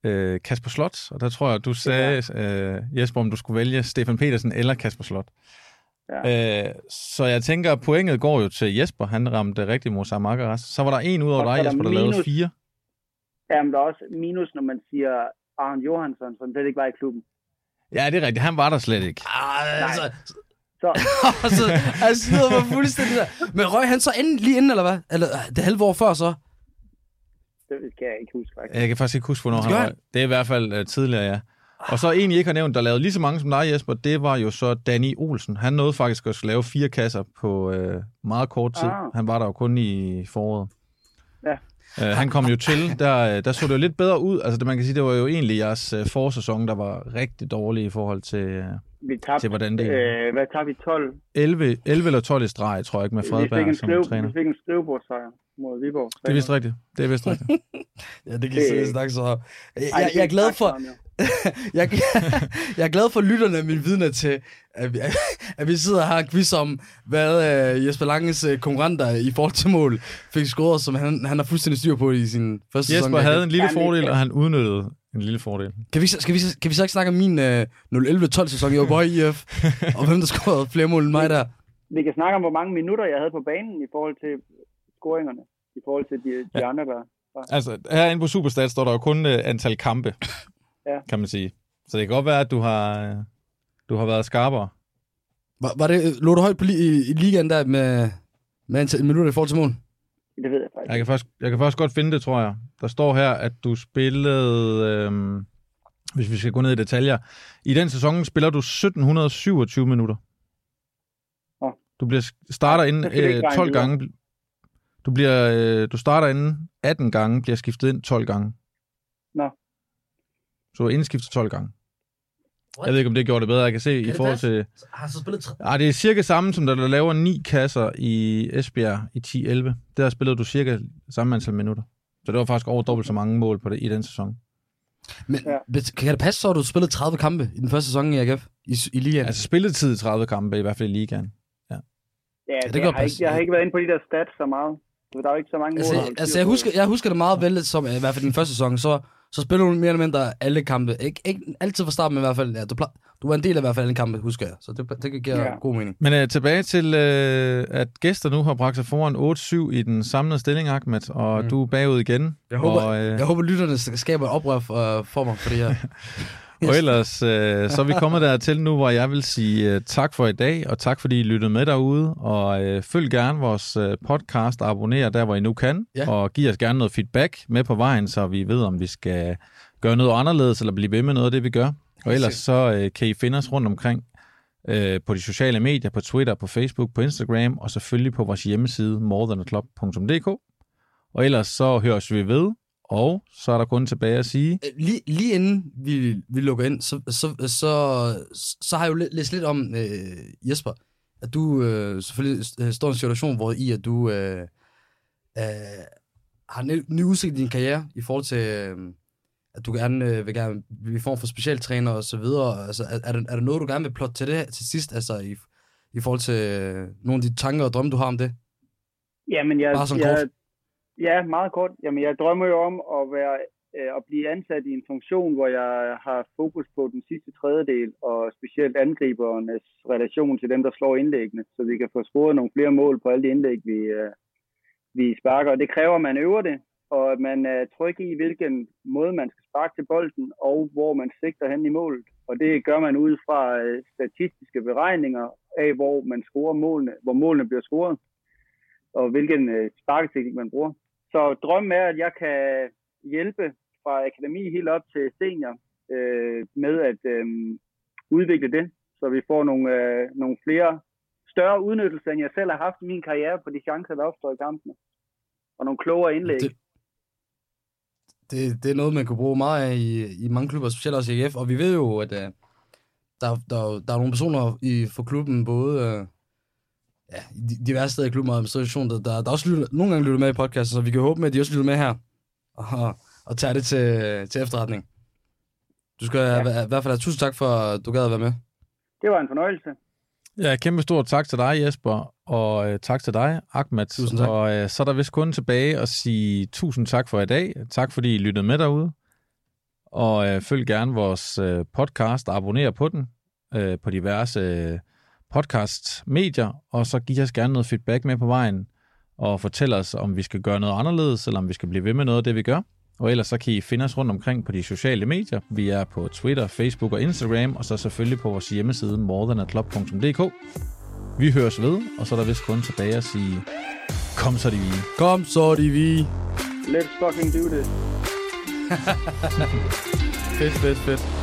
uh, Kasper Slot. Og der tror jeg, du sagde, uh, Jesper, om du skulle vælge Stefan Petersen eller Kasper Slot. Ja. Uh, så jeg tænker, at pointet går jo til Jesper. Han ramte rigtig mod Sam Akaras. Så var der en ud over dig, Jesper, der minus... lavede fire. Ja, men der er også minus, når man siger Arne Johansson, som slet ikke var i klubben. Ja, det er rigtigt. Han var der slet ikke. Ah, altså, så. <laughs> så han snyder mig fuldstændig der. Men røg han så inden, lige inden, eller hvad? Eller det halve år før så? Det kan jeg ikke huske, faktisk. Jeg kan faktisk ikke huske, hvornår han røg. Det er i hvert fald uh, tidligere, ja. Og så en, I ikke har nævnt, der lavede lige så mange som dig, Jesper, det var jo så Danny Olsen. Han nåede faktisk at lave fire kasser på uh, meget kort tid. Ah. Han var der jo kun i foråret. Ja. Uh, han kom jo til, der, der så det jo lidt bedre ud. Altså det, man kan sige, det var jo egentlig jeres uh, forsæson, der var rigtig dårlig i forhold til, uh, vi tabte, til hvordan det øh, Hvad tabte vi? 12? 11, 11 eller 12 i streg, tror jeg ikke, med Fredberg som skrive, træner. Vi fik en skrivebordsejr mod Viborg. Det er vist rigtigt. Det er vist rigtigt. <laughs> ja, det kan jeg snakke så. Jeg, jeg, jeg er glad for... <laughs> jeg, jeg er glad for lytterne af mine vidner til, at vi, at vi sidder her og quiz om, hvad uh, Jesper Langes uh, konkurrenter i forhold til mål fik scoret, som han, han har fuldstændig styr på i sin første Jesper sæson. Jesper havde en lille fordel, og han udnyttede en lille fordel. Kan vi, skal, vi, kan vi så ikke snakke om min uh, 0-11-12 sæson i Åborg IF, og hvem der scorede flere mål end mig der? Vi kan snakke om, hvor mange minutter jeg havde på banen i forhold til scoringerne, i forhold til de, de ja. andre, der var. Altså, herinde på Superstat står der jo kun uh, antal kampe, <laughs> ja. kan man sige. Så det kan godt være, at du har, du har været skarpere. Var, var det, lå du højt på li, i, i ligaen der med, med antal minutter i forhold til mål? Det ved jeg faktisk jeg kan, først, jeg kan først godt finde det, tror jeg. Der står her, at du spillede, øhm, hvis vi skal gå ned i detaljer, i den sæson spiller du 1727 minutter. Oh. Du bliver starter inden øh, 12 gange. Du, bliver, øh, du starter inden 18 gange, bliver skiftet ind 12 gange. Nå. Så indskiftet 12 gange. What? Jeg ved ikke, om det gjorde det bedre. Jeg kan se kan i forhold til... Har så spillet... Ja, det er cirka samme, som da du laver ni kasser i Esbjerg i 10-11. Der spillede du cirka samme antal minutter. Så det var faktisk over dobbelt så mange mål på det i den sæson. Men ja. kan det passe så, at du spillede 30 kampe i den første sæson i AGF? I, i ligaen? Altså spilletid 30 kampe, i hvert fald i ligaen. Ja, ja, det, det jeg, har ikke, jeg har ikke været inde på de der stats så meget. Der er jo ikke så mange altså, mål. Altså, jeg husker, jeg husker det meget vel, som i hvert fald den første sæson, så, så spiller du mere eller mindre alle kampe. Ik- ikke altid fra starten, men i hvert fald, ja, du, du var en del af i hvert fald alle kampe, husker jeg. Så det, det giver ja. god mening. Men uh, tilbage til, uh, at gæster nu har bragt sig foran 8-7 i den samlede stilling, Ahmed, og mm. du er bagud igen. Jeg håber, og, uh, jeg håber lytterne skaber et oprør for, for mig for det <laughs> her. Og ellers øh, så er vi kommet dertil nu, hvor jeg vil sige øh, tak for i dag, og tak fordi I lyttede med derude. Og øh, følg gerne vores øh, podcast og abonner der, hvor I nu kan. Ja. Og giv os gerne noget feedback med på vejen, så vi ved, om vi skal gøre noget anderledes, eller blive ved med noget af det, vi gør. Og ellers så øh, kan I finde os rundt omkring øh, på de sociale medier, på Twitter, på Facebook, på Instagram, og selvfølgelig på vores hjemmeside morethanaclub.dk. Og ellers så høres vi ved, og så er der kun tilbage at sige... Øh, lige, lige inden vi, vi lukker ind, så, så, så, så har jeg jo læst lidt om, øh, Jesper, at du øh, selvfølgelig står i en situation, hvor i at du øh, øh, har ny, ny udsigt i din karriere i forhold til, øh, at du gerne øh, vil gerne blive form for specialtræner og så videre. Altså, er, er, der, er der noget, du gerne vil plotte til det til sidst, altså i, i forhold til øh, nogle af de tanker og drømme, du har om det? Jamen, jeg, Bare sådan jeg, kort. Ja, meget kort. Jamen, jeg drømmer jo om at være øh, at blive ansat i en funktion, hvor jeg har fokus på den sidste tredjedel, og specielt angribernes relation til dem, der slår indlæggene, så vi kan få scoret nogle flere mål på alle de indlæg, vi, øh, vi sparker. Og det kræver, at man øver det, og at man er tryg i, hvilken måde man skal sparke til bolden, og hvor man sigter hen i målet. Og det gør man ud fra øh, statistiske beregninger af, hvor man scorer målene, hvor målene bliver scoret, og hvilken øh, sparketeknik man bruger. Så drømmen er, at jeg kan hjælpe fra akademi helt op til senior øh, med at øh, udvikle det, så vi får nogle, øh, nogle flere større udnyttelse, end jeg selv har haft i min karriere på de chancer, der opstår i kampene. Og nogle klogere indlæg. Det, det, det er noget, man kan bruge meget af i, i mange klubber, specielt også i AGF. Og vi ved jo, at uh, der, der, der er nogle personer i, for klubben, både uh, ja, diverse steder i klubben og administration, der, der, der også lytter, nogle gange lytter med i podcasten, så vi kan håbe med, at de også lytter med her og, og tager det til, til efterretning. Du skal ja. i hvert fald have tusind tak for, at du gad at være med. Det var en fornøjelse. Ja, kæmpe stort tak til dig, Jesper, og øh, tak til dig, Ahmed. Tusind tak. Og øh, så er der vist kun tilbage at sige tusind tak for i dag. Tak fordi I lyttede med derude. Og øh, følg gerne vores øh, podcast og abonner på den øh, på diverse øh, podcast-medier, og så giv os gerne noget feedback med på vejen, og fortæl os, om vi skal gøre noget anderledes, eller om vi skal blive ved med noget af det, vi gør. Og ellers så kan I finde os rundt omkring på de sociale medier. Vi er på Twitter, Facebook og Instagram, og så selvfølgelig på vores hjemmeside morethanatclub.dk. Vi høres ved, og så er der vist kun tilbage at sige, kom så de vi. Kom så de vi. Let's fucking do this. <laughs> fedt, fedt, fedt.